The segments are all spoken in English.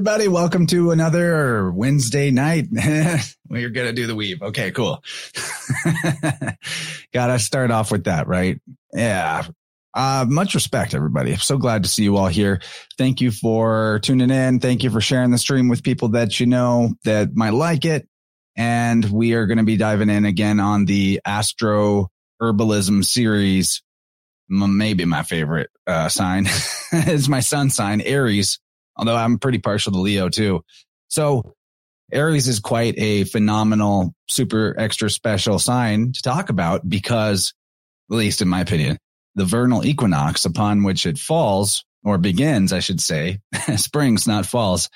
Everybody. Welcome to another Wednesday night. We're going to do the weave. Okay, cool. Got to start off with that, right? Yeah. Uh, much respect, everybody. I'm so glad to see you all here. Thank you for tuning in. Thank you for sharing the stream with people that you know that might like it. And we are going to be diving in again on the Astro Herbalism series. Maybe my favorite uh, sign is my sun sign, Aries although I'm pretty partial to Leo too. So Aries is quite a phenomenal, super extra special sign to talk about because, at least in my opinion, the vernal equinox upon which it falls or begins, I should say, springs, not falls,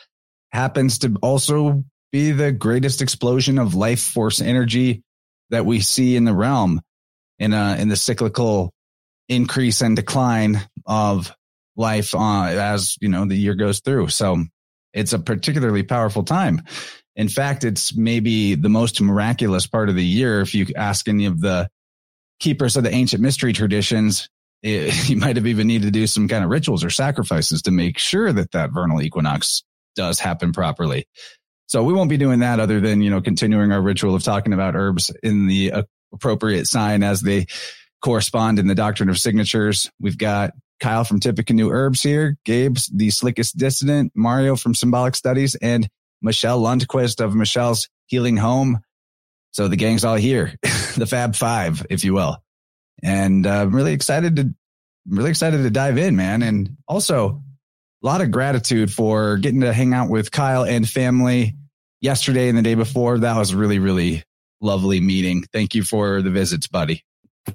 happens to also be the greatest explosion of life force energy that we see in the realm in a, in the cyclical increase and decline of life uh, as you know the year goes through. So it's a particularly powerful time. In fact, it's maybe the most miraculous part of the year. If you ask any of the keepers of the ancient mystery traditions, it, you might have even needed to do some kind of rituals or sacrifices to make sure that that vernal equinox does happen properly. So we won't be doing that other than, you know, continuing our ritual of talking about herbs in the appropriate sign as they correspond in the doctrine of signatures. We've got Kyle from Tippecanoe Herbs here, Gabe's the slickest dissident, Mario from Symbolic Studies, and Michelle Lundquist of Michelle's Healing Home. So the gang's all here, the Fab Five, if you will. And uh, I'm really excited to, really excited to dive in, man. And also a lot of gratitude for getting to hang out with Kyle and family yesterday and the day before. That was really, really lovely meeting. Thank you for the visits, buddy.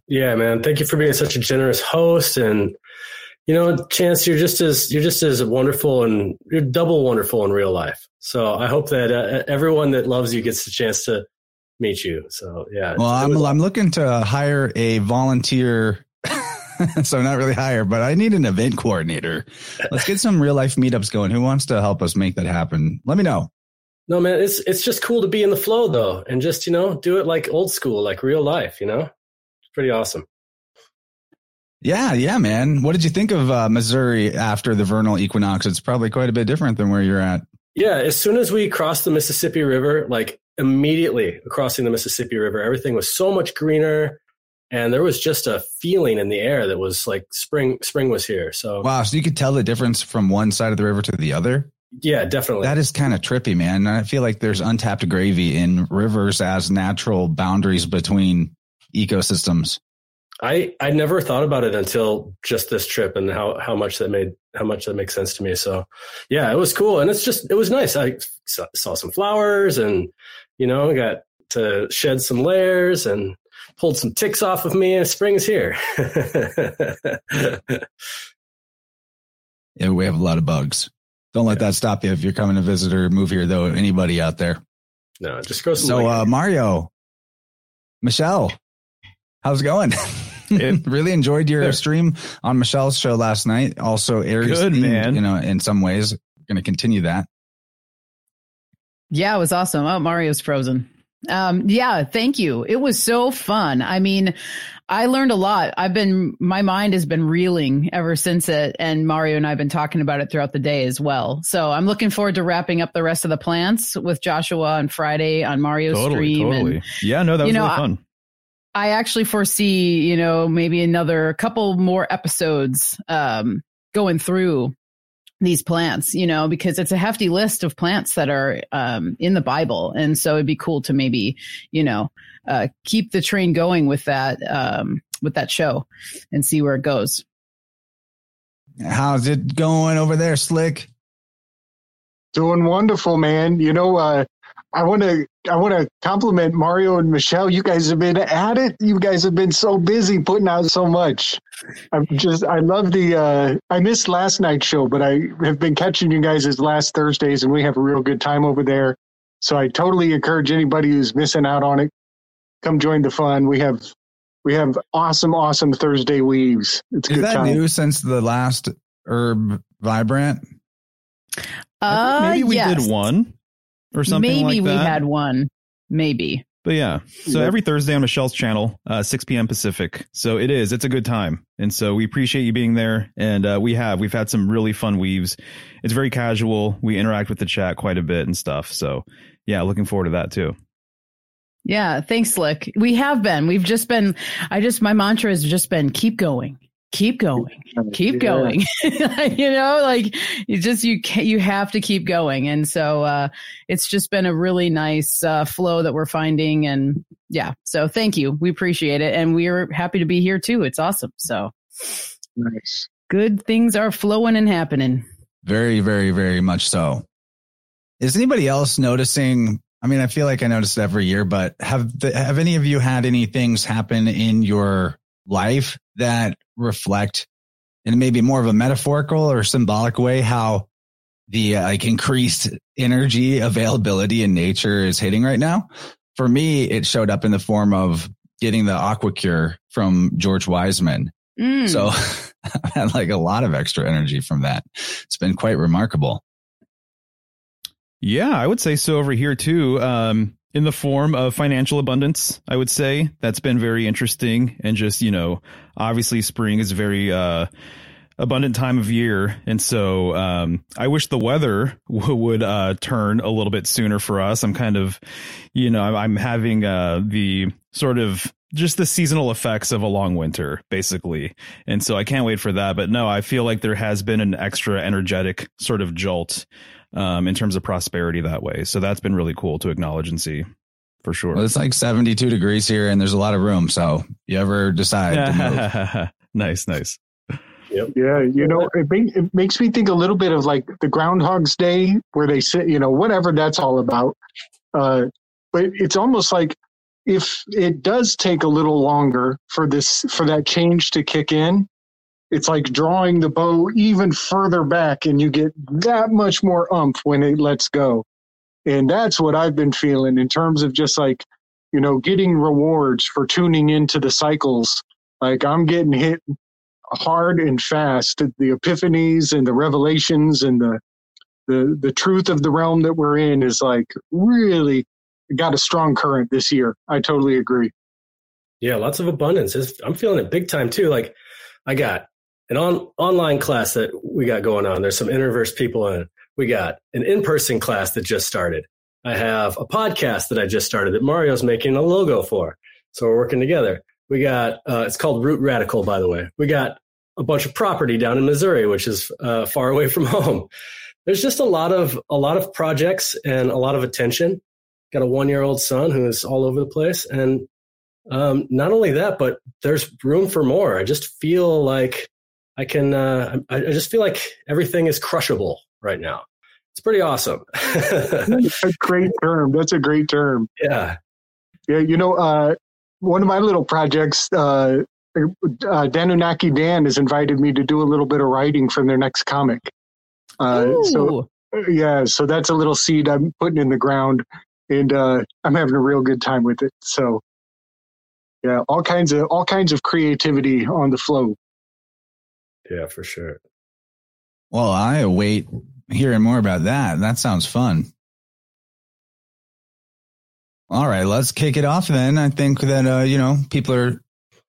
Yeah, man. Thank you for being such a generous host and you know, Chance, you're just as you're just as wonderful and you're double wonderful in real life. So I hope that uh, everyone that loves you gets the chance to meet you. So yeah. Well, I'm was, I'm looking to hire a volunteer. so not really hire, but I need an event coordinator. Let's get some real life meetups going. Who wants to help us make that happen? Let me know. No, man, it's it's just cool to be in the flow though, and just you know do it like old school, like real life. You know, it's pretty awesome. Yeah, yeah, man. What did you think of uh, Missouri after the vernal equinox? It's probably quite a bit different than where you're at. Yeah, as soon as we crossed the Mississippi River, like immediately crossing the Mississippi River, everything was so much greener, and there was just a feeling in the air that was like spring. Spring was here. So wow, so you could tell the difference from one side of the river to the other. Yeah, definitely. That is kind of trippy, man. I feel like there's untapped gravy in rivers as natural boundaries between ecosystems. I I never thought about it until just this trip and how how much that made how much that makes sense to me. So yeah, it was cool and it's just it was nice. I saw, some flowers and you know got to shed some layers and pulled some ticks off of me and spring's here. yeah, we have a lot of bugs. Don't let yeah. that stop you if you're coming to visit or move here though. Anybody out there? No, just go. So uh, Mario, Michelle, how's it going? It, really enjoyed your stream on Michelle's show last night. Also, Aries, good themed, man. You know, in some ways, going to continue that. Yeah, it was awesome. Oh, Mario's frozen. Um, yeah, thank you. It was so fun. I mean, I learned a lot. I've been, my mind has been reeling ever since it, and Mario and I have been talking about it throughout the day as well. So I'm looking forward to wrapping up the rest of the plants with Joshua on Friday on Mario's totally, stream. Totally. And, yeah, no, that was know, really fun. I actually foresee, you know, maybe another couple more episodes um, going through these plants, you know, because it's a hefty list of plants that are um, in the Bible, and so it'd be cool to maybe, you know, uh, keep the train going with that um, with that show and see where it goes. How's it going over there, Slick? Doing wonderful, man. You know, uh, I want to I want to compliment Mario and Michelle. You guys have been at it. You guys have been so busy putting out so much. I'm just I love the uh, I missed last night's show, but I have been catching you guys as last Thursdays, and we have a real good time over there. So I totally encourage anybody who's missing out on it, come join the fun. We have we have awesome, awesome Thursday weaves. It's Is good that time. new since the last herb Vibe Rant? Uh, maybe we yes. did one or something Maybe like we had one. Maybe. But yeah, so every Thursday on Michelle's channel, uh, 6 p.m. Pacific. So it is, it's a good time. And so we appreciate you being there. And uh, we have, we've had some really fun weaves. It's very casual. We interact with the chat quite a bit and stuff. So yeah, looking forward to that too. Yeah, thanks, Slick. We have been. We've just been, I just, my mantra has just been keep going keep going. Keep yeah. going. You know like you just you can you have to keep going. And so uh it's just been a really nice uh flow that we're finding. And yeah so thank you. We appreciate it. And we're happy to be here too. It's awesome. So nice. good things are flowing and happening. Very very very much so. Is anybody else noticing I mean, I feel like I notice it every year, but have the, have any of you had any things happen in your life that reflect in maybe more of a metaphorical or symbolic way how the uh, like increased energy availability in nature is hitting right now. For me, it showed up in the form of getting the AquaCure from George Wiseman. Mm. So I had like a lot of extra energy from that. It's been quite remarkable. Yeah, I would say so over here too. Um, in the form of financial abundance, I would say that's been very interesting. And just, you know, obviously spring is a very, uh, abundant time of year. And so, um, I wish the weather w- would, uh, turn a little bit sooner for us. I'm kind of, you know, I'm, I'm having, uh, the sort of, just the seasonal effects of a long winter, basically. And so I can't wait for that. But no, I feel like there has been an extra energetic sort of jolt um, in terms of prosperity that way. So that's been really cool to acknowledge and see for sure. Well, it's like 72 degrees here and there's a lot of room. So you ever decide nice, nice. Yep. Yeah, you know, it, make, it makes me think a little bit of like the Groundhog's Day, where they sit, you know, whatever that's all about. Uh, but it's almost like if it does take a little longer for this for that change to kick in, it's like drawing the bow even further back and you get that much more umph when it lets go. And that's what I've been feeling in terms of just like, you know, getting rewards for tuning into the cycles. Like I'm getting hit hard and fast. The epiphanies and the revelations and the the the truth of the realm that we're in is like really got a strong current this year. I totally agree. Yeah, lots of abundance. I'm feeling it big time too. Like I got an on, online class that we got going on. There's some InnerVerse people in it. We got an in-person class that just started. I have a podcast that I just started that Mario's making a logo for. So we're working together. We got, uh, it's called Root Radical, by the way. We got a bunch of property down in Missouri, which is uh, far away from home. There's just a lot of, a lot of projects and a lot of attention. Got a one year old son who is all over the place. And um, not only that, but there's room for more. I just feel like I can, uh, I, I just feel like everything is crushable right now. It's pretty awesome. That's a great term. That's a great term. Yeah. Yeah. You know, uh, one of my little projects, uh, uh, Danunaki Dan has invited me to do a little bit of writing for their next comic. Uh, so yeah, so that's a little seed I'm putting in the ground, and uh, I'm having a real good time with it. So yeah, all kinds of all kinds of creativity on the flow. Yeah, for sure. Well, I await hearing more about that. That sounds fun. All right, let's kick it off then. I think that uh, you know, people are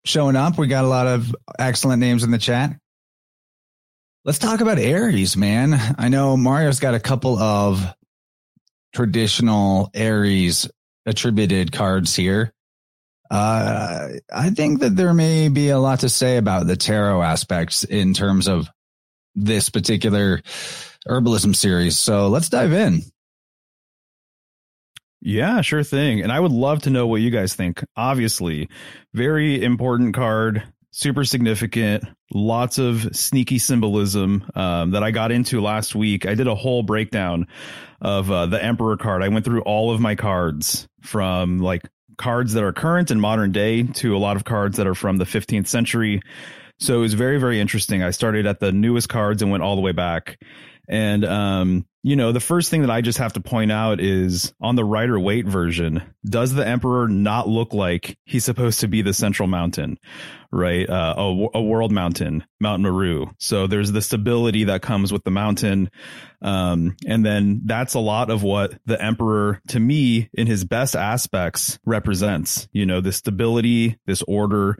showing up. We got a lot of excellent names in the chat. Let's talk about Aries, man. I know Mario's got a couple of traditional Aries attributed cards here. Uh, I think that there may be a lot to say about the tarot aspects in terms of this particular herbalism series. So let's dive in. Yeah, sure thing. And I would love to know what you guys think. Obviously, very important card, super significant, lots of sneaky symbolism um, that I got into last week. I did a whole breakdown of uh, the Emperor card. I went through all of my cards from like cards that are current and modern day to a lot of cards that are from the 15th century. So it was very, very interesting. I started at the newest cards and went all the way back. And, um, you know, the first thing that I just have to point out is on the Rider Waite version, does the Emperor not look like he's supposed to be the central mountain, right? Uh, a, a world mountain, Mount Meru. So there's the stability that comes with the mountain. Um, and then that's a lot of what the Emperor, to me, in his best aspects, represents, you know, the stability, this order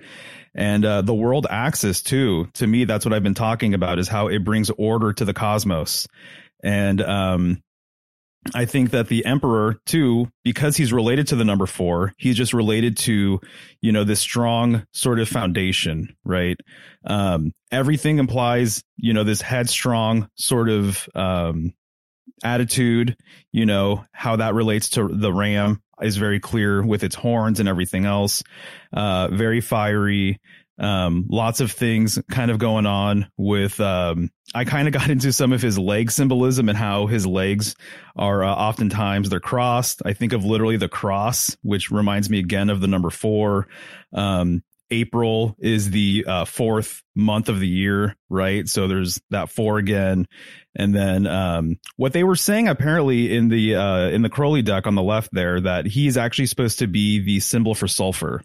and uh, the world axis too to me that's what i've been talking about is how it brings order to the cosmos and um, I think that the emperor too, because he's related to the number four, he's just related to, you know, this strong sort of foundation, right? Um, everything implies, you know, this headstrong sort of, um, attitude, you know, how that relates to the ram is very clear with its horns and everything else. Uh, very fiery. Um, lots of things kind of going on with, um, I kind of got into some of his leg symbolism and how his legs are uh, oftentimes they're crossed. I think of literally the cross, which reminds me again of the number four. Um, April is the uh, fourth month of the year, right? So there's that four again. And then um, what they were saying apparently in the uh, in the Crowley deck on the left there that he's actually supposed to be the symbol for sulfur.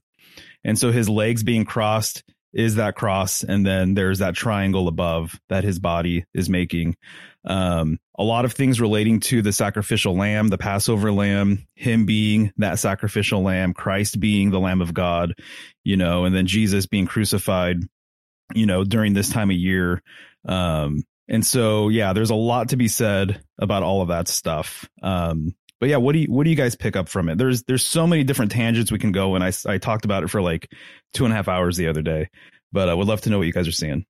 And so his legs being crossed is that cross. And then there's that triangle above that his body is making. Um, a lot of things relating to the sacrificial lamb, the Passover lamb, him being that sacrificial lamb, Christ being the lamb of God, you know, and then Jesus being crucified, you know, during this time of year. Um, and so, yeah, there's a lot to be said about all of that stuff. Um, but yeah, what do you what do you guys pick up from it? There's there's so many different tangents we can go, and I I talked about it for like two and a half hours the other day, but I would love to know what you guys are seeing.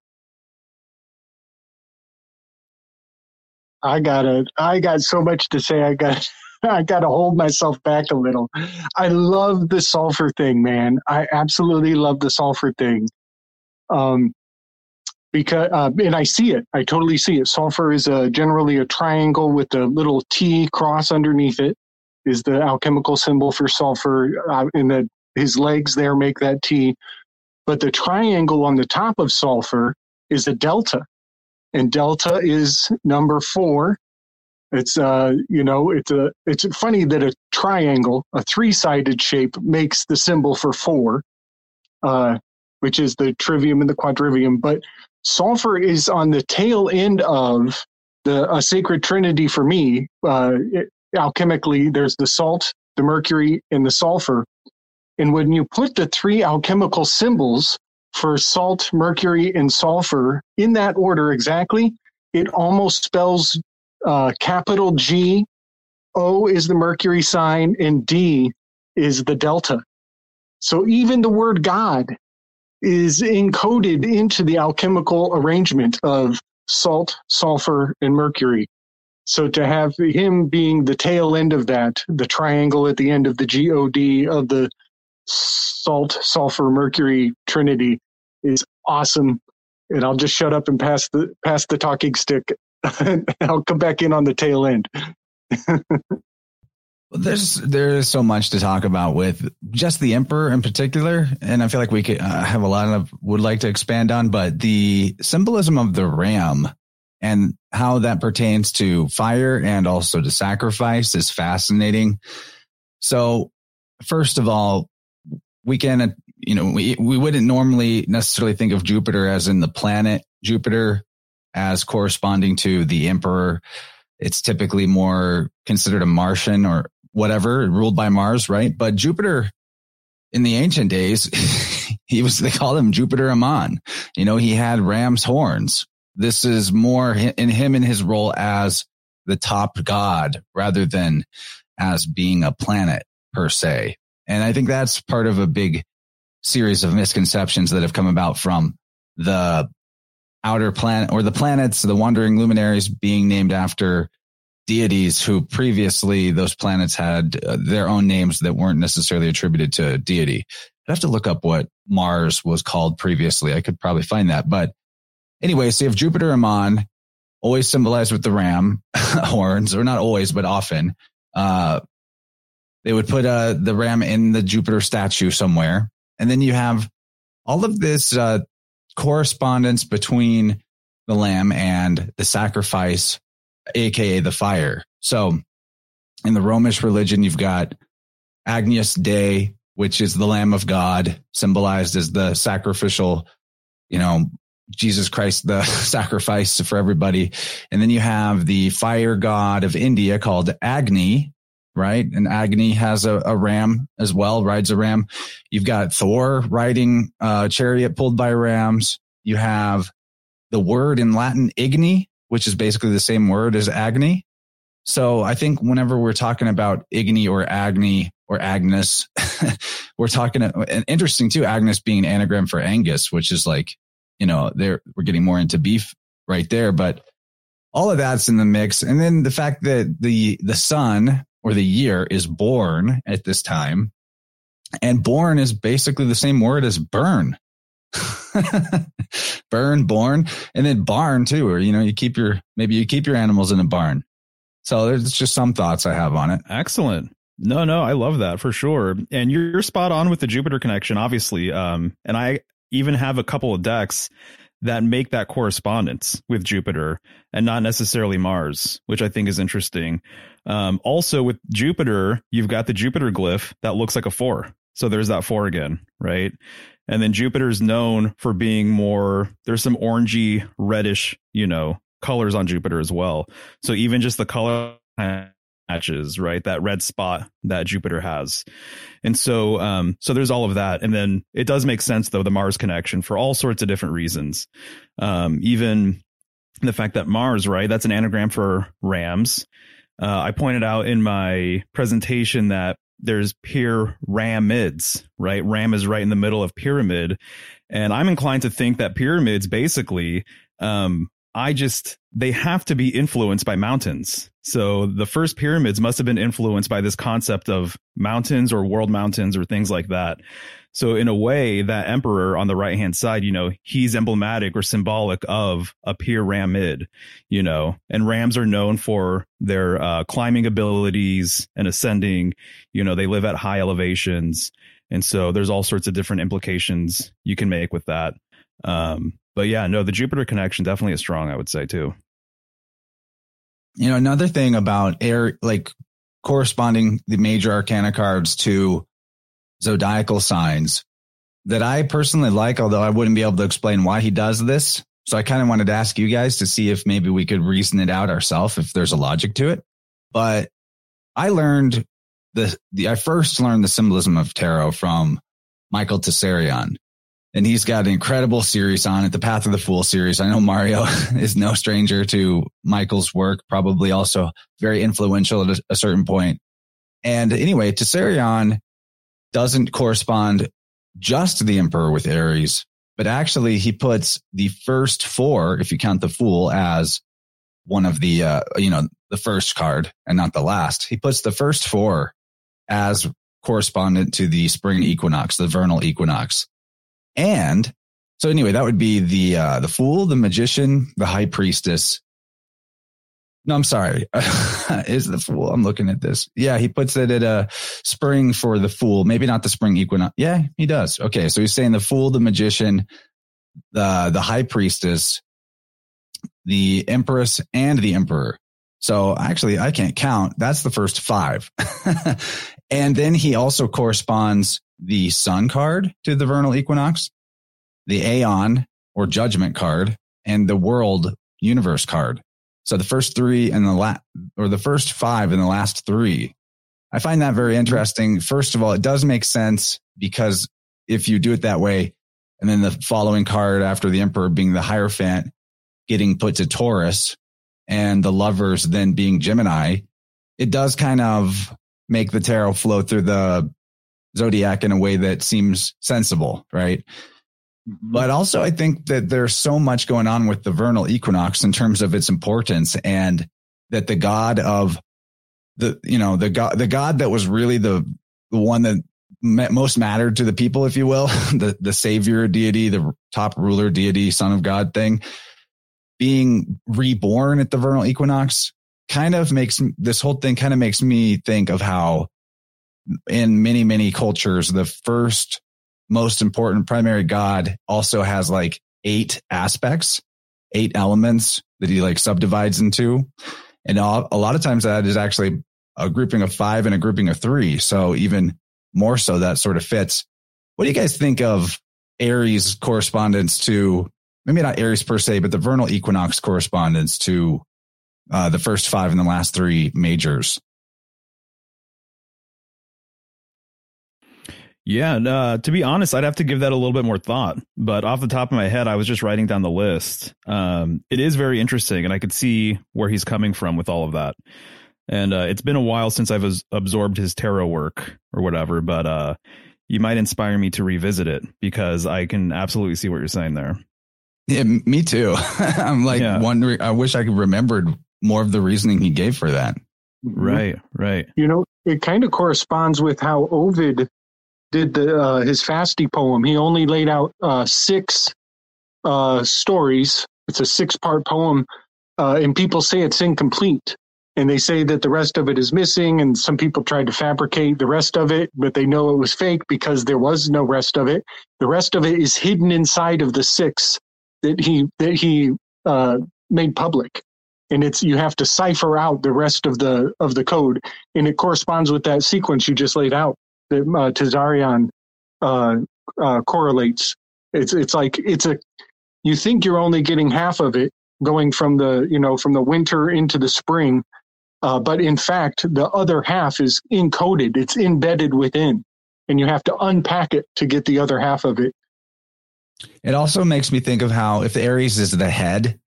I gotta, I got so much to say. I got, I gotta hold myself back a little. I love the sulfur thing, man. I absolutely love the sulfur thing. Um, because uh, and I see it. I totally see it. Sulfur is a, generally a triangle with a little T cross underneath it. Is the alchemical symbol for sulfur, uh, and the his legs there make that T. But the triangle on the top of sulfur is a delta, and delta is number four. It's uh, you know, it's a it's funny that a triangle, a three-sided shape, makes the symbol for four, uh, which is the trivium and the quadrivium. But sulfur is on the tail end of the a sacred trinity for me. Uh, it, alchemically, there's the salt, the mercury, and the sulfur. And when you put the three alchemical symbols for salt, mercury, and sulfur in that order exactly, it almost spells uh, capital G. O is the mercury sign, and D is the delta. So even the word God is encoded into the alchemical arrangement of salt, sulfur, and mercury. So to have him being the tail end of that, the triangle at the end of the God of the salt, sulfur, mercury trinity is awesome. And I'll just shut up and pass the pass the talking stick. I'll come back in on the tail end. There's there's so much to talk about with just the emperor in particular, and I feel like we could uh, have a lot of would like to expand on. But the symbolism of the ram and how that pertains to fire and also to sacrifice is fascinating. So, first of all, we can you know we we wouldn't normally necessarily think of Jupiter as in the planet Jupiter as corresponding to the emperor. It's typically more considered a Martian or whatever, ruled by Mars, right? But Jupiter in the ancient days, he was, they called him Jupiter Ammon. You know, he had ram's horns. This is more in him in his role as the top god rather than as being a planet per se. And I think that's part of a big series of misconceptions that have come about from the outer planet or the planets, the wandering luminaries being named after deities who previously those planets had uh, their own names that weren't necessarily attributed to deity. I'd have to look up what Mars was called previously. I could probably find that. But anyway, so you have Jupiter Ammon, always symbolized with the ram horns, or not always, but often. Uh, they would put uh, the ram in the Jupiter statue somewhere. And then you have all of this uh, correspondence between the lamb and the sacrifice aka the fire. So in the Romish religion, you've got Agnus Dei, which is the Lamb of God, symbolized as the sacrificial, you know, Jesus Christ, the sacrifice for everybody. And then you have the fire god of India called Agni, right? And Agni has a, a ram as well, rides a ram. You've got Thor riding a chariot pulled by rams. You have the word in Latin igni, which is basically the same word as Agni. So I think whenever we're talking about igni or Agni or Agnes, we're talking, and interesting too, Agnes being an anagram for Angus, which is like, you know, there we're getting more into beef right there, but all of that's in the mix. And then the fact that the, the sun or the year is born at this time and born is basically the same word as burn. burn, born, and then barn too, or, you know, you keep your, maybe you keep your animals in a barn. So there's just some thoughts I have on it. Excellent. No, no, I love that for sure. And you're, spot on with the Jupiter connection, obviously. Um, and I even have a couple of decks that make that correspondence with Jupiter and not necessarily Mars, which I think is interesting. Um, also with Jupiter, you've got the Jupiter glyph that looks like a four. So there's that four again, right? And then Jupiter's known for being more, there's some orangey, reddish, you know, colors on Jupiter as well. So even just the color matches, right? That red spot that Jupiter has. And so, um, so there's all of that. And then it does make sense though, the Mars connection for all sorts of different reasons. Um, even the fact that Mars, right? That's an anagram for rams. Uh, I pointed out in my presentation that there's pyramids, right? Ram is right in the middle of pyramid. And I'm inclined to think that pyramids basically, um, I just, they have to be influenced by mountains. So the first pyramids must have been influenced by this concept of mountains or world mountains or things like that. So in a way, that emperor on the right hand side, you know, he's emblematic or symbolic of a pyramid, you know, and rams are known for their uh, climbing abilities and ascending. You know, they live at high elevations. And so there's all sorts of different implications you can make with that. Um, but yeah, no, the Jupiter connection definitely is strong, I would say too. You know, another thing about air, like corresponding the major arcana cards to zodiacal signs that I personally like, although I wouldn't be able to explain why he does this. So I kind of wanted to ask you guys to see if maybe we could reason it out ourselves, if there's a logic to it. But I learned the, the I first learned the symbolism of tarot from Michael Tsarion. And he's got an incredible series on it, the Path of the Fool series. I know Mario is no stranger to Michael's work, probably also very influential at a, certain point. And anyway, Tsarion doesn't correspond just to the emperor with Aries, but actually he puts the first four, if you count the fool as one of the, uh, you know, the first card and not the last. He puts the first four as correspondent to the spring equinox, the vernal equinox. And so anyway, that would be the, uh, the fool, the magician, the high priestess, no, I'm sorry. is the fool? I'm looking at this. Yeah, he puts it at a spring for the fool. Maybe not the spring equinox. Yeah, he does. Okay, so he's saying the fool, the magician, the the high priestess, the empress, and the emperor. So actually, I can't count. That's the first five. and then he also corresponds the sun card to the vernal equinox, the aeon or judgment card, and the world universe card. So the first three and the last, or the first five and the last three. I find that very interesting. First of all, it does make sense because if you do it that way, and then the following card after the emperor being the Hierophant getting put to Taurus and the lovers then being Gemini, it does kind of make the tarot flow through the zodiac in a way that seems sensible, right? Mm-hmm. But also, I think that there's so much going on with the vernal equinox in terms of its importance and that the God of the, you know, the God, the God that was really the, the one that most mattered to the people, if you will, the, the savior deity, the top ruler deity, son of God thing being reborn at the vernal equinox kind of makes this whole thing kind of makes me think of how in many, many cultures, the first most important primary God also has like eight aspects, eight elements that he like subdivides into. And a lot of times that is actually a grouping of five and a grouping of three. So even more so that sort of fits. What do you guys think of Aries correspondence to maybe not Aries per se, but the vernal equinox correspondence to uh, the first five and the last three majors? Yeah, uh, to be honest, I'd have to give that a little bit more thought. But off the top of my head, I was just writing down the list. Um, it is very interesting, and I could see where he's coming from with all of that. And uh, it's been a while since I've absorbed his tarot work or whatever, but uh, you might inspire me to revisit it because I can absolutely see what you're saying there. Yeah, me too. I'm like yeah. wondering. I wish I could remembered more of the reasoning he gave for that. Right, right. You know, it kind of corresponds with how Ovid did the uh, his Fasti poem. He only laid out uh, six uh, stories. It's a six part poem, uh, and people say it's incomplete. And they say that the rest of it is missing, and some people tried to fabricate the rest of it, but they know it was fake because there was no rest of it. The rest of it is hidden inside of the six that he that he uh, made public and it's you have to cipher out the rest of the of the code and it corresponds with that sequence you just laid out that uh, Tsarion uh, uh, correlates. It's it's like it's a you think you're only getting half of it going from the you know from the winter into the spring, uh, but in fact the other half is encoded. It's embedded within, and you have to unpack it to get the other half of it. It also makes me think of how if Aries is the head,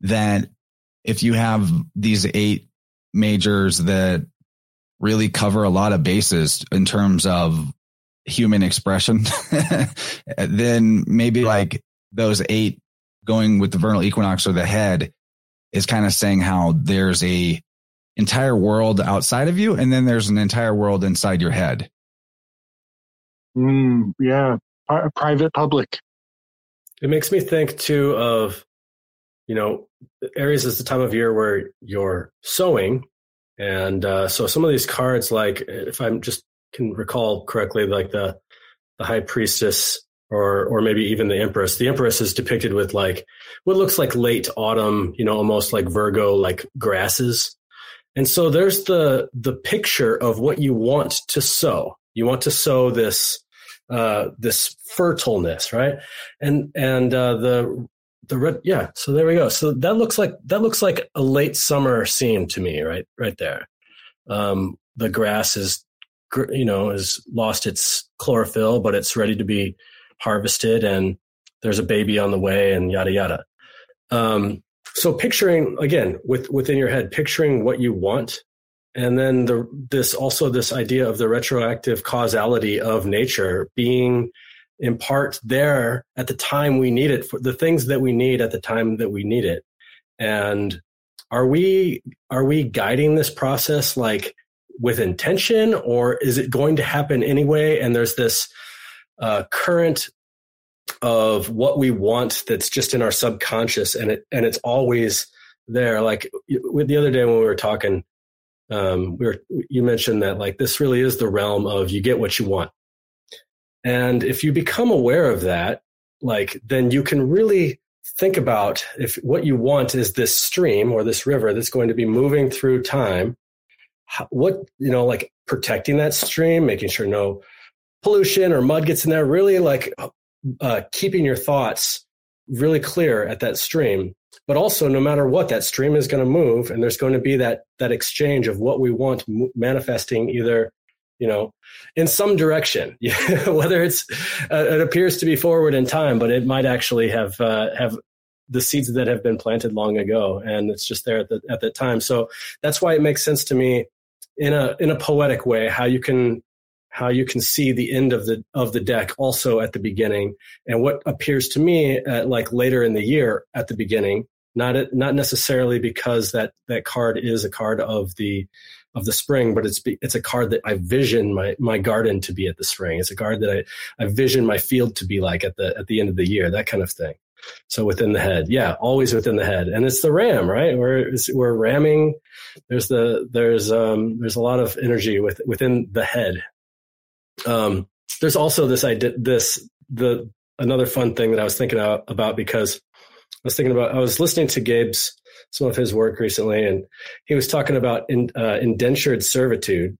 then if you have these eight majors that really cover a lot of bases in terms of human expression, then maybe like those eight going with the vernal equinox or the head is kind of saying how there's a entire world outside of you and then there's an entire world inside your head. Mm, yeah, private public. It makes me think too of, you know, Aries is the time of year where you're sowing and uh, so some of these cards, like if I'm just can recall correctly, like the the high priestess or or maybe even the empress. The empress is depicted with like what looks like late autumn, you know, almost like Virgo like grasses. And so there's the the picture of what you want to sow. You want to sow this uh, this fertileness, right? And and uh, the the red yeah so there we go. So that looks like that looks like a late summer scene to me right right there. Um, the grass is you know has lost its chlorophyll but it's ready to be harvested and there's a baby on the way and yada yada. Um, so picturing again with within your head picturing what you want and then the this also this idea of the retroactive causality of nature being in part there at the time we need it for the things that we need at the time that we need it. And are we are we guiding this process like with intention or is it going to happen anyway? And there's this uh, current of what we want that's just in our subconscious and it and it's always there. Like with the other day when we were talking um, we were you mentioned that like this really is the realm of you get what you want and if you become aware of that, like, then you can really think about if what you want is this stream or this river that's going to be moving through time, what, you know, like protecting that stream, making sure no pollution or mud gets in there, really like uh, keeping your thoughts really clear at that stream. But also, no matter what, that stream is going to move, and there's going to be that that exchange of what we want manifesting either you know, in some direction. Whether it's uh, it appears to be forward in time, but it might actually have uh, have the seeds that have been planted long ago, and it's just there at the at that time. So that's why it makes sense to me in a in a poetic way how you can how you can see the end of the of the deck also at the beginning, and what appears to me at like later in the year at the beginning. Not not necessarily because that that card is a card of the of the spring, but it's it's a card that I vision my my garden to be at the spring. It's a card that I I vision my field to be like at the at the end of the year, that kind of thing. So within the head, yeah, always within the head, and it's the ram, right? We're we're ramming. There's the there's um there's a lot of energy with within the head. Um, there's also this idea this the another fun thing that I was thinking about because I was thinking about. I was listening to Gabe's some of his work recently, and he was talking about in, uh, indentured servitude.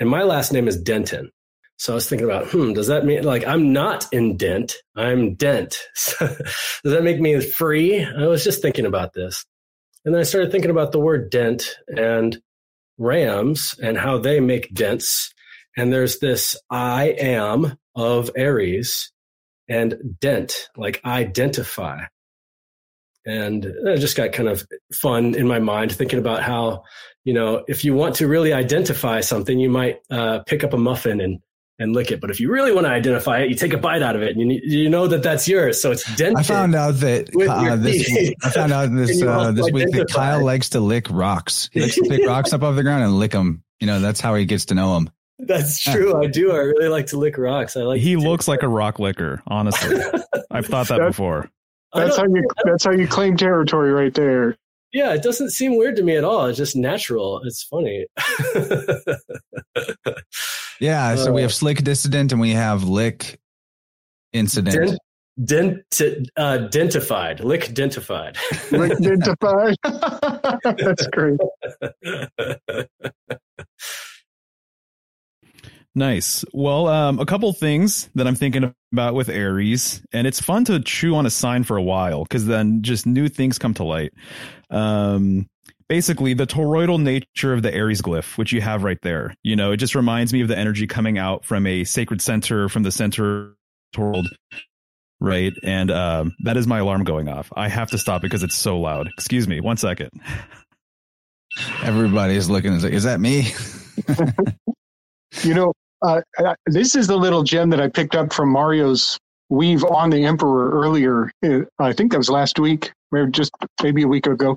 And my last name is Denton. So I was thinking about, hmm, does that mean like I'm not in dent? I'm dent. does that make me free? I was just thinking about this. And then I started thinking about the word dent and rams and how they make dents. And there's this I am of Aries and dent, like identify. And it just got kind of fun in my mind thinking about how, you know, if you want to really identify something, you might uh, pick up a muffin and and lick it. But if you really want to identify it, you take a bite out of it, and you you know that that's yours. So it's dented. I found out that uh, this. I found out this uh, this week that Kyle likes to lick rocks. He likes to pick rocks up off the ground and lick them. You know, that's how he gets to know them. That's true. I do. I really like to lick rocks. I like. He looks like a rock licker. Honestly, I've thought that, that before. That's how you. That's how you claim territory, right there. Yeah, it doesn't seem weird to me at all. It's just natural. It's funny. yeah, so uh, we have uh, slick dissident and we have lick incident. Dent, dent uh, dentified, lick dentified. lick dentified. That's great. Nice. Well, um, a couple things that I'm thinking about with Aries, and it's fun to chew on a sign for a while because then just new things come to light. Um, basically, the toroidal nature of the Aries glyph, which you have right there, you know, it just reminds me of the energy coming out from a sacred center, from the center world, right? And um, that is my alarm going off. I have to stop because it's so loud. Excuse me, one second. Everybody's looking. Is that me? you know, uh, this is the little gem that I picked up from Mario's weave on the Emperor earlier. Uh, I think that was last week, or just maybe a week ago.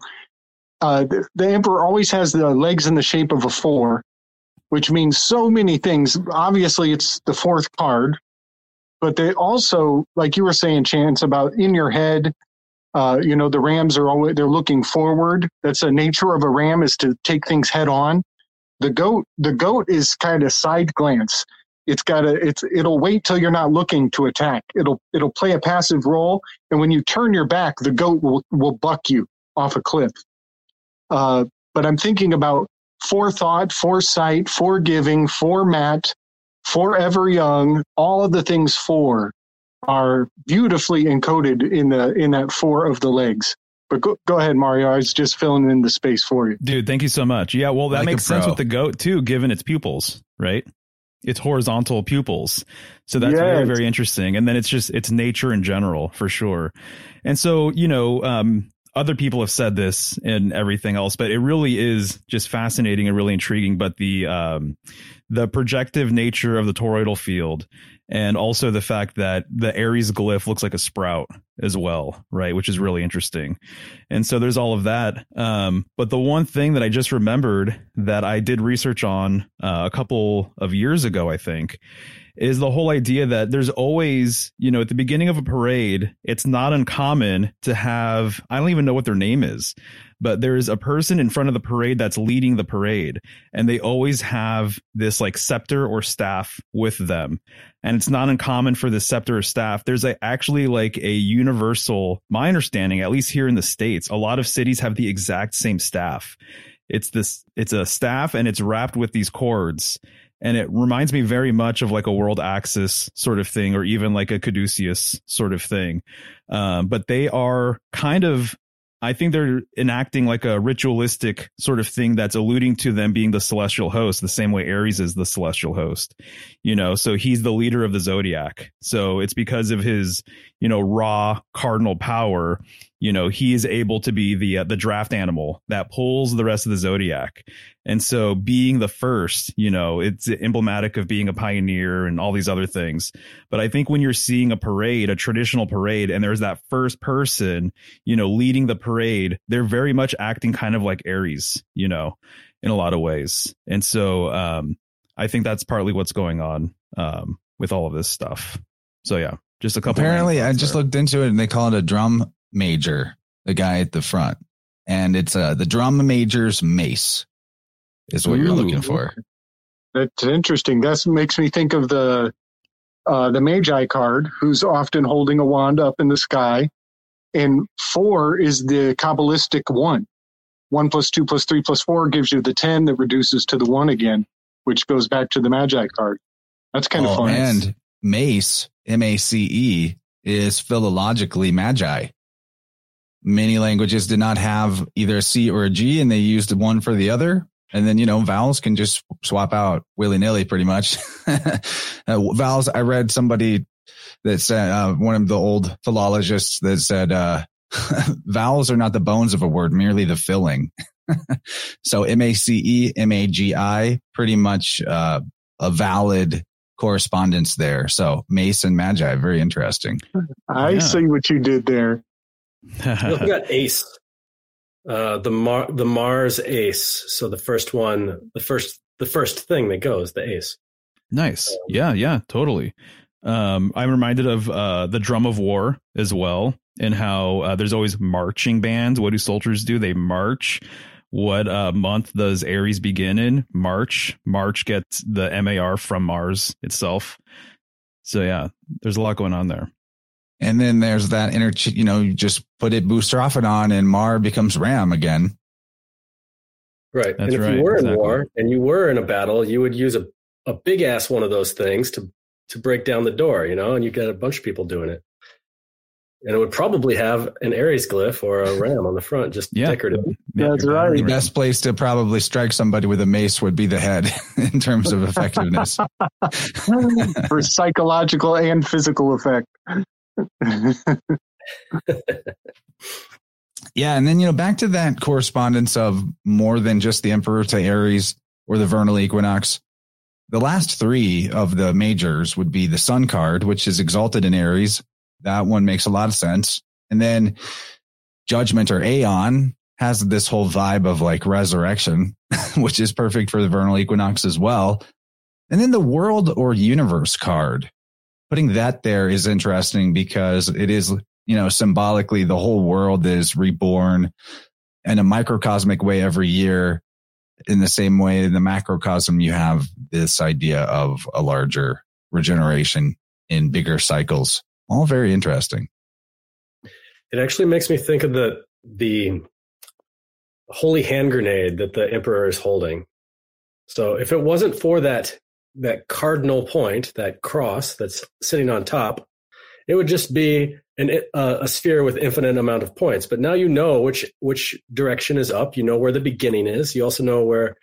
Uh, the, the, Emperor always has the legs in the shape of a four, which means so many things. Obviously, it's the fourth card, but they also, like you were saying, Chance, about in your head. Uh, you know, the Rams are always they're looking forward. That's the nature of a ram is to take things head on. The goat, the goat is kind of side glance. It's got a, it's, it'll wait till you're not looking to attack. It'll, it'll play a passive role. And when you turn your back, the goat will, will buck you off a cliff. Uh, but I'm thinking about forethought, foresight, forgiving, format, forever young, all of the things for are beautifully encoded in the in that four of the legs. But go, go ahead, Mario. I was just filling in the space for you. Dude, thank you so much. Yeah, well, that like makes sense with the goat too, given its pupils, right? It's horizontal pupils. So that's yes. very, very interesting. And then it's just, it's nature in general for sure. And so, you know, um, other people have said this and everything else, but it really is just fascinating and really intriguing. But the, um, the projective nature of the toroidal field and also the fact that the Aries glyph looks like a sprout as well, right? Which is really interesting. And so there's all of that. Um, but the one thing that I just remembered that I did research on uh, a couple of years ago, I think, is the whole idea that there's always, you know, at the beginning of a parade, it's not uncommon to have, I don't even know what their name is, but there's a person in front of the parade that's leading the parade and they always have this like scepter or staff with them. And it's not uncommon for the scepter or staff. There's a, actually like a universal my understanding at least here in the states a lot of cities have the exact same staff. It's this it's a staff and it's wrapped with these cords and it reminds me very much of like a world axis sort of thing or even like a caduceus sort of thing um, but they are kind of I think they're enacting like a ritualistic sort of thing that's alluding to them being the celestial host, the same way Aries is the celestial host. You know, so he's the leader of the zodiac. So it's because of his, you know, raw cardinal power you know he is able to be the uh, the draft animal that pulls the rest of the zodiac. And so being the first you know it's emblematic of being a pioneer and all these other things. But i think when you're seeing a parade a traditional parade and there's that first person you know leading the parade they're very much acting kind of like aries you know in a lot of ways. And so um i think that's partly what's going on um with all of this stuff. So yeah just a couple apparently i just there. looked into it and they call it a drum major, the guy at the front, and it's uh, the drum major's mace is what Ooh. you're looking for. That's interesting. That makes me think of the uh, the Magi card, who's often holding a wand up in the sky. and four is the Kabbalistic one. One plus two plus three plus four gives you the 10 that reduces to the one again, which goes back to the Magi card. That's kind of Oh, fun. And Mace, M A C E, is philologically magi. Many languages did not have either a C or a G, and they used one for the other. And then, you know, vowels can just swap out willy nilly pretty much. uh, vowels, I read somebody that said, uh, one of the old philologists that said, uh, vowels are not the bones of a word, merely the filling. so M A C E, M A G I, pretty much, uh, a valid correspondence there. So Mace and Magi, very interesting. I Yeah. see what you did there. Also got Ace, uh, the Mar- the Mars Ace. So the first one, the first the first thing that goes, the Ace. Nice. Yeah, yeah, totally. Um, I'm reminded of uh, the Drum of War as well, and how uh, there's always marching bands. What do soldiers do? They march. What uh, month does Aries begin in? March. March gets the MAR from Mars itself. So yeah, there's a lot going on there. And then there's that inner, you know, you just put it boustrophedon and Mar becomes Ram again. Right. That's and if right, you were in war and you were in a battle, you would use a, a big ass one of those things to to break down the door, you know, and you got a bunch of people doing it. And it would probably have an Aries glyph or a ram on the front, just Yeah. decorative. That's right. The best place to probably strike somebody with a mace would be the head in terms of effectiveness. For psychological and physical effect. Yeah, and then you know back to that correspondence of more than just the Emperor to Aries or the vernal equinox. The last three of the majors would be the Sun card, which is exalted in Aries. That one makes a lot of sense. And then Judgment or Aeon has this whole vibe of like resurrection, which is perfect for the vernal equinox as well. And then the World or Universe card, putting that there is interesting because it is you know, symbolically, the whole world is reborn in a microcosmic way every year. In the same way, in the macrocosm, you have this idea of a larger regeneration in bigger cycles. All very interesting. It actually makes me think of the the holy hand grenade that the emperor is holding. So if it wasn't for that that cardinal point, that cross that's sitting on top, it would just be an uh, a sphere with infinite amount of points. But now you know which which direction is up. You know where the beginning is. You also know where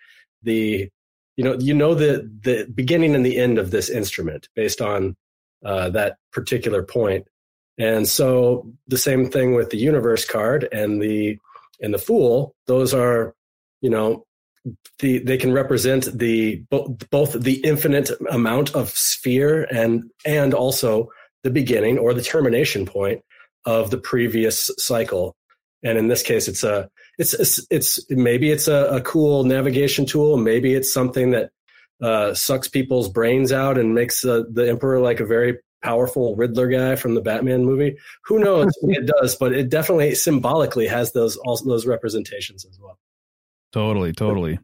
the you know you know the the beginning and the end of this instrument based on uh, that particular point. And so the same thing with the universe card and the and the fool. Those are, you know, the they can represent the both both the infinite amount of sphere and and also the beginning or the termination point of the previous cycle. And in this case, it's a it's it's, it's maybe it's a, a cool navigation tool. Maybe it's something that uh, sucks people's brains out and makes uh, the emperor like a very powerful Riddler guy from the Batman movie. Who knows it does, but it definitely symbolically has those also those representations as well. Totally, totally.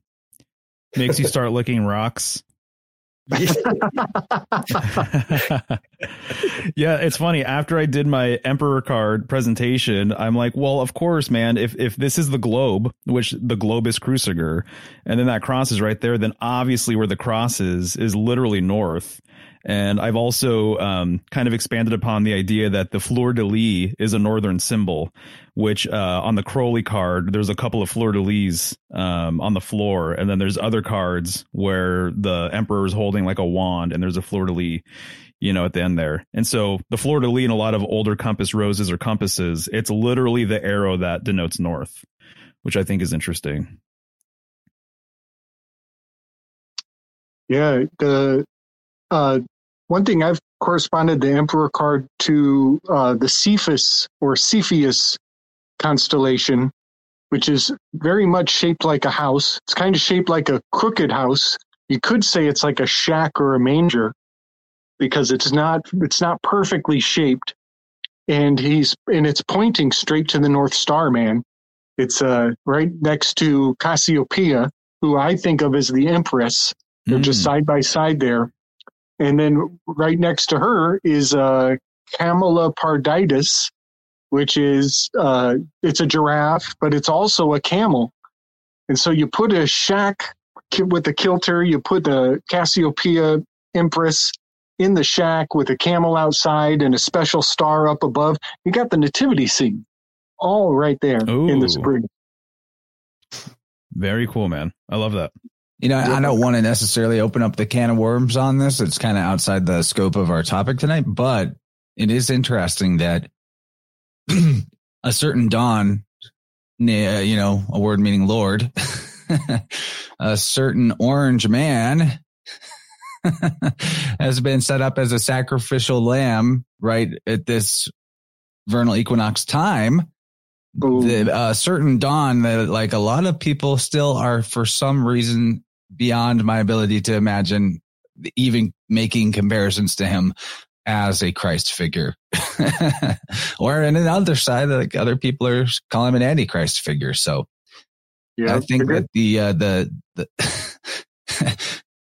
Makes you start licking rocks. yeah, it's funny. After I did my Emperor card presentation, I'm like, well, of course, man. If if this is the globe, which the globus cruciger, and then that cross is right there, then obviously where the cross is is literally north. And I've also um, kind of expanded upon the idea that the fleur de lis is a northern symbol, which uh, on the Crowley card, there's a couple of fleur de lis um, on the floor. And then there's other cards where the emperor is holding like a wand and there's a fleur de lis, you know, at the end there. And so the fleur de lis in a lot of older compass roses or compasses, it's literally the arrow that denotes north, which I think is interesting. Yeah, the uh, one thing I've corresponded the Emperor card to uh, the Cephas or Cepheus constellation, which is very much shaped like a house. It's kind of shaped like a crooked house. You could say it's like a shack or a manger because it's not it's not perfectly shaped. And he's and it's pointing straight to the North Star, man. It's uh right next to Cassiopeia, who I think of as the Empress. They're just Mm. side by side there. And then right next to her is uh, Camelopardalis, which is uh, it's a giraffe, but it's also a camel. And so you put a shack with the kilter, you put the Cassiopeia Empress in the shack with a camel outside and a special star up above. You got the nativity scene all right there Ooh. in the spring. Very cool, man. I love that. You know, I don't want to necessarily open up the can of worms on this. It's kind of outside the scope of our topic tonight, but it is interesting that a certain Don, you know, a word meaning Lord, a certain orange man has been set up as a sacrificial lamb right at this vernal equinox time the uh, certain dawn that like a lot of people still are for some reason beyond my ability to imagine even making comparisons to him as a Christ figure. or on the other side, like other people are calling him an antichrist figure. So yeah, I think that the, uh, the, the,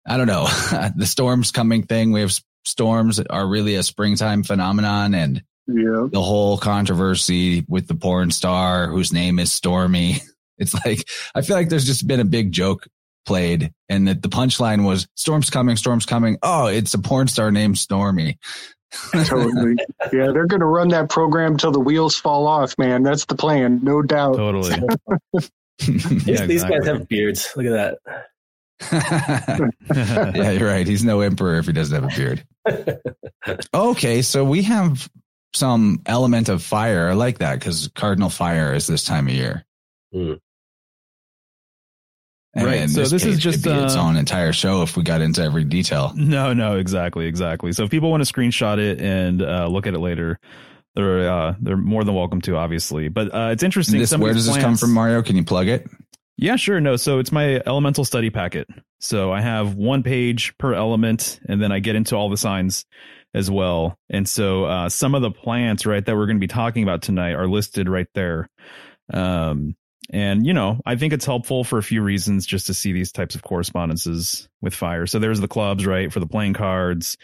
I don't know, the storms coming thing. We have storms are really a springtime phenomenon and yeah. The whole controversy with the porn star whose name is Stormy. It's like, I feel like there's just been a big joke played and that the punchline was storm's coming, storm's coming. Oh, it's a porn star named Stormy. totally. Yeah, they're going to run that program till the wheels fall off, man. That's the plan, no doubt. Totally. yeah, these guys have beards. Look at that. yeah, you're right. He's no emperor if he doesn't have a beard. Okay, so we have some element of fire. I like that because cardinal fire is this time of year. Mm. right. So this, this is just uh, its own entire show if we got into every detail. No, no, exactly, exactly. So if people want to screenshot it and uh, look at it later, they're uh, they're more than welcome to, obviously. But uh, it's interesting. This, where does plants, this come from, Mario? Can you plug it? Yeah, sure. No, so it's my elemental study packet. So I have one page per element, and then I get into all the signs as well. And so uh, some of the plants, right, that we're going to be talking about tonight are listed right there. Um, and, you know, I think it's helpful for a few reasons just to see these types of correspondences with fire. So there's the clubs, right, for the playing cards.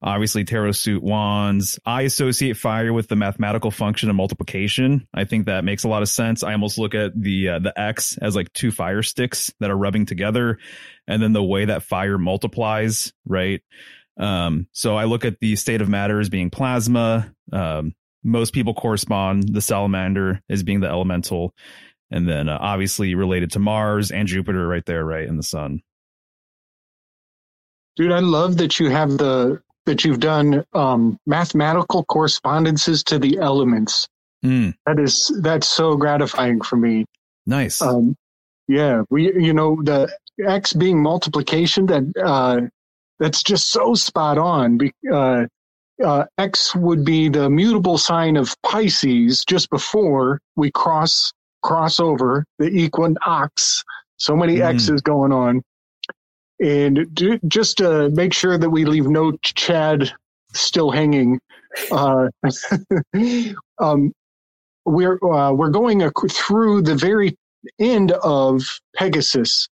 Obviously, tarot suit wands. I associate fire with the mathematical function of multiplication. I think that makes a lot of sense. I almost look at the uh, the X as like two fire sticks that are rubbing together, and then the way that fire multiplies, right? Um, so I look at the state of matter as being plasma. Um, most people correspond the salamander as being the elemental, and then uh, obviously related to Mars and Jupiter right there, right in the sun. Dude, I love that you have the that you've done um, mathematical correspondences to the elements. Mm. That is that's so gratifying for me. Nice. Um, yeah, we you know the x being multiplication that uh, that's just so spot on. Uh, uh, X would be the mutable sign of Pisces just before we cross cross over the equinox. So many mm. X's going on, and do, just to make sure that we leave no Chad still hanging. Uh, um, we're uh, we're going through the very end of Pegasus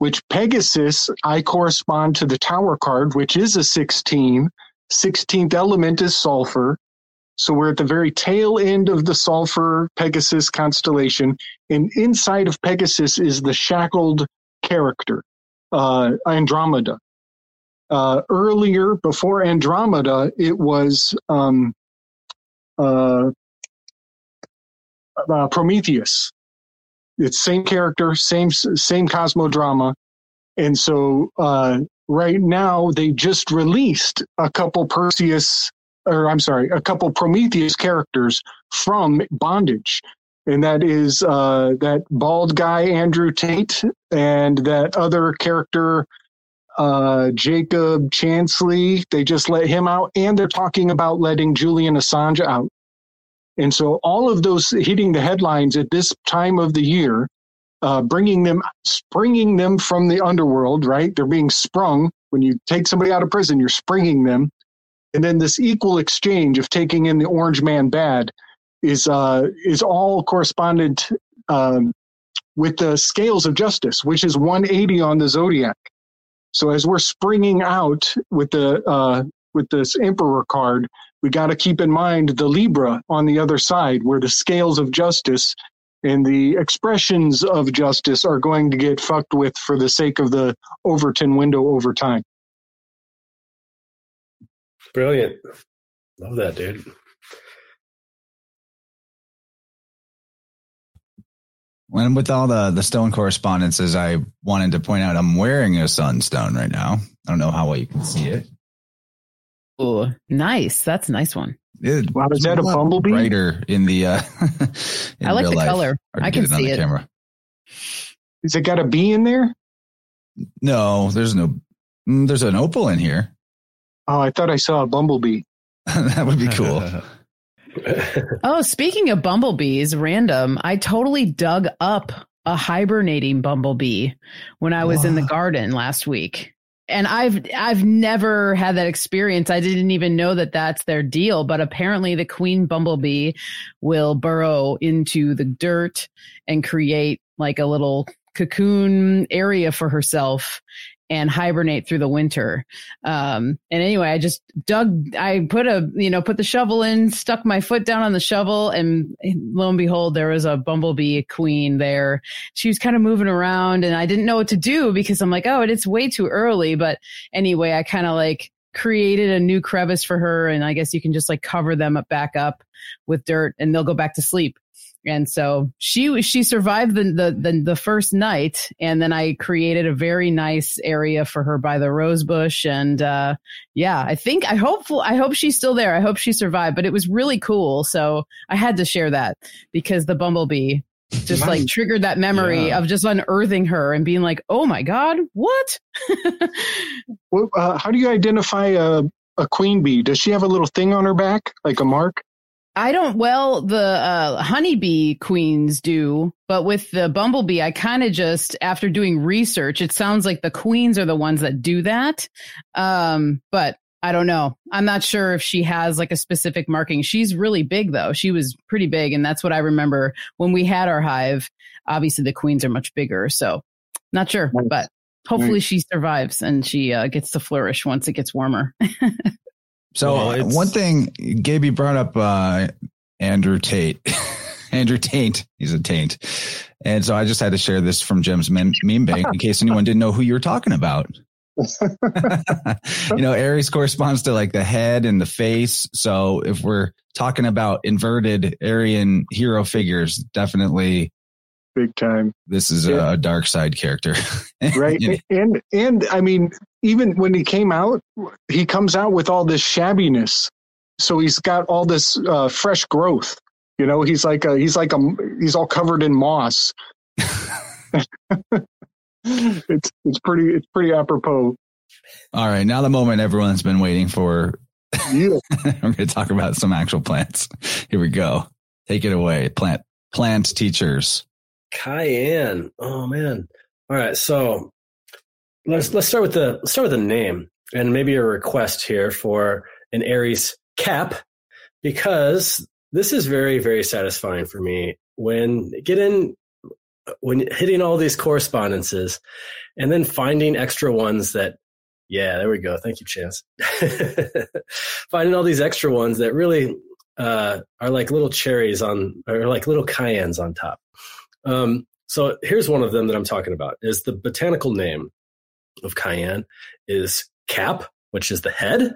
which Pegasus, I correspond to the tower card, which is a 16. 16th element is sulfur. So we're at the very tail end of the sulfur Pegasus constellation. And inside of Pegasus is the shackled character, uh, Andromeda. Uh, earlier, before Andromeda, it was um, uh, uh Prometheus it's same character, same same cosmodrama, and so uh, right now they just released a couple Perseus, or I'm sorry, a couple Prometheus characters from Bondage, and that is uh, that bald guy Andrew Tate and that other character uh, Jacob Chansley. They just let him out, and they're talking about letting Julian Assange out. And so all of those hitting the headlines at this time of the year, uh, bringing them, springing them from the underworld, right? They're being sprung. When you take somebody out of prison, you're springing them. And then this equal exchange of taking in the orange man bad is, uh, is all corresponded, um, with the scales of justice, which is 180 on the zodiac. So as we're springing out with the, uh, with this Emperor card, we got to keep in mind the Libra on the other side, where the scales of justice and the expressions of justice are going to get fucked with for the sake of the Overton window over time. Brilliant. Love that, dude. And with all the the stone correspondences, I wanted to point out I'm wearing a sunstone right now. I don't know how well you can see it. Oh, nice. That's a nice one. It, Wow, is that a bumblebee? Brighter in the. Uh, in I like real the life. color. Hard to I get can on see the it. Camera. Has it got a bee in there? No, there's no. mm, There's an opal in here. Oh, I thought I saw a bumblebee. that would be cool. Oh, speaking of bumblebees, random, I totally dug up a hibernating bumblebee when I was in the garden last week. And I've I've never had that experience. I didn't even know that that's their deal, but apparently the queen bumblebee will burrow into the dirt and create like a little cocoon area for herself and hibernate through the winter. Um, and anyway, I just dug, I put a, you know, put the shovel in, stuck my foot down on the shovel and lo and behold, there was a bumblebee queen there. She was kind of moving around and I didn't know what to do because I'm like, oh, it's way too early. But anyway, I kind of like created a new crevice for her. And I guess you can just like cover them up back up with dirt and they'll go back to sleep. And so she she survived the, the the the first night, and then I created a very nice area for her by the rose bush, and uh, yeah, I think I hope I hope she's still there. I hope she survived, but it was really cool. So I had to share that because the bumblebee just like triggered that memory Yeah. of just unearthing her and being like, oh my god, what? Well, uh, how do you identify a, a queen bee? Does she have a little thing on her back, like a mark? I don't. Well, the uh, honeybee queens do, but with the bumblebee, I kind of just after doing research, it sounds like the queens are the ones that do that. Um, but I don't know. I'm not sure if she has like a specific marking. She's really big though. She was pretty big, and that's what I remember when we had our hive. Obviously, the queens are much bigger, so not sure, but hopefully she survives and she uh, gets to flourish once it gets warmer. So Well, one thing, Gabe, you brought up uh, Andrew Tate. Andrew Taint. He's a taint. And so I just had to share this from Jim's mem- meme bank in case anyone didn't know who you were talking about. you know, Aries corresponds to like the head and the face. So if we're talking about inverted Aryan hero figures, definitely Big time, this is Yeah. a, a dark side character. right? You know, and and I mean, even when he came out, he comes out with all this shabbiness. So he's got all this uh, fresh growth. You know, he's like a he's like a he's all covered in moss. it's it's pretty it's pretty apropos. All right. Now the moment everyone's been waiting for. Yeah. We're going to talk about some actual plants. Here we go. Take it away. Plant, plant teachers. Cayenne. Oh man. All right. So let's let's start with the let's start with the name and maybe a request here for an Aries cap because this is very very satisfying for me when getting when hitting all these correspondences and then finding extra ones that yeah there we go. Thank you chance. Finding all these extra ones that really uh, are like little cherries on or like little cayennes on top. Um, so here's one of them that I'm talking about is the botanical name of cayenne is cap, which is the head.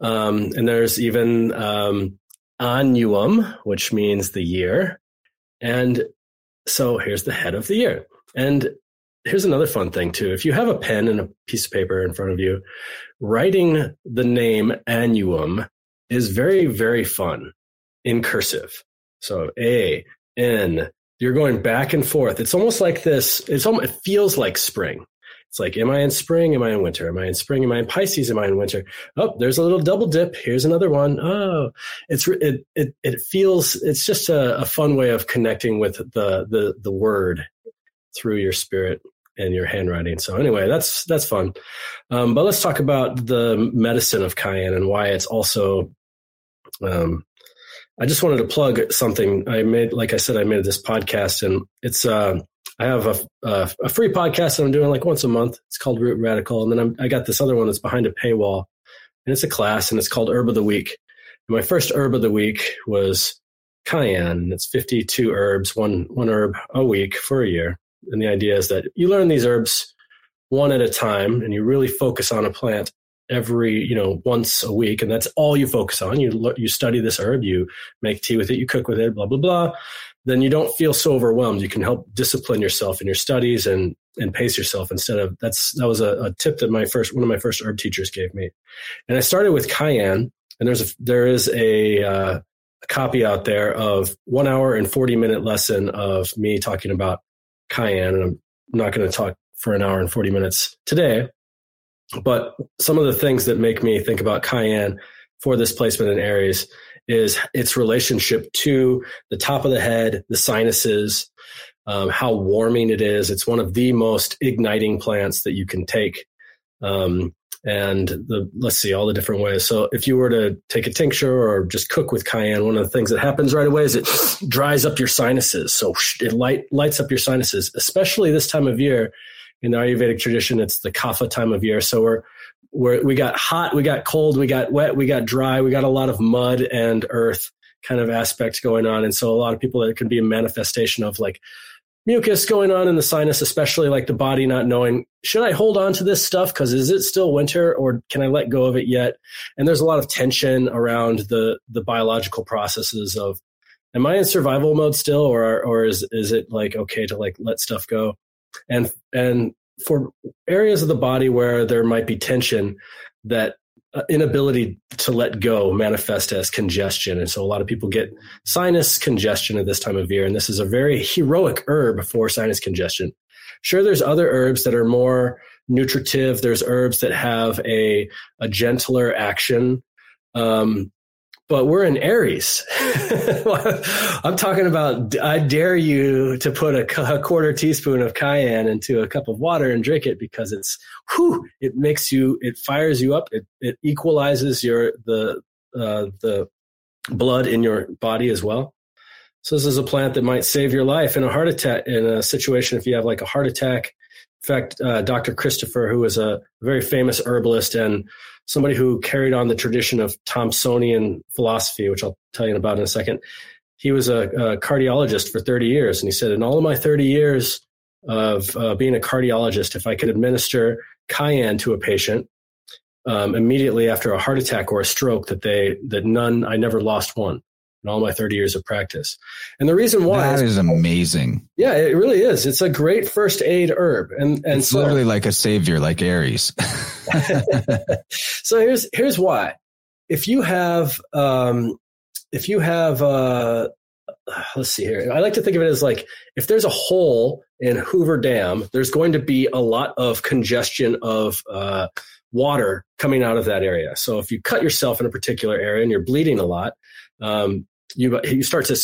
Um, and there's even um, annuum, which means the year. And so here's the head of the year. And here's another fun thing too. If you have a pen and a piece of paper in front of you, writing the name annuum is very, very fun in cursive. So A, N, you're going back and forth. It's almost like this. It's almost, it feels like spring. It's like, am I in spring? Am I in winter? Am I in spring? Am I in Pisces? Am I in winter? Oh, there's a little double dip. Here's another one. Oh, it's it it it feels. It's just a, a fun way of connecting with the the the word through your spirit and your handwriting. So anyway, that's that's fun. Um, but let's talk about the medicine of cayenne and why it's also um, I just wanted to plug something I made. Like I said, I made this podcast, and it's uh, I have a, a a free podcast that I'm doing like once a month. It's called Root Radical, and then I'm, I got this other one that's behind a paywall, and it's a class, and it's called Herb of the Week. And my first herb of the week was cayenne. It's 52 herbs, one one herb a week for a year. And the idea is that you learn these herbs one at a time, and you really focus on a plant every you know once a week and that's all you focus on you you study this herb you make tea with it you cook with it blah blah blah then you don't feel so overwhelmed. You can help discipline yourself in your studies and and pace yourself instead of that's that was a, a tip that my first one of my first herb teachers gave me. And i started with cayenne and there's a there is a, uh, a copy out there of one hour and 40 minute lesson of me talking about cayenne and i'm not going to talk for an hour and 40 minutes today but some of the things that make me think about cayenne for this placement in Aries is its relationship to the top of the head, the sinuses, um, how warming it is. It's one of the most igniting plants that you can take. Um, and the let's see all the different ways. So if you were to take a tincture or just cook with cayenne, one of the things that happens right away is it dries up your sinuses. So it light lights up your sinuses, especially this time of year in the Ayurvedic tradition, it's the kapha time of year. So we're, we're, we got hot, we got cold, we got wet, we got dry, we got a lot of mud and earth kind of aspect going on. And so a lot of people, it can be a manifestation of like mucus going on in the sinus, especially like the body not knowing, should I hold on to this stuff? Cause is it still winter or can I let go of it yet? And there's a lot of tension around the, the biological processes of, am I in survival mode still? Or, or is, is it like, okay to like let stuff go? and and for areas of the body where there might be tension that uh, inability to let go manifest as congestion. And so a lot of people get sinus congestion at this time of year and this is a very heroic herb for sinus congestion. Sure there's other herbs that are more nutritive. There's herbs that have a a gentler action. Um, but we're in Aries. I'm talking about, I dare you to put a, a, quarter teaspoon of cayenne into a cup of water and drink it because it's, whew, it makes you, it fires you up. It, it equalizes your, the, uh, the blood in your body as well. So this is a plant that might save your life in a heart attack, in a situation if you have like a heart attack. In fact, uh, Dr. Christopher, who is a very famous herbalist and somebody who carried on the tradition of Thomsonian philosophy, which I'll tell you about in a second. He was a, a cardiologist for 30 years. And he said, in all of my 30 years of uh, being a cardiologist, if I could administer cayenne to a patient um, immediately after a heart attack or a stroke, that they, that none, I never lost one in all my 30 years of practice. And the reason why that is, is amazing. Yeah, it really is. It's a great first aid herb. And, and it's so, literally like a savior, like Aries. so here's, here's why. If you have, um, if you have, uh, let's see here. I like to think of it as like if there's a hole in Hoover Dam, there's going to be a lot of congestion of uh, water coming out of that area. So if you cut yourself in a particular area and you're bleeding a lot, um, you you start to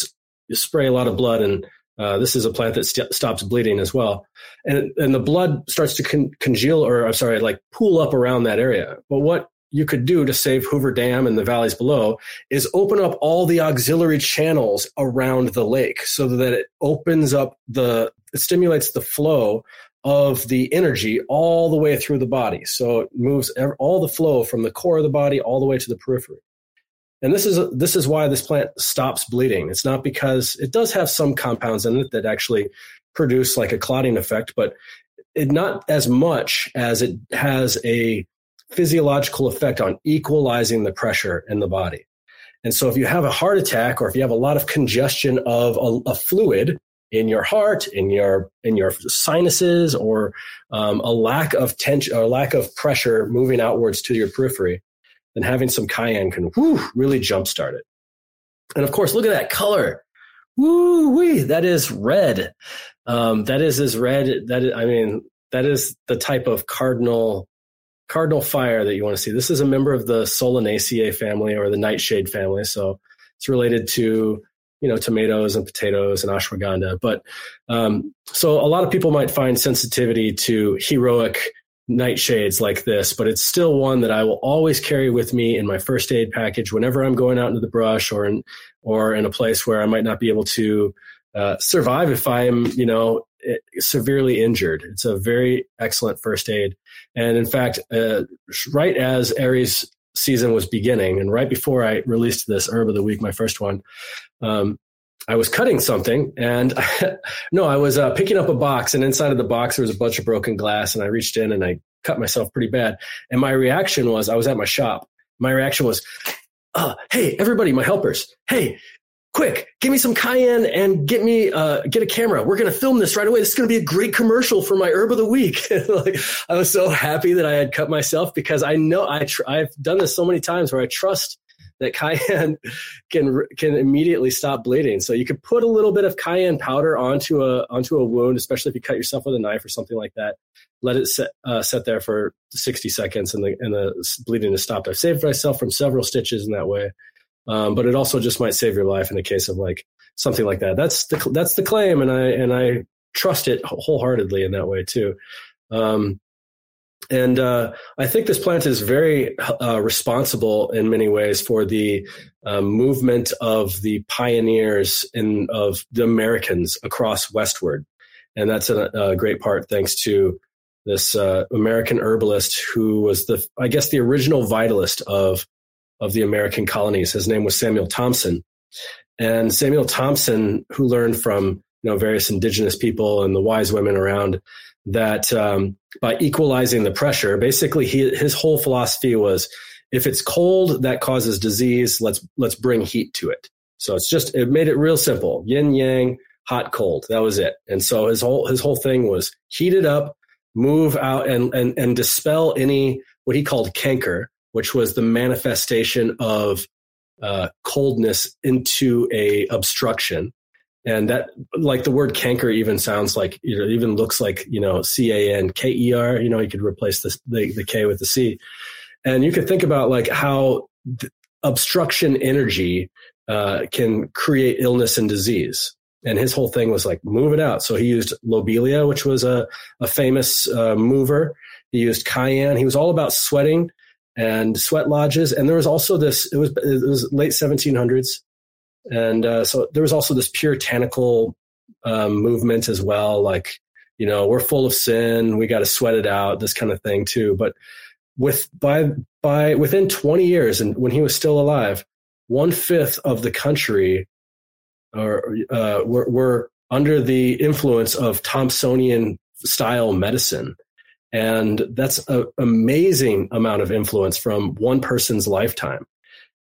spray a lot of blood, and uh, this is a plant that st- stops bleeding as well, and and the blood starts to con- congeal, or I'm sorry, like pool up around that area. But what you could do to save Hoover Dam and the valleys below is open up all the auxiliary channels around the lake so that it opens up the it stimulates the flow of the energy all the way through the body. So it moves all the flow from the core of the body all the way to the periphery. And this is this is why this plant stops bleeding. It's not because it does have some compounds in it that actually produce like a clotting effect, but it not as much as it has a physiological effect on equalizing the pressure in the body. And so if you have a heart attack or if you have a lot of congestion of a, a fluid in your heart, in your in your sinuses, or um, a lack of tension or lack of pressure moving outwards to your periphery, then having some cayenne can whew, really jumpstart it. And of course, look at that color. Woo wee, that is red. Um, that is as red. That is, I mean, that is the type of cardinal cardinal fire that you want to see. This is a member of the Solanaceae family or the nightshade family. So it's related to you know tomatoes and potatoes and ashwagandha. But um, so a lot of people might find sensitivity to heroic nightshades like this, but it's still one that I will always carry with me in my first aid package whenever I'm going out into the brush or in or in a place where I might not be able to uh, survive if I'm you know severely injured. It's a very excellent first aid, and in fact, uh, right as Aries season was beginning, and right before I released this herb of the week, my first one, um, I was cutting something, and no, I was uh, picking up a box, and inside of the box there was a bunch of broken glass, and I reached in and I cut myself pretty bad. And my reaction was, I was at my shop. My reaction was, uh, "Hey, everybody, my helpers! Hey, quick, give me some cayenne and get me uh, get a camera. We're gonna film this right away. This is gonna be a great commercial for my herb of the week. like, I was so happy that I had cut myself because I know I tr- I've done this so many times where I trust that cayenne can can immediately stop bleeding. So you could put a little bit of cayenne powder onto a onto a wound, especially if you cut yourself with a knife or something like that. Let it set uh, set there for 60 seconds, and the and the bleeding is stopped. I've saved myself from several stitches in that way. Um, but it also just might save your life in the case of like something like that. That's the that's the claim, and I and I trust it wholeheartedly in that way too. Um, and uh, I think this plant is very uh, responsible in many ways for the uh, movement of the pioneers in of the Americans across westward, and that's a, a great part thanks to this uh, American herbalist who was the I guess the original vitalist of of the American colonies. His name was Samuel Thomson. And Samuel Thomson, who learned from you know various indigenous people and the wise women around, that um, by equalizing the pressure, basically he, his whole philosophy was, if it's cold, that causes disease. Let's let's bring heat to it. So it's just it made it real simple: yin yang, hot cold. That was it. And so his whole his whole thing was heat it up, move out, and and and dispel any what he called canker, which was the manifestation of uh, coldness into a obstruction. And that, like the word canker, even sounds like you know, even looks like you know C A N K E R. You know, you could replace the, the the K with the C, and you could think about like how obstruction energy uh, can create illness and disease. And his whole thing was like move it out. So he used lobelia, which was a a famous uh, mover. He used cayenne. He was all about sweating and sweat lodges. And there was also this, it was, it was late 1700s. And uh, so there was also this puritanical um, movement as well. Like, you know, we're full of sin. We got to sweat it out, this kind of thing too. But with, by, by within 20 years and when he was still alive, one fifth of the country or, uh, were, were under the influence of Thomsonian style medicine. And that's an amazing amount of influence from one person's lifetime.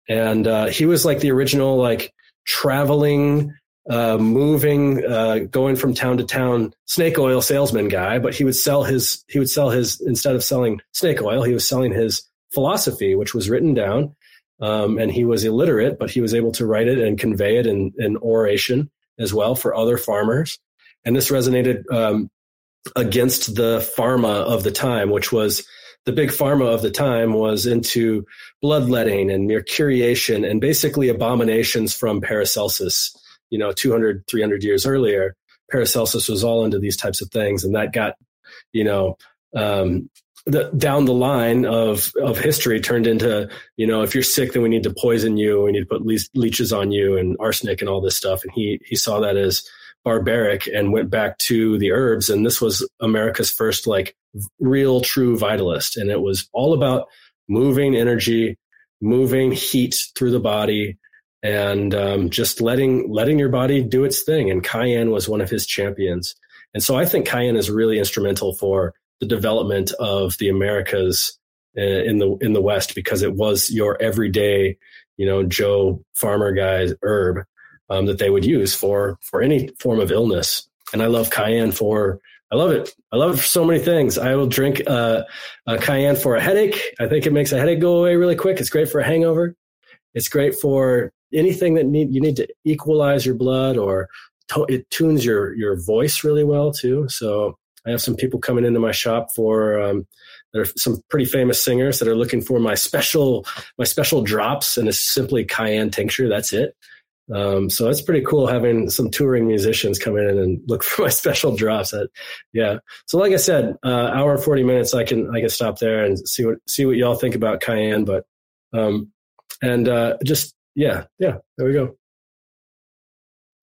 And uh, he was like the original, like traveling, uh, moving, uh, going from town to town snake oil salesman guy. But he would sell his, he would sell his, instead of selling snake oil, he was selling his philosophy, which was written down. Um, and he was illiterate, but he was able to write it and convey it in, in oration as well for other farmers. And this resonated um, against the pharma of the time, which was the big pharma of the time was into bloodletting and mercuriation and basically abominations from Paracelsus, you know, 200, 300 years earlier. Paracelsus was all into these types of things. And that got, you know, um, the, down the line of, of history turned into, you know, if you're sick, then we need to poison you. We need to put le- leeches on you and arsenic and all this stuff. And he, he saw that as, barbaric and went back to the herbs. And this was America's first like real true vitalist. And it was all about moving energy, moving heat through the body and um, just letting letting your body do its thing. And cayenne was one of his champions. And so I think cayenne is really instrumental for the development of the Americas uh, in the in the West because it was your everyday, you know, Joe farmer guy's herb um, that they would use for for any form of illness. And I love cayenne for I love it. I love it for so many things. I will drink uh, a cayenne for a headache. I think it makes a headache go away really quick. It's great for a hangover. It's great for anything that need you need to equalize your blood or to, it tunes your your voice really well too. So I have some people coming into my shop for um, there are some pretty famous singers that are looking for my special my special drops and it's simply cayenne tincture. That's it. Um, so it's pretty cool having some touring musicians come in and look for my special drops. At, yeah. So like I said, uh, hour and forty minutes. I can I can stop there and see what see what y'all think about cayenne. But um, and uh, just yeah yeah there we go.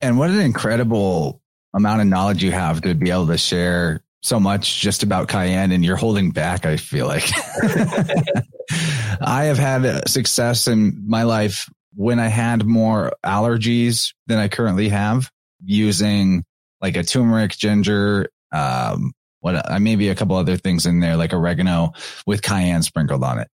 And what an incredible amount of knowledge you have to be able to share so much just about cayenne and you're holding back, I feel like. I have had success in my life when I had more allergies than I currently have using like a turmeric, ginger, um, what uh, maybe a couple other things in there like oregano with cayenne sprinkled on it.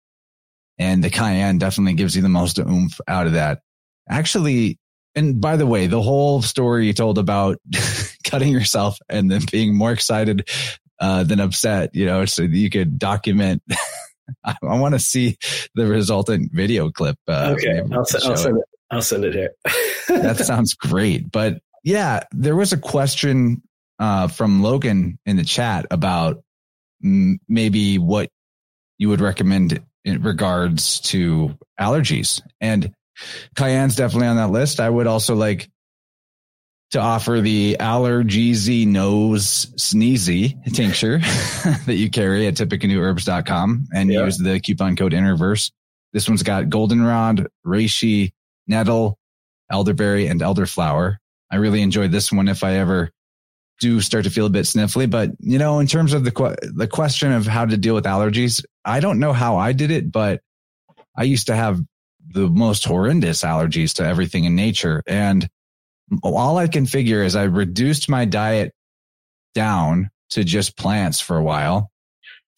And the cayenne definitely gives you the most oomph out of that. Actually, and by the way, the whole story you told about cutting yourself and then being more excited uh, than upset, you know, so you could document. I, I want to see the resultant video clip. Uh, okay, I'll, I'll send it. I'll send it here. that sounds great. But yeah, there was a question uh, from Logan in the chat about m- maybe what you would recommend in regards to allergies. And cayenne's definitely on that list. I would also like to offer the Allergeezy Nose Sneezy tincture that you carry at tippecanoeherbs.com and yeah. use the coupon code InnerVerse. This one's got goldenrod, reishi, nettle, elderberry, and elderflower. I really enjoyed this one if I ever do start to feel a bit sniffly. But, you know, in terms of the, the question of how to deal with allergies, I don't know how I did it, but I used to have the most horrendous allergies to everything in nature. And all I can figure is I reduced my diet down to just plants for a while.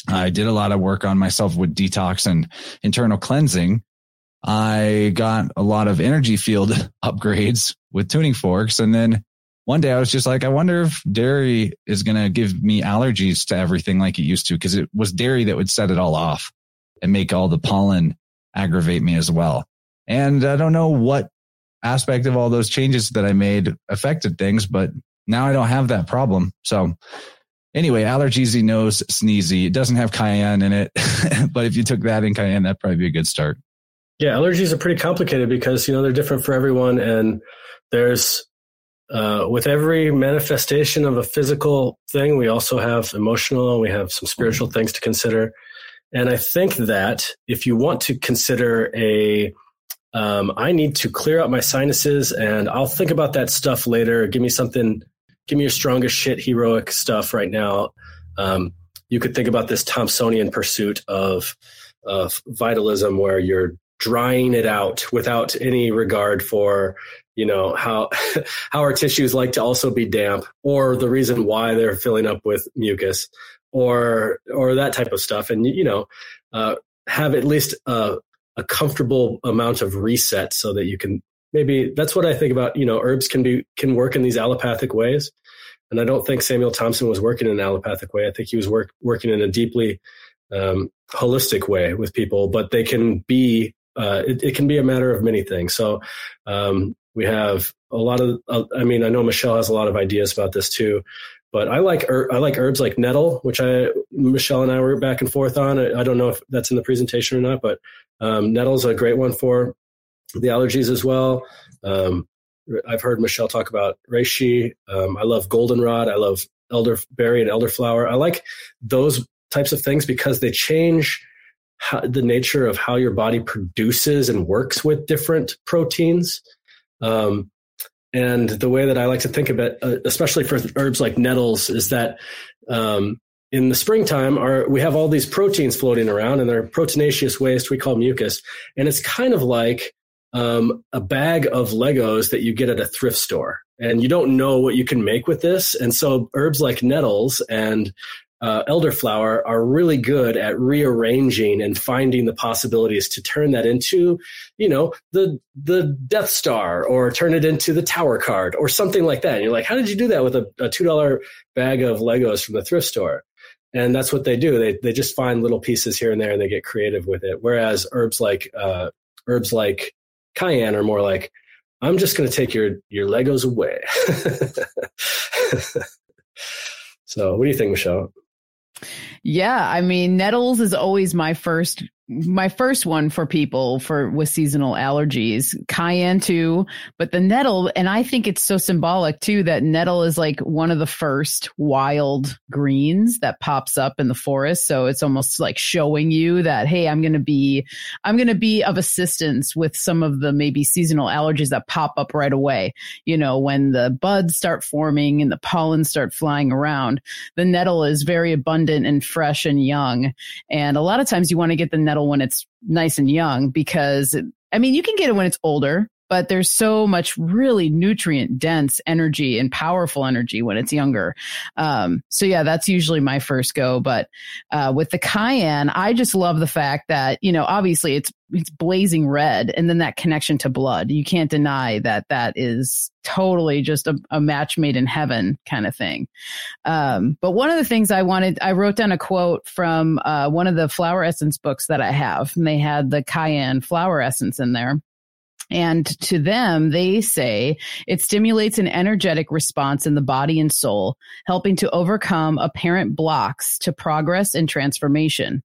I did a lot of work on myself with detox and internal cleansing. I got a lot of energy field upgrades with tuning forks. And then one day I was just like, I wonder if dairy is going to give me allergies to everything like it used to. Cause it was dairy that would set it all off and make all the pollen aggravate me as well. And I don't know what aspect of all those changes that I made affected things, but now I don't have that problem. So anyway, Allergeezy nose sneezy. It doesn't have cayenne in it, but if you took that in cayenne, that'd probably be a good start. Yeah, allergies are pretty complicated because you know they're different for everyone, and there's uh, with every manifestation of a physical thing, we also have emotional, we have some spiritual things to consider. And I think that if you want to consider a um, I need to clear out my sinuses and I'll think about that stuff later. Give me something, give me your strongest shit heroic stuff right now. Um, you could think about this Thomsonian pursuit of, of vitalism where you're drying it out without any regard for, you know, how, how our tissues like to also be damp or the reason why they're filling up with mucus or, or that type of stuff. And, you know, uh, have at least a, a comfortable amount of reset so that you can maybe that's what I think about, you know, herbs can be can work in these allopathic ways. And I don't think Samuel Thomson was working in an allopathic way. I think he was work, working in a deeply um, holistic way with people, but they can be, uh, it, it, can be a matter of many things. So um, we have a lot of, uh, I mean, I know Michelle has a lot of ideas about this too. But I like I like herbs like nettle, which I Michelle and I were back and forth on. I, I don't know if that's in the presentation or not, but um, nettle's a great one for the allergies as well. Um, I've heard Michelle talk about reishi. Um, I love goldenrod. I love elderberry and elderflower. I like those types of things because they change how, the nature of how your body produces and works with different proteins. Um, and the way that I like to think of it, uh, especially for herbs like nettles, is that um, in the springtime, our, we have all these proteins floating around, and they're proteinaceous waste we call mucus, and it's kind of like um, a bag of Legos that you get at a thrift store, and you don't know what you can make with this. And so, herbs like nettles and uh, elderflower are really good at rearranging and finding the possibilities to turn that into, you know, the the Death Star or turn it into the Tower card or something like that. And you're like, how did you do that with a, a two dollar bag of Legos from the thrift store? And that's what they do. They they just find little pieces here and there and they get creative with it. Whereas herbs like uh, herbs like cayenne are more like, I'm just going to take your your Legos away. so, what do you think, Michelle? Yeah, I mean, nettles is always my first my first one for people for with seasonal allergies, cayenne too, but the nettle, and I think it's so symbolic too that nettle is like one of the first wild greens that pops up in the forest. So it's almost like showing you that, hey, I'm going to be, I'm going to be of assistance with some of the maybe seasonal allergies that pop up right away. You know, when the buds start forming and the pollen start flying around, the nettle is very abundant and fresh and young. And a lot of times you want to get the nettle when it's nice and young because I mean, you can get it when it's older, but there's so much really nutrient dense energy and powerful energy when it's younger. Um, so yeah, that's usually my first go. But uh, with the cayenne, I just love the fact that you know, obviously it's it's blazing red, and then that connection to blood. You can't deny that that is totally just a, a match made in heaven kind of thing. Um, but one of the things I wanted, I wrote down a quote from uh, one of the flower essence books that I have, and they had the cayenne flower essence in there. And to them, they say it stimulates an energetic response in the body and soul, helping to overcome apparent blocks to progress and transformation.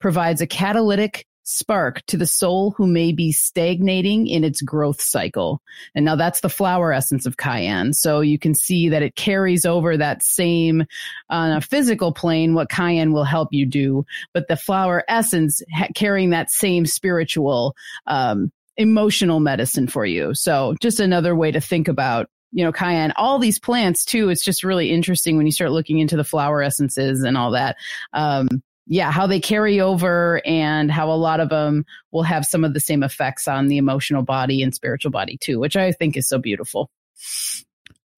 Provides a catalytic spark to the soul who may be stagnating in its growth cycle. And now that's the flower essence of cayenne. So you can see that it carries over that same on a physical plane, what cayenne will help you do, but the flower essence ha- carrying that same spiritual, um, emotional medicine for you. So just another way to think about you know, cayenne, all these plants too. It's just really interesting when you start looking into the flower essences and all that. Um, yeah, how they carry over and how a lot of them will have some of the same effects on the emotional body and spiritual body too, which I think is so beautiful.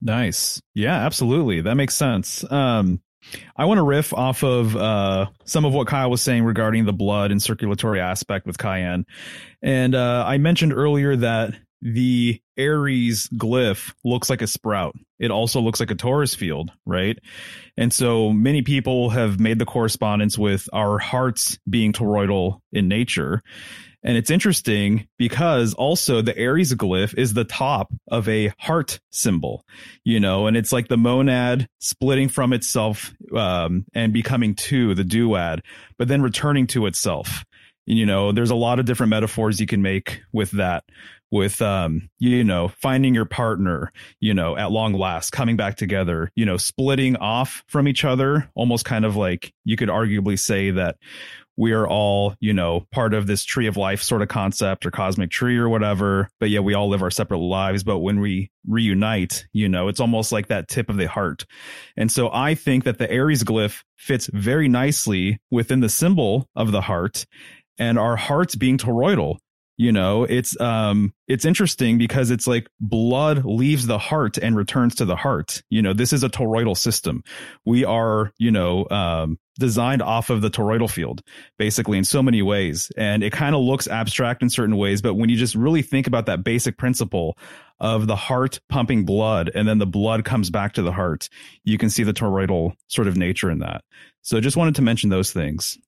Nice. Yeah, absolutely. That makes sense. Um, I want to riff off of uh, some of what Kyle was saying regarding the blood and circulatory aspect with cayenne. And uh, I mentioned earlier that the Aries glyph looks like a sprout. It also looks like a torus field, right? And so many people have made the correspondence with our hearts being toroidal in nature. And it's interesting because also the Aries glyph is the top of a heart symbol, you know, and it's like the monad splitting from itself um, and becoming two, the duad, but then returning to itself. You know, there's a lot of different metaphors you can make with that with um you know finding your partner you know at long last coming back together you know splitting off from each other almost kind of like you could arguably say that we are all you know part of this tree of life sort of concept or cosmic tree or whatever. But yeah we all live our separate lives. But when we reunite you know it's almost like that tip of the heart. And so i think that the aries glyph fits very nicely within the symbol of the heart and our hearts being toroidal you know it's um it's interesting because it's like blood leaves the heart and returns to the heart. You know this is a toroidal system. We are you know um designed off of the toroidal field basically in so many ways. And it kind of looks abstract in certain ways but when you just really think about that basic principle of the heart pumping blood and then the blood comes back to the heart you can see the toroidal sort of nature in that. So just wanted to mention those things.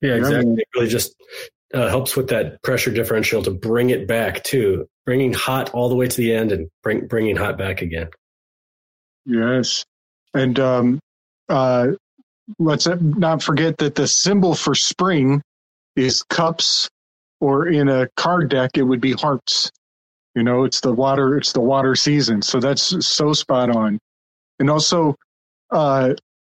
Yeah, exactly. It really just uh, helps with that pressure differential to bring it back too, bringing hot all the way to the end and bring, bringing hot back again. Yes. And um, uh, let's not forget that the symbol for spring is cups, or in a card deck, it would be hearts. You know, it's the water, it's the water season. So that's so spot on. And also, uh,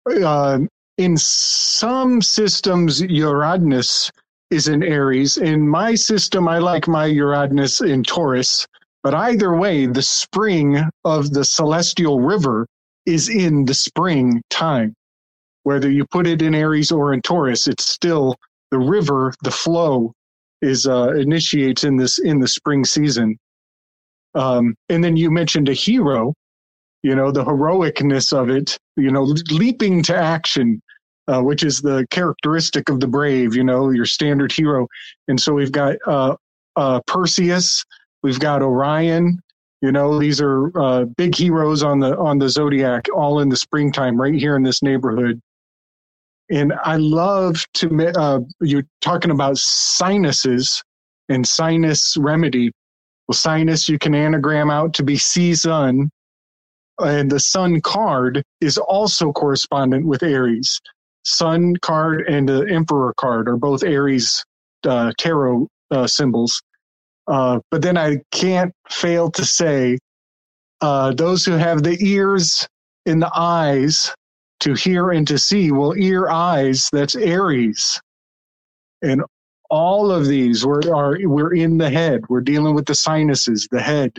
uh, in some systems, Uranus is in Aries. In my system, I like my Uranus in Taurus. But either way, the spring of the celestial river is in the spring time. Whether you put it in Aries or in Taurus, it's still the river, the flow is uh, initiates in this in the spring season. Um, and then you mentioned a hero, you know, the heroicness of it, you know, leaping to action, uh, which is the characteristic of the brave, you know, your standard hero. And so we've got uh, uh, Perseus, we've got Orion. You know, these are uh, big heroes on the on the zodiac, all in the springtime, right here in this neighborhood. And I love to uh, you're talking about sinuses and sinus remedy. Well, sinus you can anagram out to be sun, and the sun card is also correspondent with Aries. Sun card and the Emperor card are both Aries uh, tarot uh, symbols. Uh, but then I can't fail to say uh, those who have the ears in the eyes to hear and to see. Well, ear, eyes, that's Aries. And all of these we're, are, we're in the head. We're dealing with the sinuses, the head,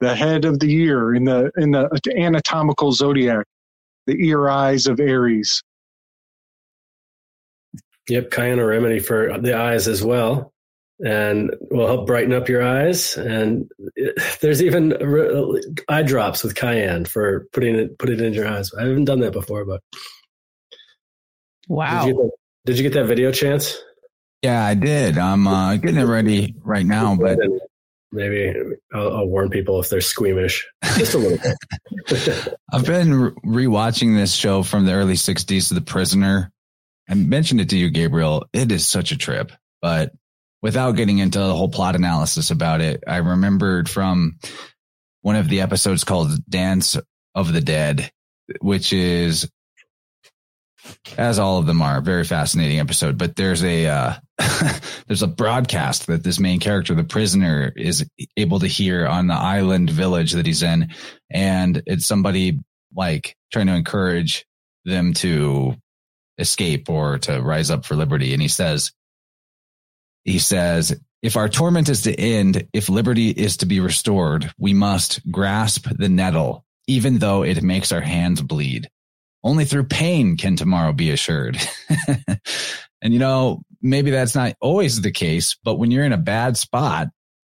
the head of the ear in the, in the anatomical zodiac, the ear eyes of Aries. Yep, cayenne a remedy for the eyes as well, and will help brighten up your eyes. And it, there's even eye drops with cayenne for putting it put it in your eyes. I haven't done that before, but wow. Did you, did you get that video chance? Yeah, I did. I'm uh, getting it ready right now, but maybe I'll, I'll, warn people if they're squeamish, just a little bit. I've been re- rewatching this show from the early '60s, The Prisoner. I mentioned it to you, Gabriel. It is such a trip, but without getting into the whole plot analysis about it, I remembered from one of the episodes called Dance of the Dead, which is as all of them are, very fascinating episode. But there's a uh, there's a broadcast that this main character, the prisoner, is able to hear on the island village that he's in, and it's somebody like trying to encourage them to escape or to rise up for liberty. And he says, he says, if our torment is to end, if liberty is to be restored, we must grasp the nettle, even though it makes our hands bleed. Only through pain can tomorrow be assured. and you know, maybe that's not always the case, but when you're in a bad spot,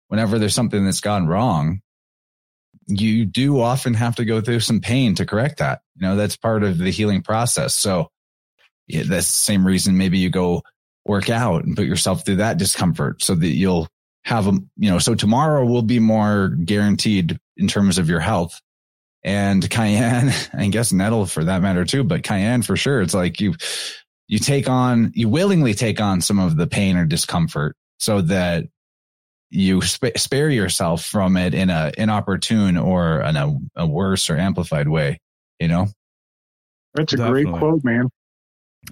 whenever there's something that's gone wrong, you do often have to go through some pain to correct that. You know, that's part of the healing process. So yeah, that's the same reason maybe you go work out and put yourself through that discomfort so that you'll have a, you know, so tomorrow will be more guaranteed in terms of your health and cayenne, I guess nettle for that matter too, but cayenne for sure. It's like you, you take on, you willingly take on some of the pain or discomfort so that you sp- spare yourself from it in a inopportune or in a, a worse or amplified way, you know? That's a Definitely. great quote, man.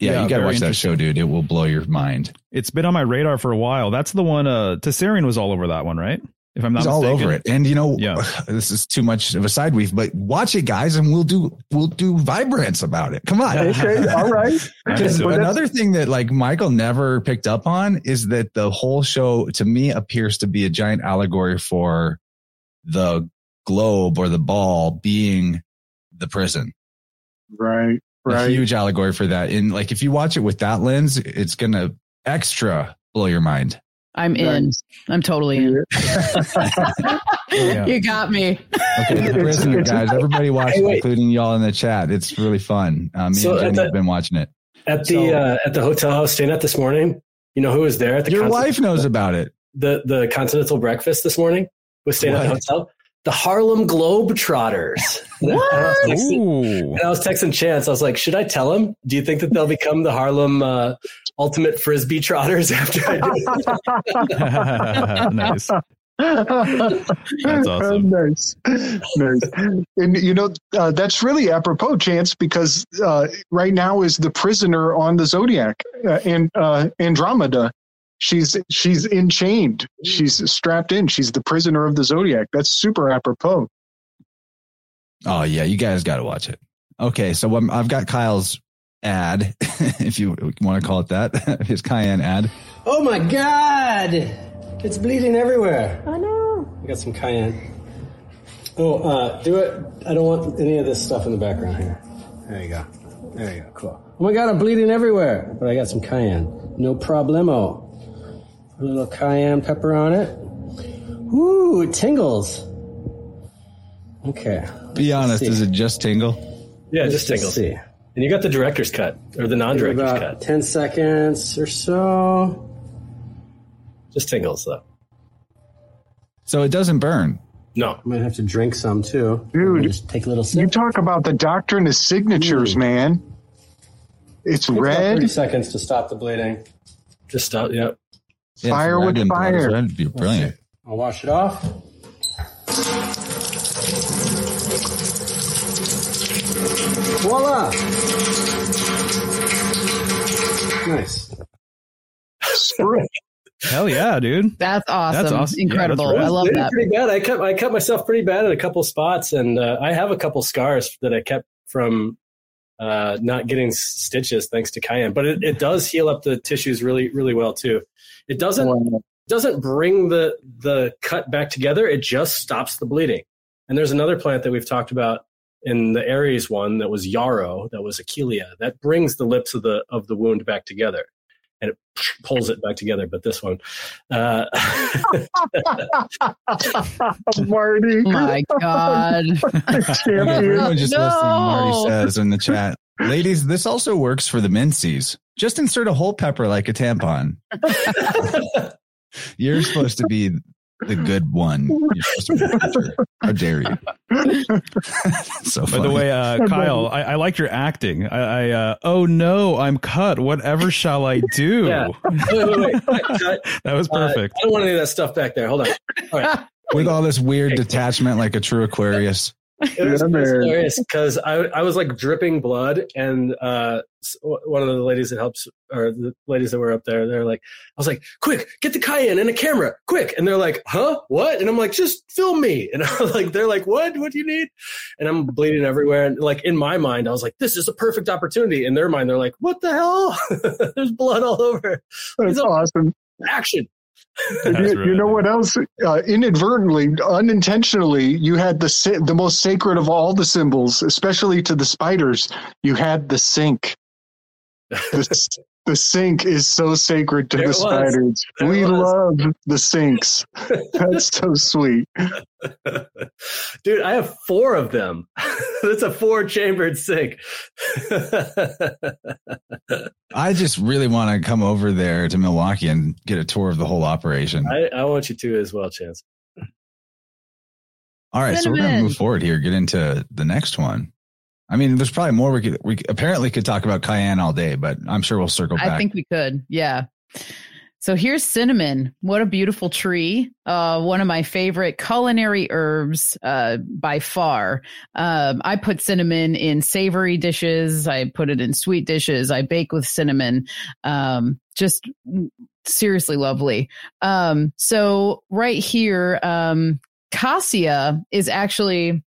Yeah, yeah you got to watch that show, dude. It will blow your mind. It's been on my radar for a while. That's the one, uh, Tsarion was all over that one, right? If I'm not He's mistaken. all over it. And you know, yeah. this is too much of a side weave, but watch it, guys, and we'll do we'll do Vibe Rants about it. Come on. Okay, all right. Because another thing that like Michael never picked up on is that the whole show to me appears to be a giant allegory for the globe or the ball being the prison. Right. Right. A huge allegory for that. And like if you watch it with that lens, it's gonna extra blow your mind. I'm in. I'm totally in. yeah. You got me. Okay, the prisoner guys. Everybody watch it, including y'all in the chat. It's really fun. Uh, me so and Jenny the, have been watching it at the so, uh, at the hotel I was staying at this morning. You know who was there at the? Your wife knows about it. The the continental breakfast this morning was staying what? at the hotel. The Harlem Globetrotters. What? And I, texting, and I was texting Chance. I was like, should I tell him? Do you think that they'll become the Harlem uh, ultimate frisbee trotters after I do. nice. that's awesome. nice, nice. And you know uh, that's really apropos, Chance, because uh, right now is the prisoner on the Zodiac uh, and uh, Andromeda. She's she's enchained. She's strapped in. She's the prisoner of the Zodiac. That's super apropos. Oh yeah, you guys got to watch it. Okay, so um, I've got Kyle's ad, if you want to call it that, his cayenne ad. Oh my God! It's bleeding everywhere. i know I got some cayenne. Oh, uh, do it. I don't want any of this stuff in the background here. There you go. There you go. Cool. Oh my God, I'm bleeding everywhere. But I got some cayenne. No problemo. A little cayenne pepper on it. Ooh, it tingles. Okay. Be honest, is it just tingle? Yeah, just tingles. See. And you got the director's cut or the non-director's cut. Ten seconds or so. Just tingles though. So it doesn't burn. No, I might have to drink some too. Dude, just take a little sip. You talk about the doctrine of signatures, Ooh. man. It's it red. Thirty seconds to stop the bleeding. Just stop. Yep. Yeah, fire with fire. That'd be brilliant. I'll wash it off. Voila! Nice. Spring. Hell yeah, dude. That's awesome. That's awesome. Yeah, that's Incredible. I love They that. Pretty bad. I cut I cut myself pretty bad in a couple spots, and uh, I have a couple scars that I kept from uh, not getting stitches thanks to cayenne. But it, it does heal up the tissues really really well too. It doesn't doesn't bring the the cut back together. It just stops the bleeding. And there's another plant that we've talked about in the Aries one that was yarrow, that was Achillea, that brings the lips of the of the wound back together. And it pulls it back together. But this one, uh, Marty. My God. Everyone just No. listening, Marty says in the chat. Ladies, this also works for the menses. Just insert a whole pepper like a tampon. You're supposed to be the good one. You're supposed to be the. How dare you? so funny. By the way, uh, Kyle, I, I like your acting. I, I uh, oh no, I'm cut. Whatever shall I do? Yeah. wait, wait, wait. Cut, cut. That was Uh, perfect. I don't want any of that stuff back there. Hold on. All right. with all this weird detachment like a true Aquarius. It was, Yeah, it was man. hilarious because I, I was like dripping blood, and uh, one of the ladies that helps, or the ladies that were up there, they're like, I was like, quick, get the cayenne and a camera, quick. And they're like, huh, what? And I'm like, just film me. And I'm like, they're like, what? What do you need? And I'm bleeding everywhere. And like in my mind, I was like, this is a perfect opportunity. In their mind, they're like, what the hell? There's blood all over. That's awesome. Action. You, you know what else? Uh, inadvertently, unintentionally, you had the the most sacred of all the symbols, especially to the spiders. You had the sink. The, the sink is so sacred to There the spiders. We was. love the sinks. That's so sweet. Dude, I have four of them. That's a four chambered sink. I just really want to come over there to Milwaukee and get a tour of the whole operation. I, I want you to as well, Chance. All right, so we're going to move forward here, get into the next one. I mean, there's probably more we could, we apparently could talk about cayenne all day, but I'm sure we'll circle back. I think we could. Yeah. So here's cinnamon. What a beautiful tree. Uh, one of my favorite culinary herbs, uh, by far. Um, I put cinnamon in savory dishes. I put it in sweet dishes. I bake with cinnamon. Um, just seriously lovely. Um, so right here, um, cassia is actually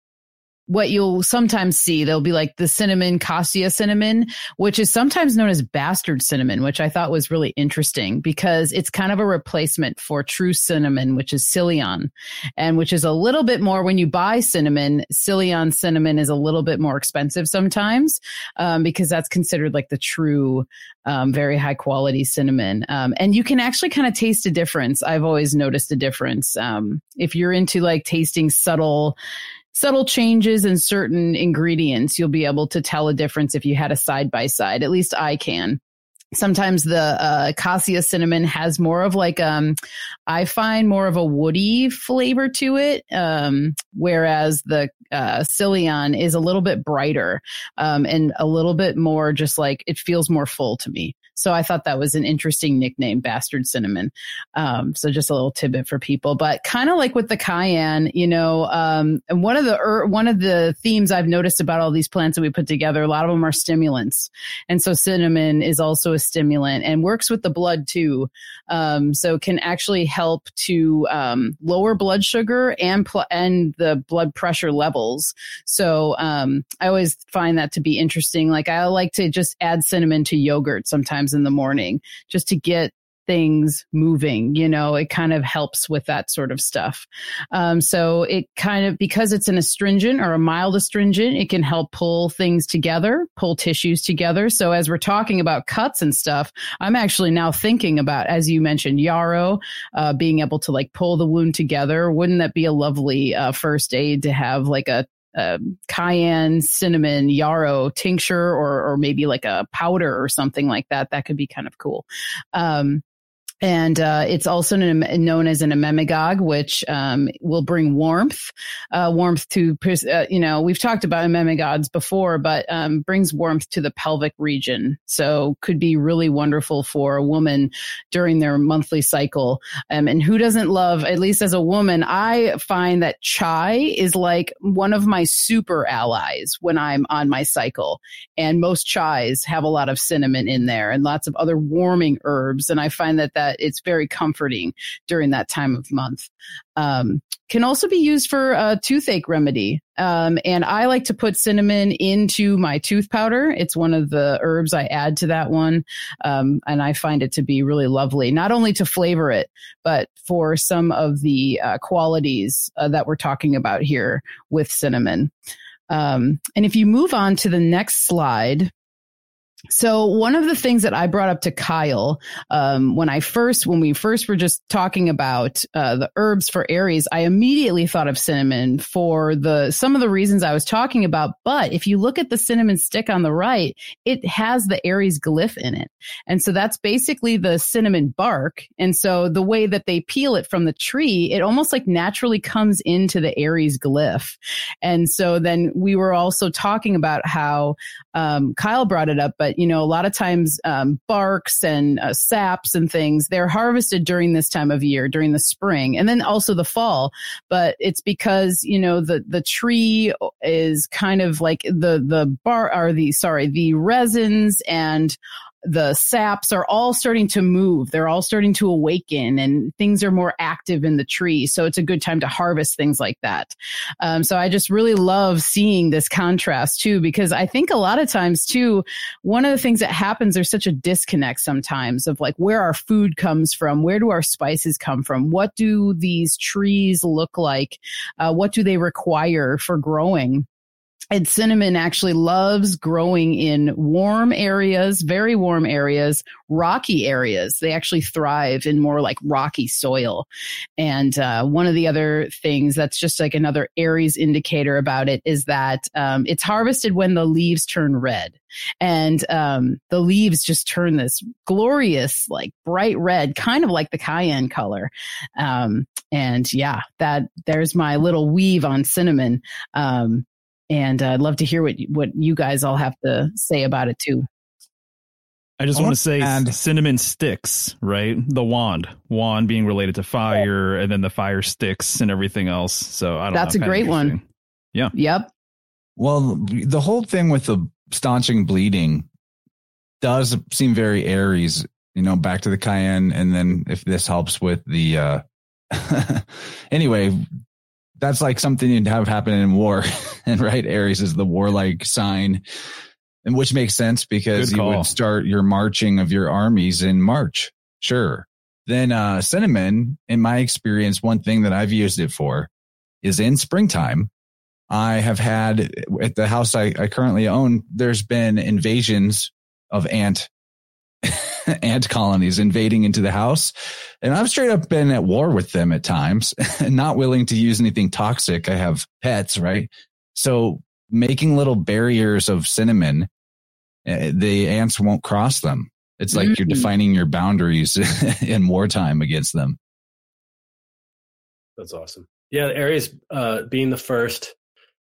what you'll sometimes see. they'll be like the cinnamon, cassia cinnamon, which is sometimes known as bastard cinnamon, which I thought was really interesting because it's kind of a replacement for true cinnamon, which is Ceylon, and which is a little bit more when you buy cinnamon, Ceylon cinnamon is a little bit more expensive sometimes um, because that's considered like the true, um, very high quality cinnamon. Um, and you can actually kind of taste a difference. I've always noticed a difference. Um, if you're into like tasting subtle, subtle changes in certain ingredients, you'll be able to tell a difference if you had a side by side. At least I can. Sometimes the uh, cassia cinnamon has more of like um, I find more of a woody flavor to it, um, whereas the uh, Ceylon is a little bit brighter um, and a little bit more just like it feels more full to me. So I thought that was an interesting nickname, bastard cinnamon. Um, so just a little tidbit for people, but kind of like with the cayenne, you know, um, and one of the er, one of the themes I've noticed about all these plants that we put together, a lot of them are stimulants, and so cinnamon is also a stimulant and works with the blood too. Um, so can actually help to um, lower blood sugar and pl- and the blood pressure levels. So um, I always find that to be interesting. Like I like to just add cinnamon to yogurt sometimes in the morning just to get things moving you know it kind of helps with that sort of stuff um, so it kind of because it's an astringent or a mild astringent it can help pull things together pull tissues together so as we're talking about cuts and stuff i'm actually now thinking about as you mentioned yarrow uh, being able to like pull the wound together wouldn't that be a lovely uh, first aid to have like a um, cayenne, cinnamon, yarrow tincture, or or maybe like a powder or something like that. That could be kind of cool. Um, and uh, it's also known as an emmenagogue, which um, will bring warmth, uh, warmth to uh, you know we've talked about emmenagogues before, but um, brings warmth to the pelvic region. So could be really wonderful for a woman during their monthly cycle. Um, and who doesn't love, at least as a woman, I find that chai is like one of my super allies when I'm on my cycle. And most chais have a lot of cinnamon in there and lots of other warming herbs, and I find that that it's very comforting during that time of month. Um, can also be used for a toothache remedy. Um, and I like to put cinnamon into my tooth powder. It's one of the herbs I add to that one. Um, and I find it to be really lovely, not only to flavor it, but for some of the uh, qualities uh, that we're talking about here with cinnamon. Um, and if you move on to the next slide, so one of the things that I brought up to Kyle um, when I first, when we first were just talking about uh, the herbs for Aries, I immediately thought of cinnamon for the some of the reasons I was talking about. But if you look at the cinnamon stick on the right, it has the Aries glyph in it, and so that's basically the cinnamon bark. And so the way that they peel it from the tree, it almost like naturally comes into the Aries glyph. And so then we were also talking about how um, Kyle brought it up, but you know, a lot of times um, barks and uh, saps and things, they're harvested during this time of year, during the spring and then also the fall. But it's because, you know, the, the tree is kind of like the, the bar or the, sorry, the resins and the saps are all starting to move. They're all starting to awaken and things are more active in the tree. So it's a good time to harvest things like that. Um, so I just really love seeing this contrast too, because I think a lot of times too, one of the things that happens, there's such a disconnect sometimes of like where our food comes from. Where do our spices come from? What do these trees look like? Uh, what do they require for growing? And cinnamon actually loves growing in warm areas, very warm areas, rocky areas. They actually thrive in more like rocky soil. And uh, one of the other things that's just like another Aries indicator about it is that um, it's harvested when the leaves turn red. And um, the leaves just turn this glorious, like bright red, kind of like the cayenne color. Um, and yeah, that there's my little weave on cinnamon. Um, and uh, I'd love to hear what what you guys all have to say about it too. I just want to say and cinnamon sticks, right? The wand, wand being related to fire, and then the fire sticks and everything else. So I don't. That's know, a great one. Yeah. Yep. Well, the whole thing with the staunching bleeding does seem very Aries. You know, back to the cayenne, and then if this helps with the. uh anyway, that's like something you'd have happen in war. and right, Aries is the warlike sign, and which makes sense because you would start your marching of your armies in March. Sure. Then uh, cinnamon, in my experience, one thing that I've used it for is in springtime. I have had at the house I, I currently own, there's been invasions of ant ant colonies invading into the house. And I've straight up been at war with them at times, not willing to use anything toxic. I have pets, right? So making little barriers of cinnamon, eh, the ants won't cross them. It's like mm-hmm. you're mm. defining your boundaries in wartime against them. That's awesome. Yeah, Aries uh, being the first,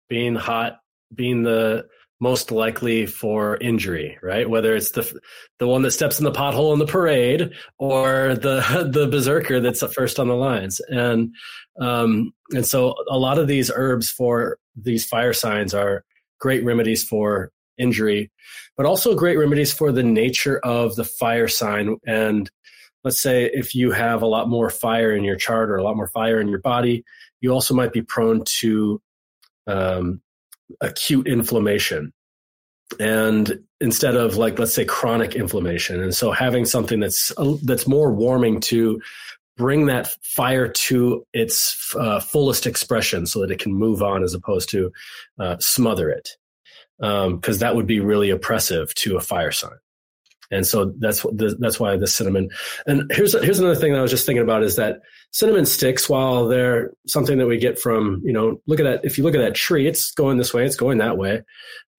being hot, being the most likely for injury, right? Whether it's the the one that steps in the pothole in the parade or the the berserker that's first on the lines, and um, and so a lot of these herbs for these fire signs are great remedies for injury, but also great remedies for the nature of the fire sign. And let's say if you have a lot more fire in your chart or a lot more fire in your body, you also might be prone to um, acute inflammation. And instead of like let's say chronic inflammation. And so having something that's uh, that's more warming to bring that fire to its uh, fullest expression so that it can move on as opposed to uh, smother it. Because um, that would be really oppressive to a fire sign and so that's the, that's why the cinnamon and here's here's another thing that I was just thinking about is that cinnamon sticks while they're something that we get from you know look at that if you look at that tree it's going this way it's going that way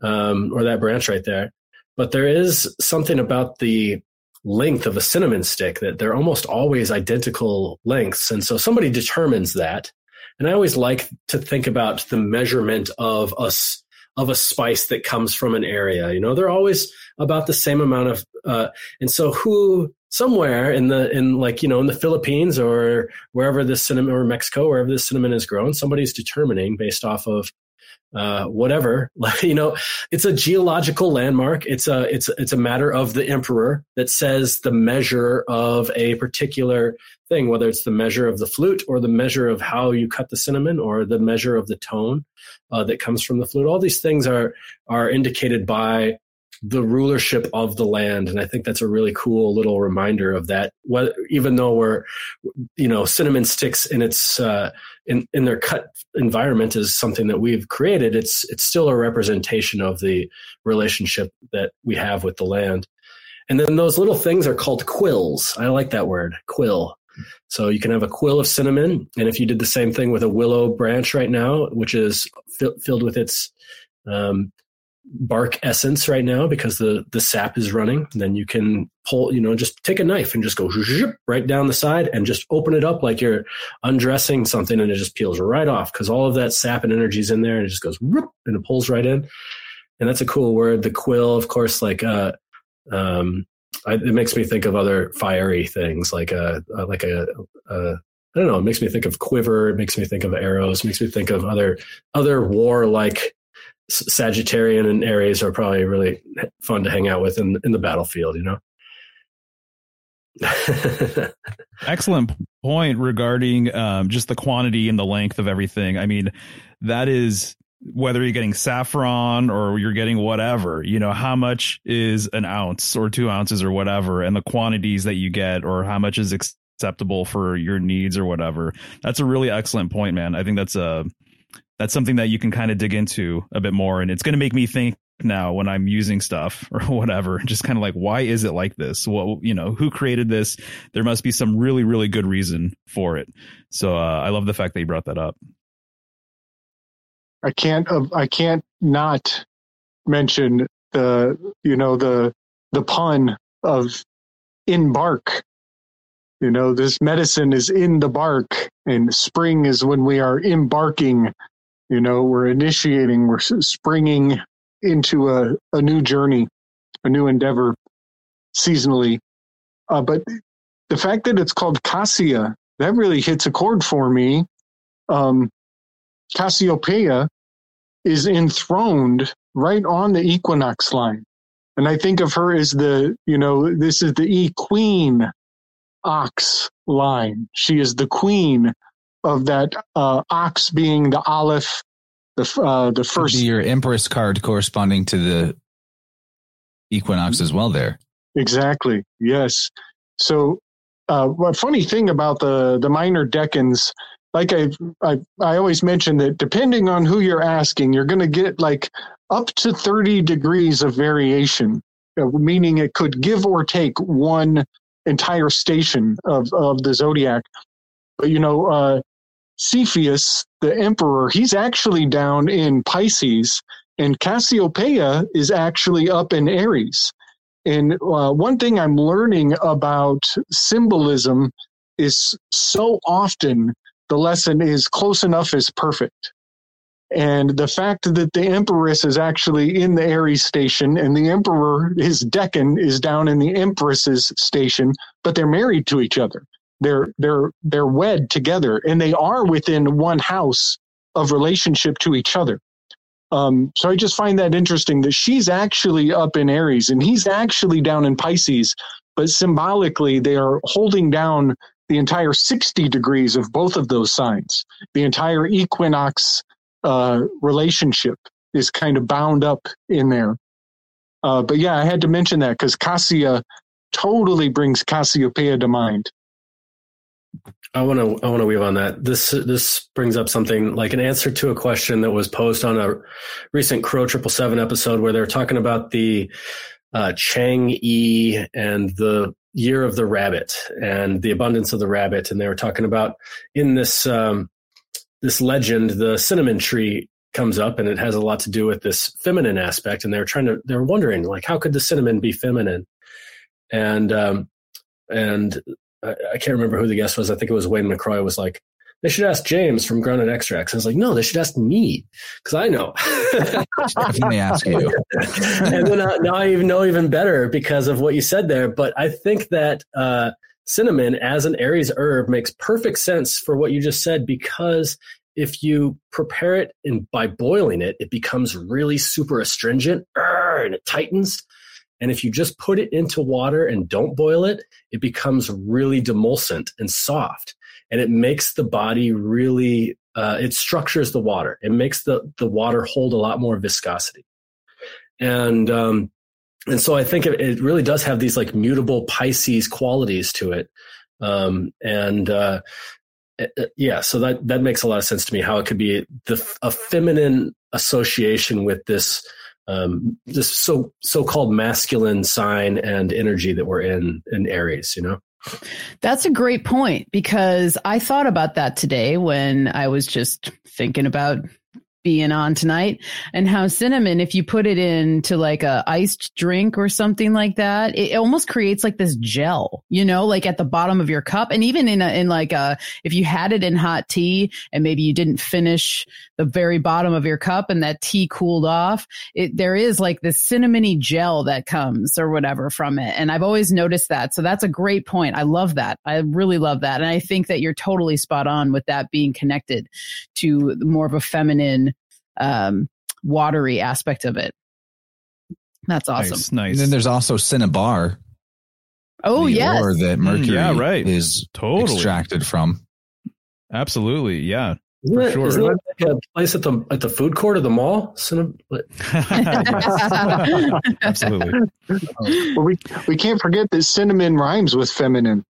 um, or that branch right there but there is something about the length of a cinnamon stick that they're almost always identical lengths. And so somebody determines that. And I always like to think about the measurement of us of a spice that comes from an area. You know, they're always about the same amount of uh, and so who somewhere in the in like you know in the Philippines or wherever this cinnamon or Mexico wherever this cinnamon is grown, somebody's determining based off of uh, whatever. you know, it's a geological landmark. It's a it's it's a matter of the emperor that says the measure of a particular thing, whether it's the measure of the flute or the measure of how you cut the cinnamon or the measure of the tone uh, that comes from the flute. All these things are are indicated by the rulership of the land. And I think that's a really cool little reminder of that. What, even though we're, you know, cinnamon sticks in its, uh, in, in their cut environment is something that we've created. It's, it's still a representation of the relationship that we have with the land. And then those little things are called quills. I like that word, quill. So you can have a quill of cinnamon. And if you did the same thing with a willow branch right now, which is fi- filled with its um, bark essence right now because the the sap is running then you can pull you know just take a knife and just go right down the side and just open it up like you're undressing something and it just peels right off because all of that sap and energy is in there and it just goes and it pulls right in and that's a cool word the quill of course like uh um I, it makes me think of other fiery things like a, a like a, a I don't know. It makes me think of quiver. It makes me think of arrows. It makes me think of other other war like Sagittarian and Aries are probably really fun to hang out with in in the battlefield. You know. Excellent point regarding um, just the quantity and the length of everything. I mean, that is whether you're getting saffron or you're getting whatever, you know, how much is an ounce or two ounces or whatever, and the quantities that you get or how much is acceptable for your needs or whatever. That's a really excellent point, man. I think that's a that's something that you can kind of dig into a bit more. And it's going to make me think now when I'm using stuff or whatever, just kind of like, why is it like this? Well, you know, who created this? There must be some really, really good reason for it. So uh, I love the fact that you brought that up. I can't, uh, I can't not mention the, you know, the, the pun of in bark. You know, this medicine is in the bark and spring is when we are embarking you know, we're initiating, we're springing into a, a new journey, a new endeavor seasonally. Uh, but the fact that it's called Cassia, that really hits a chord for me. Um, Cassiopeia is enthroned right on the equinox line. And I think of her as the, you know, this is the E queen ox line. She is the queen of that uh, ox being the Aleph, the uh, the first your Empress card corresponding to the equinox as well. There, exactly. Yes. So, uh, a funny thing about the the minor decans, like I I I always mention that depending on who you're asking, you're going to get like up to thirty degrees of variation, uh, meaning it could give or take one entire station of of the zodiac. But you know, uh, Cepheus, the emperor, he's actually down in Pisces, and Cassiopeia is actually up in Aries. And uh, one thing I'm learning about symbolism is so often the lesson is close enough is perfect. And the fact that the Empress is actually in the Aries station and the Emperor, his decan, is down in the Empress's station, but they're married to each other. They're they're they're wed together, and they are within one house of relationship to each other. Um, so I just find that interesting that she's actually up in Aries and he's actually down in Pisces, but symbolically they are holding down the entire 60 degrees of both of those signs. The entire equinox uh, relationship is kind of bound up in there. Uh, but yeah, I had to mention that because Cassia totally brings Cassiopeia to mind. I want to I want to weave on that. This this brings up something like an answer to a question that was posed on a recent Crow Triple Seven episode where they're talking about the uh, Chang'e and the year of the rabbit and the abundance of the rabbit, and they were talking about in this um, this legend the cinnamon tree comes up and it has a lot to do with this feminine aspect, and they're trying to they're wondering like how could the cinnamon be feminine? and um, and I, I can't remember who the guest was. I think it was Wayne McCroy. Was like, they should ask James from Grounded Extracts. I was like, no, they should ask me because I know. Definitely ask you. and then I, now I even know even better because of what you said there. But I think that uh, cinnamon as an Aries herb makes perfect sense for what you just said because if you prepare it in, by boiling it, it becomes really super astringent and it tightens. And if you just put it into water and don't boil it, it becomes really demulcent and soft. And it makes the body really uh, it structures the water. It makes the the water hold a lot more viscosity. And um, and so i think it, it really does have these like mutable pisces qualities to it. Um, and uh, yeah so that that makes a lot of sense to me how it could be the a feminine association with this um, this so so-called masculine sign and energy that we're in in aries you know? That's a great point because I thought about that today when I was just thinking about being on tonight. And how cinnamon if you put it into like a iced drink or something like that it almost creates like this gel you know like at the bottom of your cup. And even in a, in like a if you had it in hot tea and maybe you didn't finish the very bottom of your cup and that tea cooled off it there is like this cinnamony gel that comes or whatever from it. And I've always noticed that. So that's a great point. I love that. I really love that. And I think that you're totally spot on with that being connected to more of a feminine um, watery aspect of it. That's awesome. Nice, nice. And then there's also cinnabar. Oh yeah, yes, ore that Mercury Mm, yeah, right. is Totally. extracted from. Absolutely. Yeah. Isn't For it, sure. isn't it like a place at the at the food court of the mall? Cinna- Absolutely. Well, we we can't forget that cinnamon rhymes with feminine.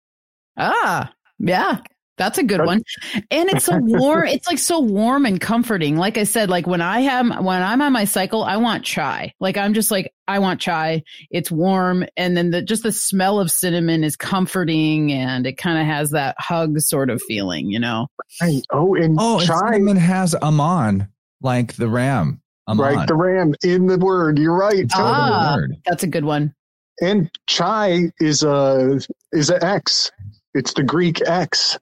ah, yeah. That's a good one. And it's so warm. It's like so warm and comforting. Like I said, like when I have, when I'm on my cycle, I want chai. Like I'm just like, I want chai. It's warm. And then the, just the smell of cinnamon is comforting and it kind of has that hug sort of feeling, you know? Right. Oh, and Oh, and cinnamon has Amon, like the ram. Amon. right? The ram in the word. You're right. It's over the Ah. word. That's a good one. And chai is a is an X. It's the Greek X.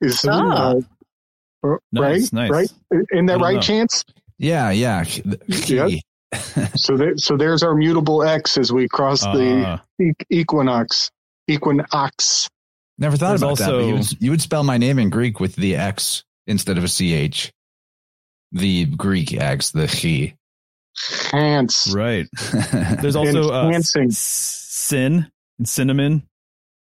Is Ah. uh, Nice, right? nice. Right? In I that right know. chance? Yeah, yeah. Yep. So there, so there's our mutable X as we cross the Uh, e- equinox. Equinox. Never thought There's about that. but You would, you would spell my name in Greek with the X instead of a CH. The Greek X, the chi. Hands. right. There's also uh, Enhancing. s- sin and cinnamon.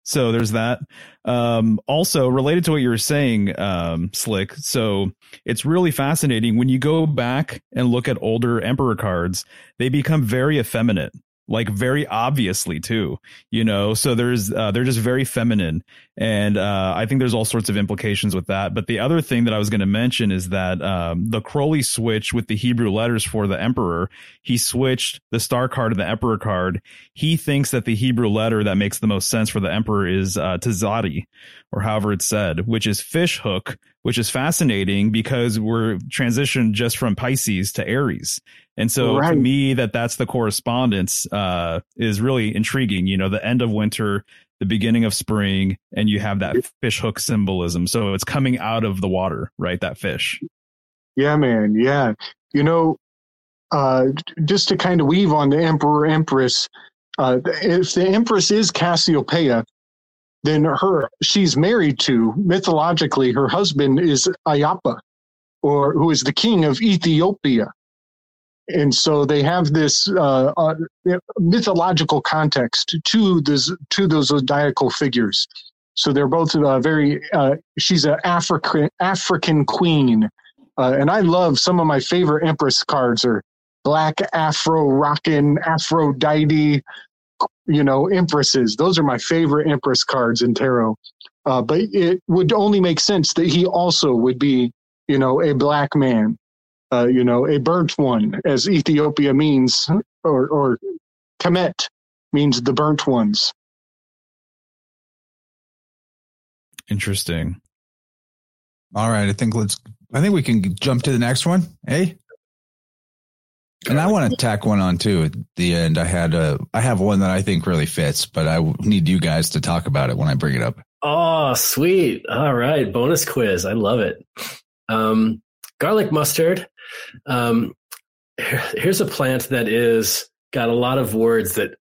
So there's that. Um, also related to what you were saying, um, Slick. So it's really fascinating when you go back and look at older emperor cards, they become very effeminate, like very obviously too, you know, so there's, uh, they're just very feminine. And, uh, I think there's all sorts of implications with that. But the other thing that I was going to mention is that, um, the Crowley switch with the Hebrew letters for the emperor, he switched the star card to the emperor card. He thinks that the Hebrew letter that makes the most sense for the emperor is, uh, Tzaddi or however it's said, which is fish hook, which is fascinating because we're transitioned just from Pisces to Aries. And so to me, that that's the correspondence, uh, is really intriguing. You know, the end of winter, the beginning of spring, and you have that fish hook symbolism. So it's coming out of the water, right? That fish. Yeah, man. Yeah. You know, uh, just to kind of weave on the emperor empress, uh, if the empress is Cassiopeia, then her she's married to mythologically her husband is Ayapa, or who is the king of Ethiopia. And so they have this uh, uh, mythological context to this to those zodiacal figures. So they're both uh, very. Uh, she's an African African queen, uh, and I love some of my favorite Empress cards are black Afro rockin' Aphrodite, you know, Empresses. Those are my favorite Empress cards in tarot. Uh, but it would only make sense that he also would be, you know, a black man, uh, you know, a burnt one, as Ethiopia means, or or Kemet means the burnt ones. Interesting. All right. I think let's, I think we can jump to the next one. Hey, And I want to tack one on too at the end. I had a, I have one that I think really fits, but I need you guys to talk about it when I bring it up. Oh, sweet. All right. Bonus quiz. I love it. Um, garlic mustard. Um, here's a plant that is got a lot of words that,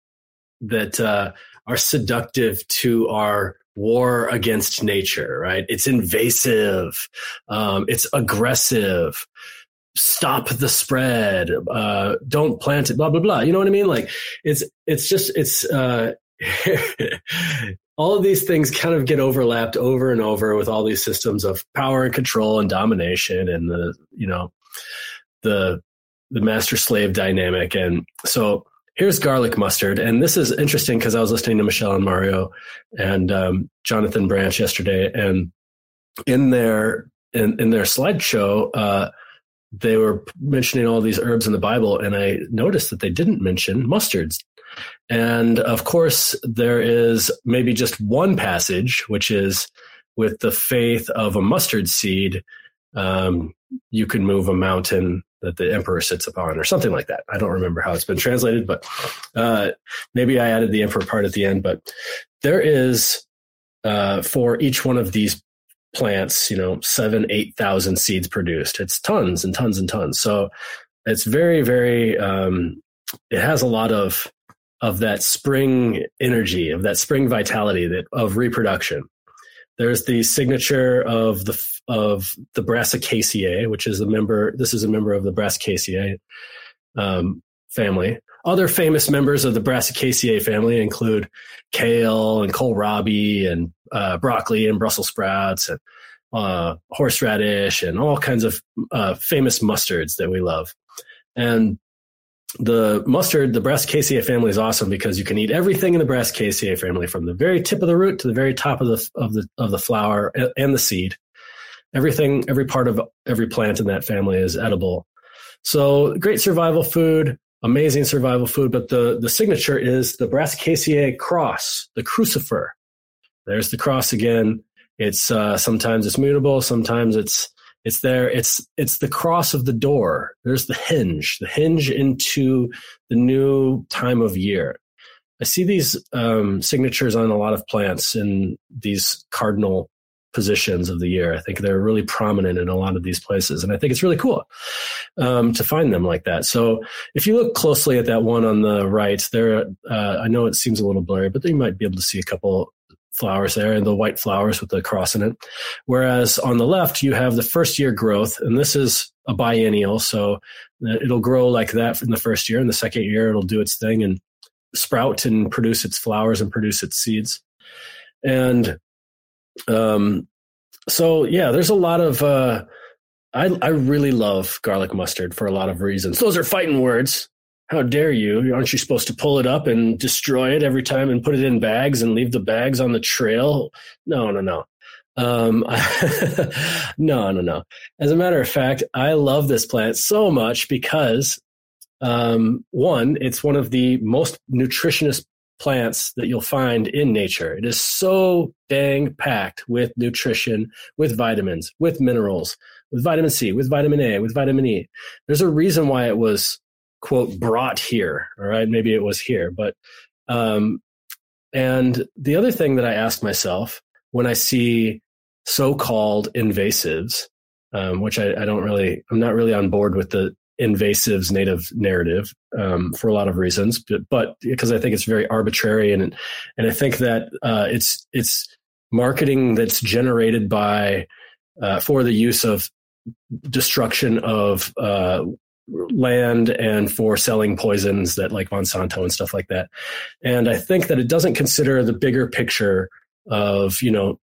that, uh, are seductive to our war against nature, right? It's invasive. Um, it's aggressive. Stop the spread. Uh, don't plant it. Blah blah blah. You know what I mean? Like it's it's just it's uh, all of these things kind of get overlapped over and over with all these systems of power and control and domination and the you know the the master slave dynamic and so here's garlic mustard. And this is interesting because I was listening to Michelle and Mario and um, Jonathan Branch yesterday, and in their in, in their slideshow, uh, they were mentioning all these herbs in the Bible, and I noticed that they didn't mention mustards. And of course, there is maybe just one passage, which is with the faith of a mustard seed, um, you can move a mountain that the emperor sits upon or something like that. I don't remember how it's been translated, but uh, maybe I added the emperor part at the end. But there is uh, for each one of these plants, you know, seven, eight thousand seeds produced. It's tons and tons and tons. So it's very, very. Um, it has a lot of of that spring energy, of that spring vitality, that of reproduction. There's the signature of the of the Brassicaceae, which is a member. This is a member of the Brassicaceae um, family. Other famous members of the Brassicaceae family include kale and kohlrabi and uh, broccoli and Brussels sprouts and uh, horseradish and all kinds of uh, famous mustards that we love. And the mustard, the Brassicaceae family is awesome because you can eat everything in the Brassicaceae family from the very tip of the root to the very top of the of the of the flower and the seed. Everything, every part of every plant in that family is edible. So great survival food, amazing survival food. But the the signature is the Brassicaceae cross, the crucifer. There's the cross again. It's uh, sometimes it's mutable, sometimes it's it's there. It's it's the cross of the door. There's the hinge, the hinge into the new time of year. I see these um, signatures on a lot of plants in these cardinal positions of the year. I think they're really prominent in a lot of these places, and I think it's really cool um, to find them like that. So if you look closely at that one on the right, there, uh, I know it seems a little blurry, but you might be able to see a couple flowers there and the white flowers with the cross in it. Whereas on the left, you have the first year growth, and this is a biennial. So it'll grow like that in the first year. In the second year, it'll do its thing and sprout and produce its flowers and produce its seeds. And um, so, yeah, there's a lot of. Uh, I, I really love garlic mustard for a lot of reasons. Those are fighting words. How dare you? Aren't you supposed to pull it up and destroy it every time and put it in bags and leave the bags on the trail? No, no, no. Um, no, no, no. As a matter of fact, I love this plant so much because, um, one, it's one of the most nutritious plants that you'll find in nature. It is so dang packed with nutrition, with vitamins, with minerals, with vitamin C, with vitamin A, with vitamin E. There's a reason why it was quote brought here all right? Maybe it was here but um and the other thing that i ask myself when i see so-called invasives um, which I, I, don't really i'm not really on board with the invasives native narrative um, for a lot of reasons but, but, because i think it's very arbitrary and and i think that uh, it's it's marketing that's generated by uh, for the use of destruction of uh, land and for selling poisons that like Monsanto and stuff like that. And I think that it doesn't consider the bigger picture of, you know,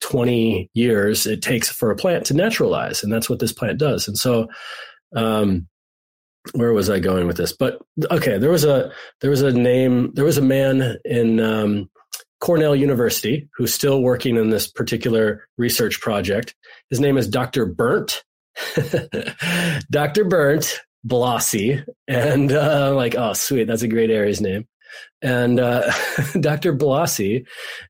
20 years it takes for a plant to naturalize. And that's what this plant does. And so, um, where was I going with this? But okay, there was a, there was a name, there was a man in, um, Cornell University who's still working in this particular research project. His name is Dr. Bernd Dr. Burnt, Blossey, and uh, like, oh, sweet, that's a great Aries name. And uh, Dr. Blossey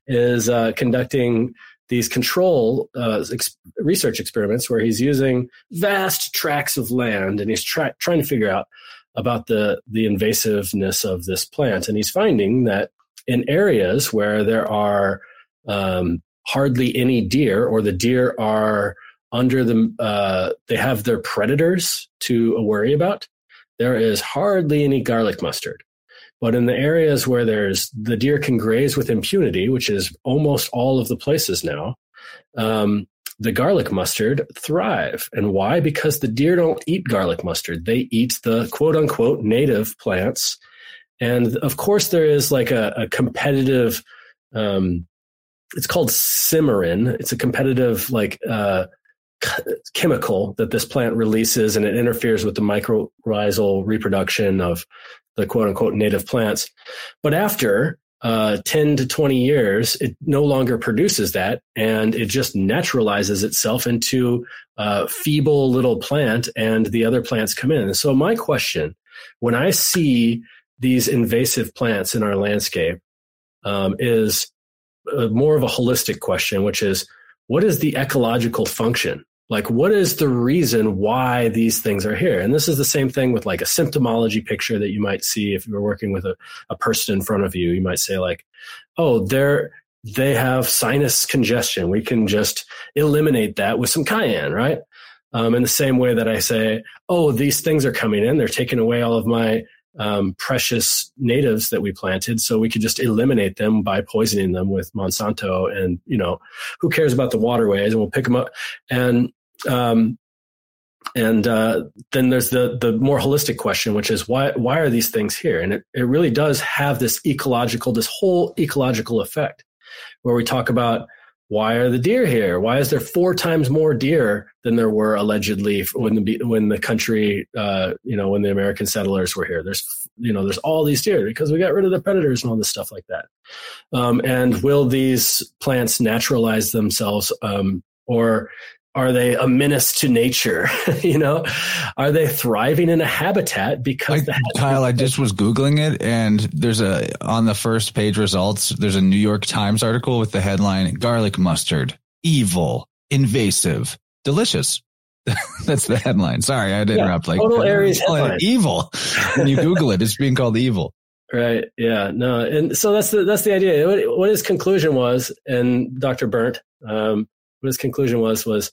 is uh, conducting these control uh, ex- research experiments where he's using vast tracts of land and he's trying to figure out about the the invasiveness of this plant, and he's finding that in areas where there are um, hardly any deer, or the deer are under the uh, they have their predators to worry about, there is hardly any garlic mustard. But in the areas where there's the deer can graze with impunity, which is almost all of the places now, um, the garlic mustard thrive. And why? Because the deer don't eat garlic mustard. They eat the quote unquote native plants. And of course, there is like a, a competitive, um, it's called sinigrin. It's a competitive, like, uh, chemical that this plant releases and it interferes with the mycorrhizal reproduction of the quote unquote native plants. But after uh, 10 to 20 years, it no longer produces that and it just naturalizes itself into a feeble little plant and the other plants come in. so my question, when I see these invasive plants in our landscape, um, is uh, more of a holistic question, which is what is the ecological function like what is the reason why these things are here? And this is the same thing with like a symptomology picture that you might see if you're working with a, a person in front of you. You might say like oh they're they have sinus congestion. We can just eliminate that with some cayenne right? Um, in the same way that i say oh these things are coming in. They're taking away all of my um, precious natives that we planted so we could just eliminate them by poisoning them with monsanto and you know who cares about the waterways and we'll pick them up. And um, and uh, then there's the the more holistic question, which is why why are these things here? And it, it really does have this ecological, this whole ecological effect, where we talk about why are the deer here? Why is there four times more deer than there were allegedly when the when the country, uh, you know, when the American settlers were here? There's you know, there's all these deer because we got rid of the predators and all this stuff like that. Um, and will these plants naturalize themselves, um, or are they a menace to nature? you know, are they thriving in a habitat because I, Kyle, I just was googling it, and there's a on the first page results. There's a New York Times article with the headline: "Garlic mustard, evil, invasive, delicious." That's the headline. Sorry, I had to yeah, interrupt. Like total Aries evil. when you Google it, it's being called evil. Right. Yeah. No. And so that's the that's the idea. What, what his conclusion was, and Dr. Bernd, um, what his conclusion was was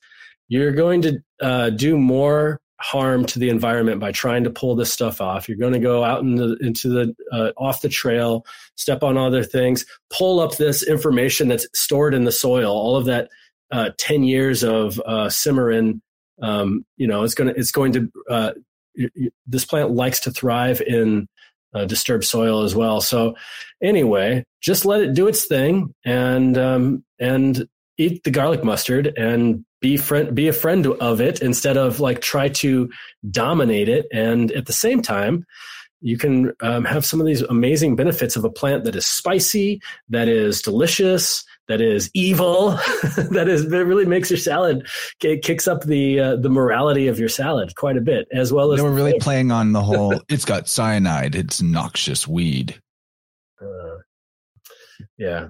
you're going to uh, do more harm to the environment by trying to pull this stuff off. You're going to go out in the, into the uh, off the trail, step on other things, pull up this information that's stored in the soil. All of that uh, ten years of uh, sinigrin, um, you know, it's going to it's going to uh, this plant likes to thrive in uh, disturbed soil as well. So anyway, just let it do its thing and um, and eat the garlic mustard and be friend be a friend of it instead of like try to dominate it. And at the same time you can um, have some of these amazing benefits of a plant that is spicy that is delicious that is evil that is that really makes your salad it kicks up the uh, the morality of your salad quite a bit as well as they were really playing on the whole it's got cyanide it's noxious weed. Uh, yeah.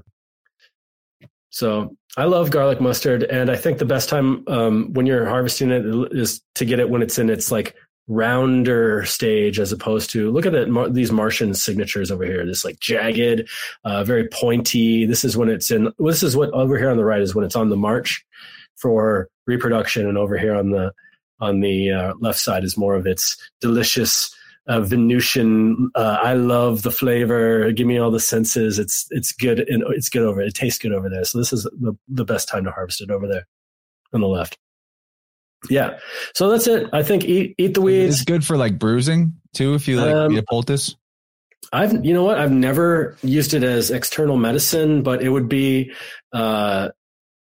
So I love garlic mustard, and I think the best time um, when you're harvesting it is to get it when it's in its like rounder stage, as opposed to look at mar- these Martian signatures over here. This like jagged, uh, very pointy. This is when it's in. This is what over here on the right is when it's on the march for reproduction, and over here on the on the uh, left side is more of its delicious uh, Venusian. Uh, I love the flavor. Give me all the senses. It's it's good and it's good over. It tastes good over there. So this is the the best time to harvest it over there on the left. Yeah. So that's it. I think eat eat the weeds. It's good for like bruising too. If you like um, a poultice. I've you know what I've never used it as external medicine, but it would be uh,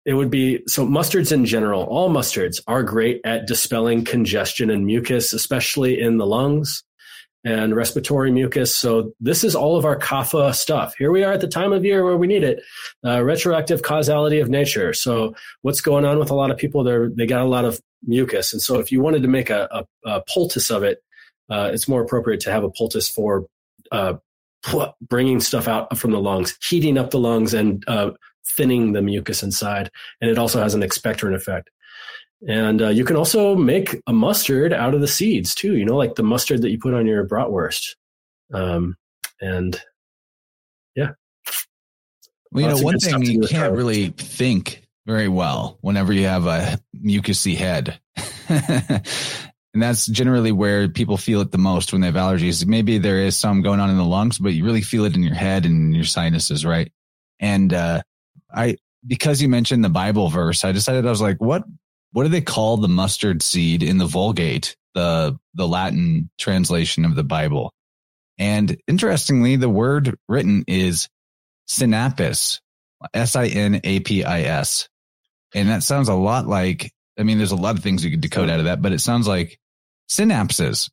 it would be so mustards in general. All mustards are great at dispelling congestion and mucus, especially in the lungs and respiratory mucus. So this is all of our kapha stuff. Here we are at the time of year where we need it. Uh, retroactive causality of nature. So what's going on with a lot of people? They they got a lot of mucus, and so if you wanted to make a, a, a poultice of it, uh, it's more appropriate to have a poultice for uh, bringing stuff out from the lungs, heating up the lungs, and uh, thinning the mucus inside. And it also has an expectorant effect. And uh, you can also make a mustard out of the seeds too. You know, like the mustard that you put on your bratwurst. Um, and yeah. Well, you Lots know, one thing you can't really think very well whenever you have a mucousy head. and that's generally where people feel it the most when they have allergies. Maybe there is some going on in the lungs, but you really feel it in your head and your sinuses, right? And uh, I, because you mentioned the Bible verse, I decided I was like, what, what do they call the mustard seed in the Vulgate, the the Latin translation of the Bible? And interestingly, the word written is sinapis, S I N A P I S. And that sounds a lot like, I mean, there's a lot of things you could decode out of that, but it sounds like synapses,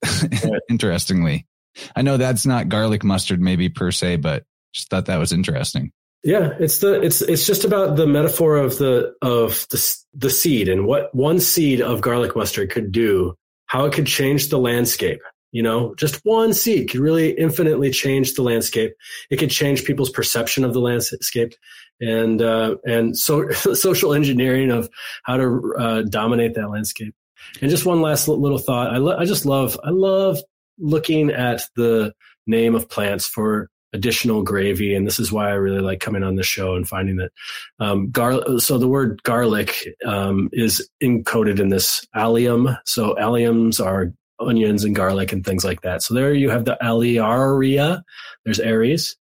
interestingly. I know that's not garlic mustard, maybe per se, but just thought that was interesting. Yeah, it's the it's it's just about the metaphor of the of the the seed and what one seed of garlic mustard could do, how it could change the landscape. You know, just one seed could really infinitely change the landscape. It could change people's perception of the landscape, and uh, and so social engineering of how to uh, dominate that landscape. And just one last little thought. I lo- I just love I love looking at the name of plants for additional gravy. And this is why i really like coming on the show and finding that um, gar- so the word garlic um, is encoded in this allium. So alliums are onions and garlic and things like that. So there you have the alliaria there's aries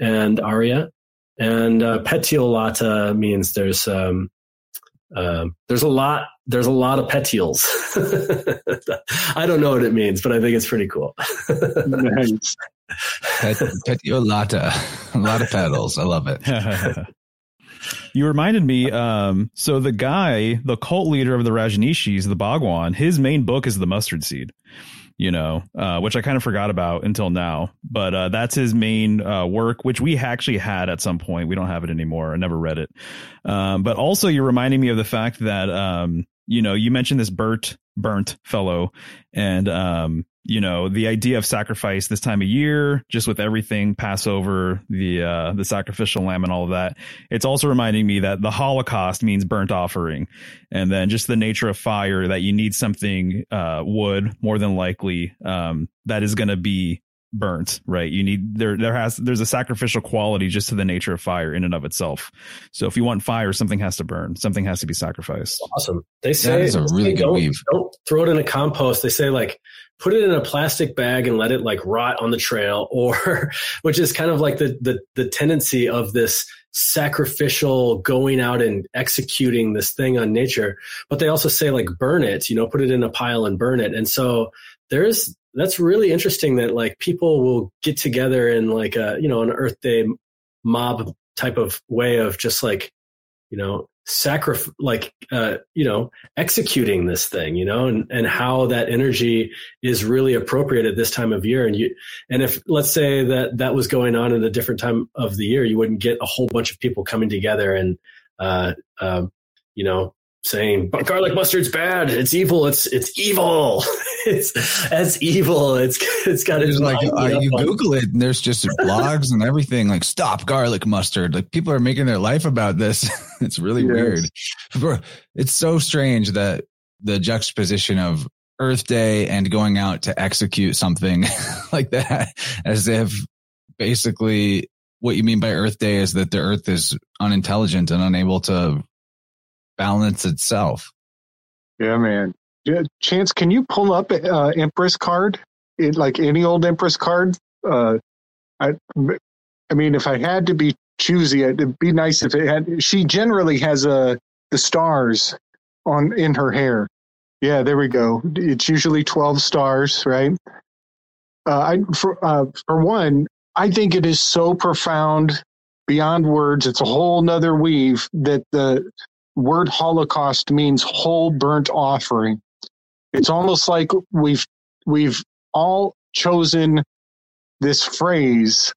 and aria. And uh, petiolata means there's um, um, there's a lot there's a lot of petioles. I don't know what it means but i think it's pretty cool. Nice. Pet, petiolata, a lot of petals. I love it. you reminded me. Um, so the guy, the cult leader of the Rajneeshees, the Bhagwan, his main book is the mustard seed. You know, uh, which I kind of forgot about until now, but uh, that's his main uh, work, which we actually had at some point. We don't have it anymore. I never read it. Um, but also, you're reminding me of the fact that um, you know you mentioned this burnt burnt fellow, and um, you know the idea of sacrifice this time of year, just with everything Passover, the uh, the sacrificial lamb, and all of that. It's also reminding me that the Holocaust means burnt offering, and then just the nature of fire that you need something uh, wood more than likely um, that is going to be burnt right you need there there has there's a sacrificial quality just to the nature of fire in and of itself so if you want fire something has to burn something has to be sacrificed awesome. They say is a really good don't, weave. Don't throw it in a compost. They say like put it in a plastic bag and let it like rot on the trail, or which is kind of like the the the tendency of this sacrificial going out and executing this thing on nature. But they also say like burn it, you know, put it in a pile and burn it. And so there's that's really interesting that like people will get together in like a you know an Earth Day mob type of way of just like you know sacrifice like uh you know executing this thing you know and and how that energy is really appropriate at this time of year. And you and if let's say that that was going on at a different time of the year you wouldn't get a whole bunch of people coming together and uh um you know saying but garlic mustard's bad it's evil it's it's evil it's that's evil it's it's got There's its like uh, you Google it, and there's just blogs and everything like stop garlic mustard. Like people are making their life about this. it's really Yes. weird. It's so strange that the juxtaposition of Earth Day and going out to execute something like that, as if basically what you mean by Earth Day is that the Earth is unintelligent and unable to balance itself. Yeah, man. Yeah, Chance, can you pull up uh, Empress card? It, like any old Empress card? Uh, I, I mean, if I had to be choosy, it'd be nice if it had. She generally has uh, the stars on in her hair. Yeah, there we go. It's usually twelve stars, right? Uh, I for uh, for one, I think it is so profound beyond words. It's a whole nother weave that the word Holocaust means whole burnt offering. It's almost like we've we've all chosen this phrase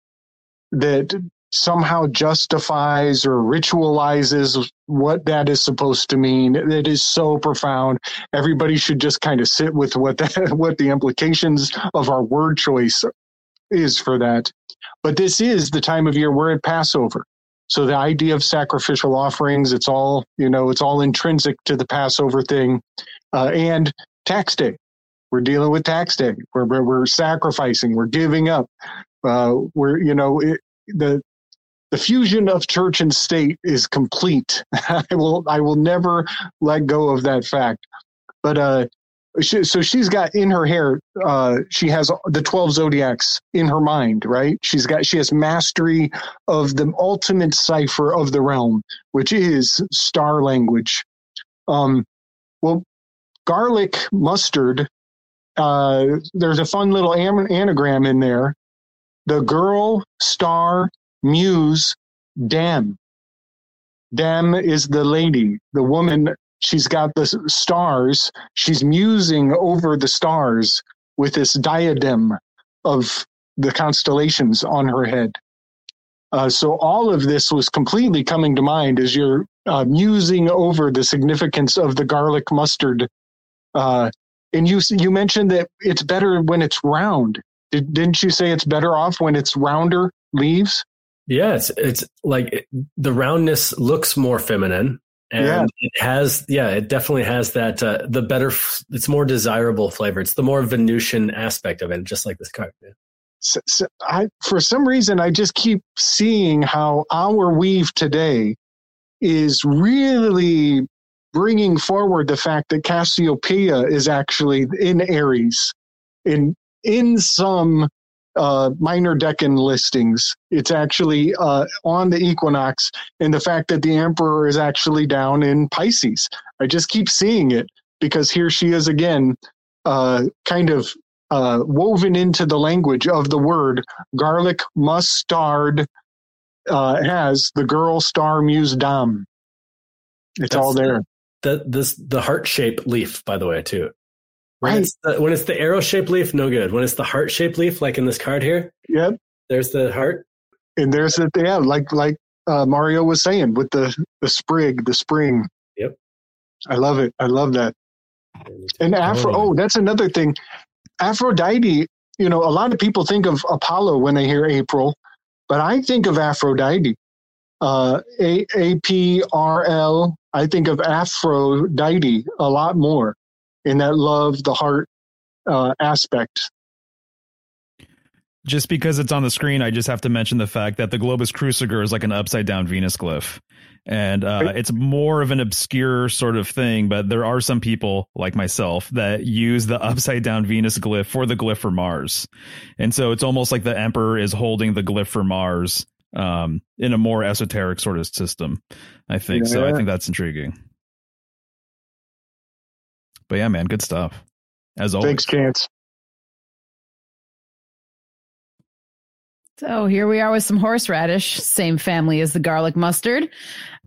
that somehow justifies or ritualizes what that is supposed to mean. It is so profound. Everybody should just kind of sit with what that what the implications of our word choice is for that. But this is the time of year we're at Passover. So the idea of sacrificial offerings, it's all, you know, it's all intrinsic to the Passover thing. Uh, and tax day. We're dealing with tax day. We're, we're, we're sacrificing. We're giving up. Uh, we're, you know, it, the, the fusion of church and state is complete. I will, I will never let go of that fact. But, uh, she, so she's got in her hair uh, she has the 12 zodiacs in her mind right? She's got she has mastery of the ultimate cipher of the realm which is star language. Um, well garlic mustard uh, there's a fun little anagram in there. The girl star muse dam dam is the lady the woman she's got the stars. She's musing over the stars with this diadem of the constellations on her head. Uh, so all of this was completely coming to mind as you're uh, musing over the significance of the garlic mustard. Uh, and you you mentioned that it's better when it's round. Did, didn't you say it's better off when it's rounder leaves? Yes, it's, like the roundness looks more feminine and yeah. it has yeah it definitely has that uh, the better it's more desirable flavor it's the more venusian aspect of it just like this card yeah. so, so I, for some reason i just keep seeing how our weave today is really bringing forward the fact that cassiopeia is actually in aries in in some uh, minor decan listings. It's actually uh, on the equinox, and the fact that the emperor is actually down in Pisces. I just keep seeing it because here she is again, uh, kind of uh, woven into the language of the word garlic mustard uh, has the girl star muse dam. It's That's all there. The, this the heart shaped leaf, by the way, too. When right. It's the, when it's the arrow shaped leaf, no good. When it's the heart shaped leaf, like in this card here, yep. There's the heart, and there's the yeah, like like uh, Mario was saying with the the sprig, the spring. Yep. I love it. I love that. And Afro. Oh, that's another thing. Aphrodite. You know, a lot of people think of Apollo when they hear April, but I think of Aphrodite. Uh, A A P R L. I think of Aphrodite a lot more in that love, the heart uh, aspect. Just because it's on the screen, I just have to mention the fact that the Globus Cruciger is like an upside down Venus glyph. And uh, it's more of an obscure sort of thing, but there are some people like myself that use the upside down Venus glyph for the glyph for Mars. And so it's almost like the Emperor is holding the glyph for Mars um, in a more esoteric sort of system, I think. Yeah. So I think that's intriguing. But yeah, man, good stuff. As always. Thanks, Chance. So here we are with some horseradish, same family as the garlic mustard.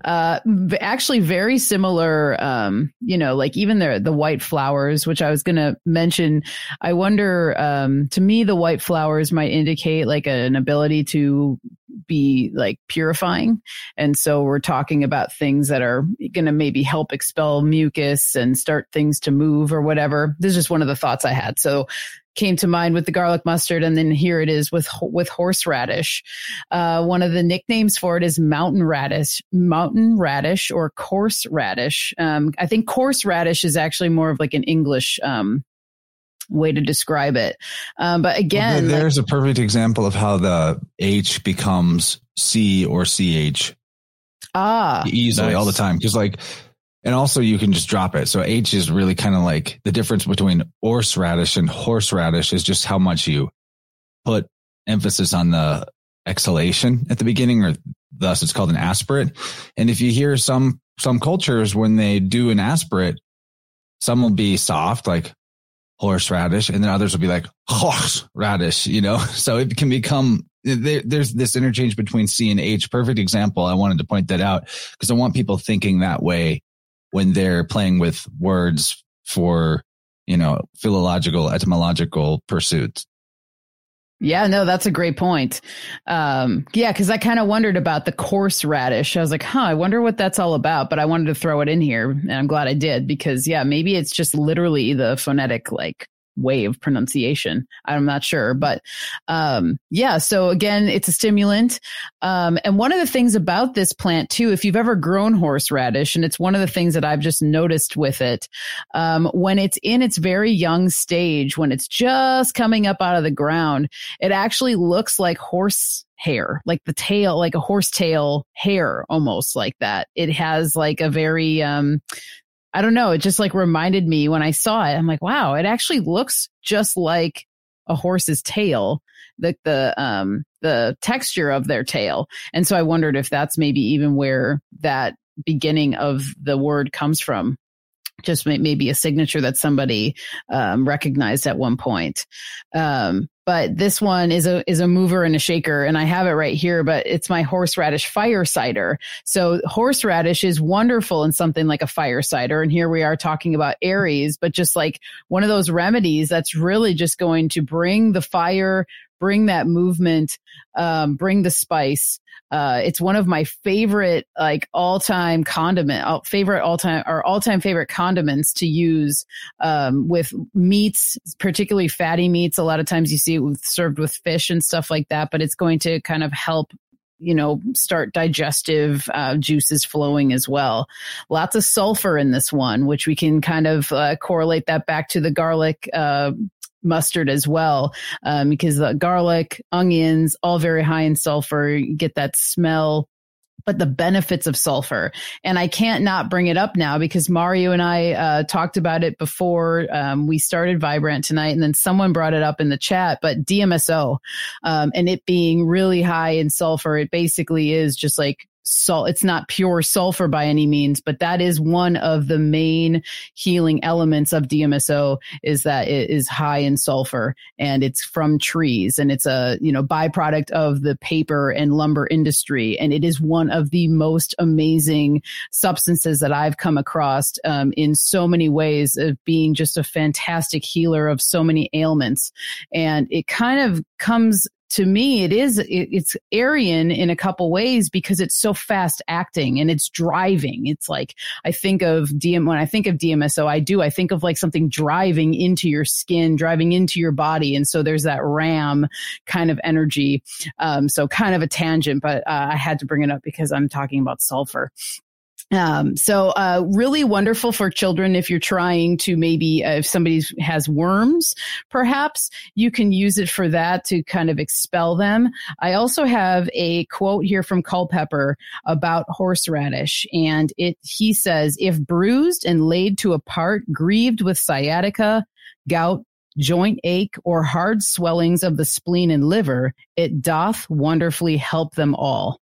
Uh, actually very similar. Um, you know, like even the the white flowers, which I was going to mention. I wonder. Um, to me, the white flowers might indicate like an ability to be like purifying. And so we're talking about things that are going to maybe help expel mucus and start things to move or whatever. This is just one of the thoughts I had. So came to mind with the garlic mustard and then here it is with with horseradish uh, one of the nicknames for it is mountain radish mountain radish or coarse radish um, i think coarse radish is actually more of like an english um, way to describe it. Um, but again, well, there's like, a perfect example of how the H becomes C or CH. Ah, easily nice. all the time. Cause like, and also you can just drop it. So H is really kind of like the difference between horseradish and horseradish is just how much you put emphasis on the exhalation at the beginning or thus it's called an aspirate. And if you hear some, some cultures when they do an aspirate, some will be soft, like horseradish, and then others will be like horseradish, you know? So it can become, there, there's this interchange between C and H. Perfect example. I wanted to point that out because I want people thinking that way when they're playing with words for, you know, philological, etymological pursuits. Yeah, no, that's a great point. Um, yeah, because I kind of wondered about the coarse radish. I was like, huh, I wonder what that's all about. But I wanted to throw it in here, and I'm glad I did because, yeah, maybe it's just literally the phonetic like way of pronunciation. I'm not sure, but um, yeah. So again, it's a stimulant. Um, and one of the things about this plant too, if you've ever grown horseradish, and it's one of the things that I've just noticed with it, um, when it's in its very young stage, when it's just coming up out of the ground, it actually looks like horse hair, like the tail, like a horse tail hair, almost like that. It has like a very, um, I don't know. It just like reminded me when I saw it. I'm like, wow, it actually looks just like a horse's tail, the the um the texture of their tail. And so I wondered if that's maybe even where that beginning of the word comes from just maybe a signature that somebody um, recognized at one point. Um, but this one is a is a mover and a shaker, and I have it right here. But it's my horseradish fire cider. So horseradish is wonderful in something like a fire cider, and here we are talking about Aries, but just like one of those remedies that's really just going to bring the fire, bring that movement, um, bring the spice. Uh, it's one of my favorite, like all time condiment, all, favorite all time or all time favorite condiments to use um, with meats, particularly fatty meats. A lot of times you see it served with fish and stuff like that, but it's going to kind of help you know, start digestive uh, juices flowing as well. Lots of sulfur in this one, which we can kind of uh, correlate that back to the garlic uh, mustard as well, um, because the garlic, onions, all very high in sulfur. You get that smell but the benefits of sulfur. And I can't not bring it up now because Mario and I uh, talked about it before um, we started Vibe Rant tonight, and then someone brought it up in the chat. But DMSO um, and it being really high in sulfur, it basically is just like salt. It's not pure sulfur by any means, but that is one of the main healing elements of DMSO is that it is high in sulfur and it's from trees and it's a, you know, byproduct of the paper and lumber industry. And it is one of the most amazing substances that I've come across um, in so many ways of being just a fantastic healer of so many ailments. And it kind of comes to me, it is, it, it's Aryan in a couple ways because it's so fast acting and it's driving. It's like, I think of DM, when I think of DMSO, I do, I think of like something driving into your skin, driving into your body. And so there's that ram kind of energy. Um, so kind of a tangent, but uh, I had to bring it up because I'm talking about sulfur. Um, so, uh, really wonderful for children if you're trying to maybe, uh, if somebody has worms, perhaps you can use it for that to kind of expel them. I also have a quote here from Culpeper about horseradish and it, he says, if bruised and laid to a part, grieved with sciatica, gout, joint ache, or hard swellings of the spleen and liver, it doth wonderfully help them all.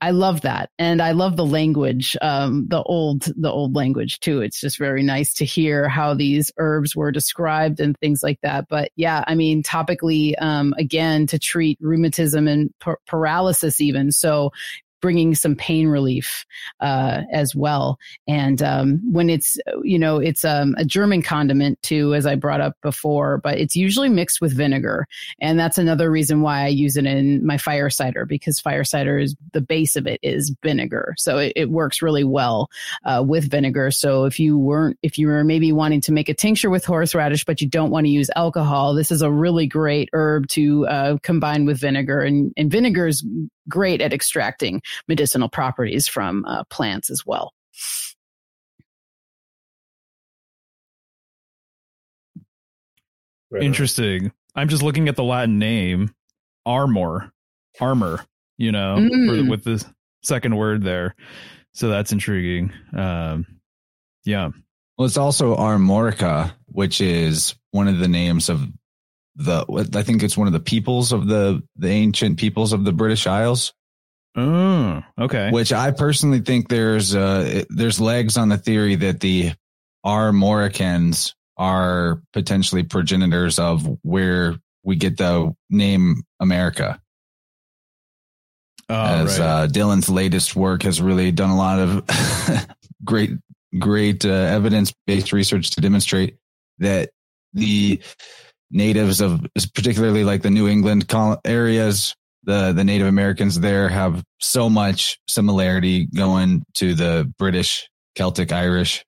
I love that. And I love the language, um, the old, the old language too. It's just very nice to hear how these herbs were described and things like that. But yeah, I mean, topically, um, again, to treat rheumatism and paralysis even. So bringing some pain relief uh, as well. And um, when it's, you know, it's um, a German condiment too, as I brought up before, but it's usually mixed with vinegar. And that's another reason why I use it in my fire cider because fire cider is the base of it is vinegar. So it, it works really well uh, with vinegar. So if you weren't, if you were maybe wanting to make a tincture with horseradish, but you don't want to use alcohol, this is a really great herb to uh, combine with vinegar. And, and vinegar is great at extracting medicinal properties from uh, plants as well. Interesting. I'm just looking at the Latin name, armor, armor. You know, mm. for, with the second word there, so that's intriguing. Um, yeah. Well, it's also Armorica, which is one of the names of the I think it's one of the peoples of the the ancient peoples of the British Isles. Oh, okay. Which I personally think there's uh there's legs on the theory that the Armoricans are potentially progenitors of where we get the name America. Oh, As right. uh, Dylan's latest work has really done a lot of great, great uh, evidence based research to demonstrate that the natives of particularly like the New England areas, the the Native Americans there have so much similarity going to the British, Celtic, Irish.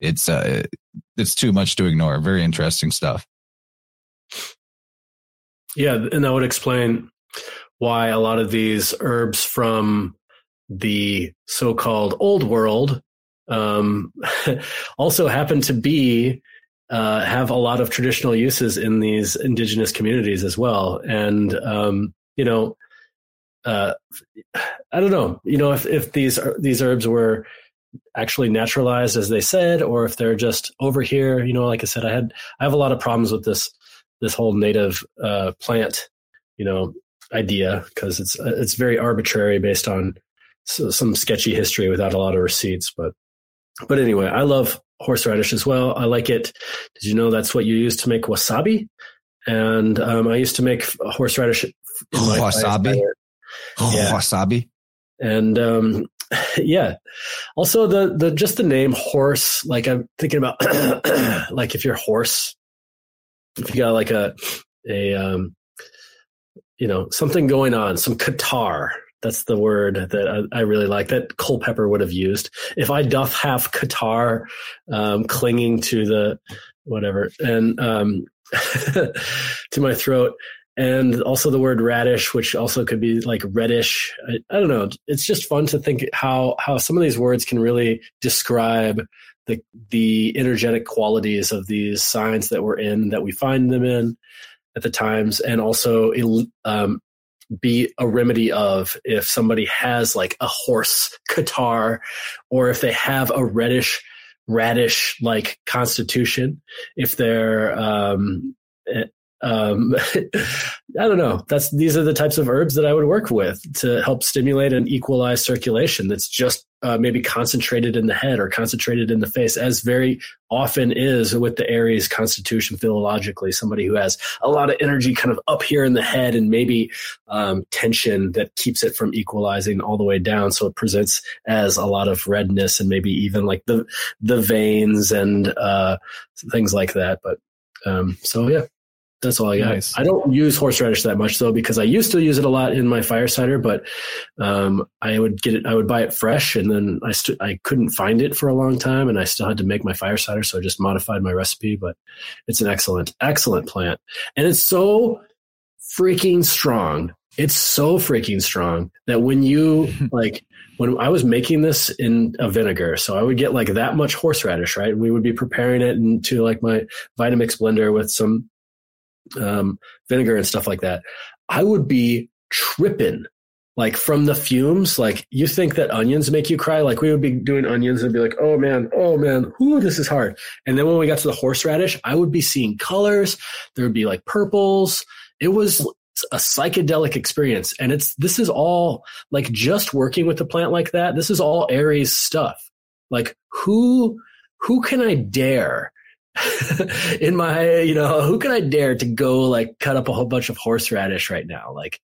It's uh, it's too much to ignore. Very interesting stuff. Yeah, and that would explain why a lot of these herbs from the so-called old world um, also happen to be uh, have a lot of traditional uses in these indigenous communities as well. And um, you know, uh, I don't know, you know, if if these these herbs were actually naturalized as they said, or if they're just over here. You know, like I said, I had I have a lot of problems with this this whole native uh, plant, you know, idea because it's it's very arbitrary based on some sketchy history without a lot of receipts. But but anyway, I love horseradish as well. I like it. Did you know that's what you use to make wasabi? And um, I used to make horseradish. Wasabi. Yeah. Wasabi. And um, yeah. Also, the the just the name horse. Like I'm thinking about, like if you're horse, if you got like a a um, you know something going on, some catarrh. That's the word that I, I, really like that Culpeper would have used. If I doth have catarrh um, clinging to the whatever and um, to my throat, and also the word radish, which also could be like reddish. I, I, don't know. It's just fun to think how how some of these words can really describe the the energetic qualities of these signs that we're in, that we find them in at the times, and also um, be a remedy of if somebody has like a horse catarrh, or if they have a reddish radish like constitution, if they're um, um, I don't know. That's these are the types of herbs that I would work with to help stimulate and equalize circulation. That's just uh, maybe concentrated in the head or concentrated in the face, as very often is with the Aries constitution philologically. Somebody who has a lot of energy kind of up here in the head and maybe um, tension that keeps it from equalizing all the way down, so it presents as a lot of redness and maybe even like the the veins and uh, things like that. But um, so yeah, that's all I got. Nice. I don't use horseradish that much though, because I used to use it a lot in my fire cider, but um, I would get it, I would buy it fresh, and then I st- I couldn't find it for a long time, and I still had to make my fire cider, so I just modified my recipe. But it's an excellent, excellent plant, and it's so freaking strong. It's so freaking strong that when you like when I was making this in a vinegar, so I would get like that much horseradish, right? And we would be preparing it into like my Vitamix blender with some um, vinegar and stuff like that, I would be tripping like from the fumes. Like you think that onions make you cry? Like we would be doing onions and be like, oh man, oh man, ooh, this is hard. And then when we got to the horseradish, I would be seeing colors. There would be like purples. It was a psychedelic experience. And it's, this is all like just working with a plant like that. This is all Aries stuff. Like who, who can I dare in my, you know, who can I dare to go like cut up a whole bunch of horseradish right now? Like,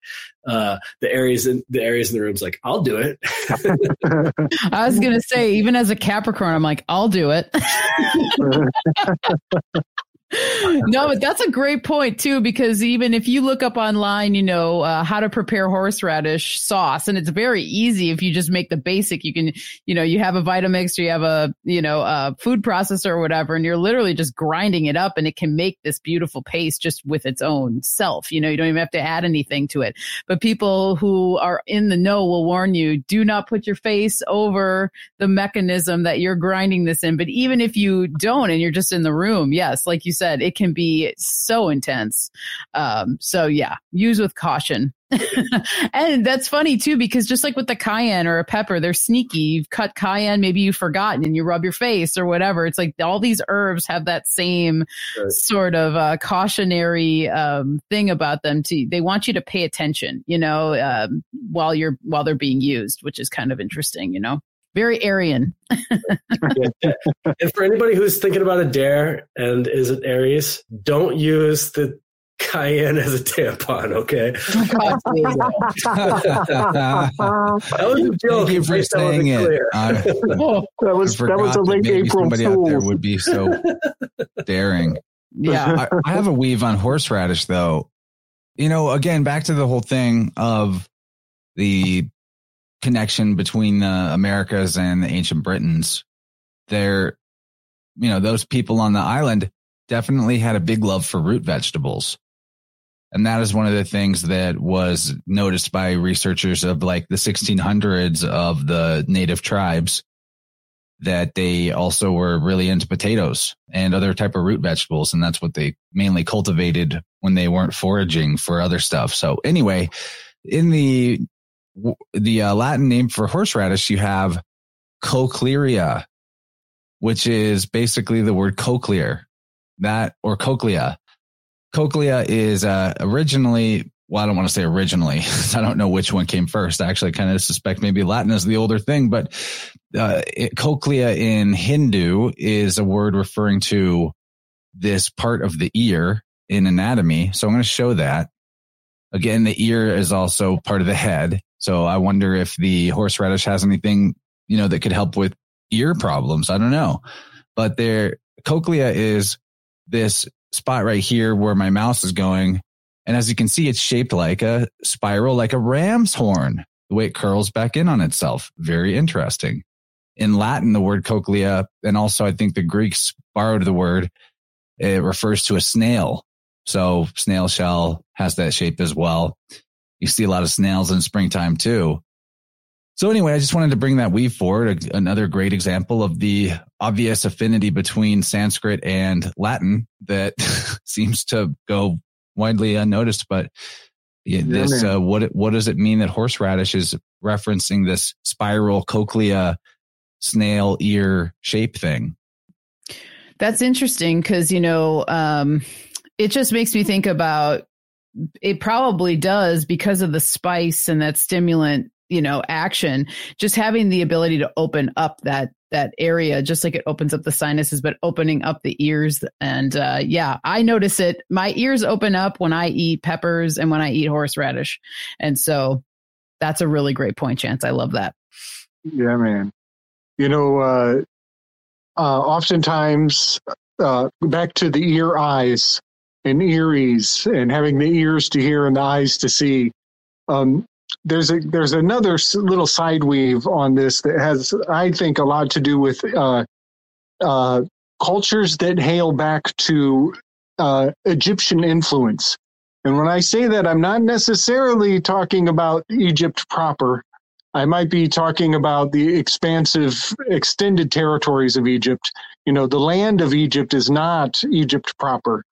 uh, the areas in the Aries in the room's like, I'll do it. I was gonna say, even as a Capricorn, I'm like, I'll do it. no, but that's a great point too, because even if you look up online, you know, uh, how to prepare horseradish sauce, and it's very easy if you just make the basic, you can, you know, you have a Vitamix or you have a, you know, a food processor or whatever, and you're literally just grinding it up and it can make this beautiful paste just with its own self. You know, you don't even have to add anything to it. But people who are in the know will warn you, do not put your face over the mechanism that you're grinding this in. But even if you don't and you're just in the room, yes, like you said, it can be so intense. Um, so yeah, use with caution. and that's funny too, because just like with the cayenne or a pepper, they're sneaky. You've cut cayenne, maybe you've forgotten and you rub your face or whatever. It's like all these herbs have that same right. sort of uh, cautionary um, thing about them. To they want you to pay attention, you know, um, while you're while they're being used, which is kind of interesting, you know very Aryan. and for anybody who's thinking about a dare and is it Aries, don't use the cayenne as a tampon, okay? that was a joke. Thank you for saying it. that was that was a late April somebody fool. out there would be so daring. Yeah, I, I have a weave on horseradish though. You know, again, back to the whole thing of the connection between the Americas and the ancient Britons. They're, you know, those people on the island, definitely had a big love for root vegetables. And that is one of the things that was noticed by researchers of like the 1600s of the native tribes that they also were really into potatoes and other type of root vegetables. And that's what they mainly cultivated when they weren't foraging for other stuff. So anyway, in the, the uh, Latin name for horseradish, you have cochlearia, which is basically the word cochlear that or cochlea. Cochlea is uh, originally, well, I don't want to say originally. I don't know which one came first. I actually kind of suspect maybe Latin is the older thing, but uh, it, cochlea in Hindu is a word referring to this part of the ear in anatomy. So I'm going to show that. Again, the ear is also part of the head. So I wonder if the horseradish has anything, you know, that could help with ear problems. I don't know. But there, cochlea is this spot right here where my mouse is going. And as you can see, it's shaped like a spiral, like a ram's horn, the way it curls back in on itself. Very interesting. In Latin, the word cochlea, and also I think the Greeks borrowed the word, it refers to a snail. So snail shell has that shape as well. You see a lot of snails in springtime too. So anyway, I just wanted to bring that weave forward. Another great example of the obvious affinity between Sanskrit and Latin that seems to go widely unnoticed. But yeah, this, uh, what, what does it mean that horseradish is referencing this spiral cochlea snail ear shape thing? That's interesting because, you know, um, it just makes me think about it probably does because of the spice and that stimulant you know action. Just having the ability to open up that that area just like it opens up the sinuses but opening up the ears. And uh, yeah i notice it. My ears open up when i eat peppers and when i eat horseradish. And so that's a really great point chance. I love that. Yeah man. You know uh, uh oftentimes uh back to the ear eyes and earies and having the ears to hear and the eyes to see um, there's a there's another little side weave on this that has I think a lot to do with uh, uh, cultures that hail back to uh, Egyptian influence. And when I say that, I'm not necessarily talking about Egypt proper. I might be talking about the expansive, extended territories of Egypt. You know, the land of Egypt is not Egypt proper.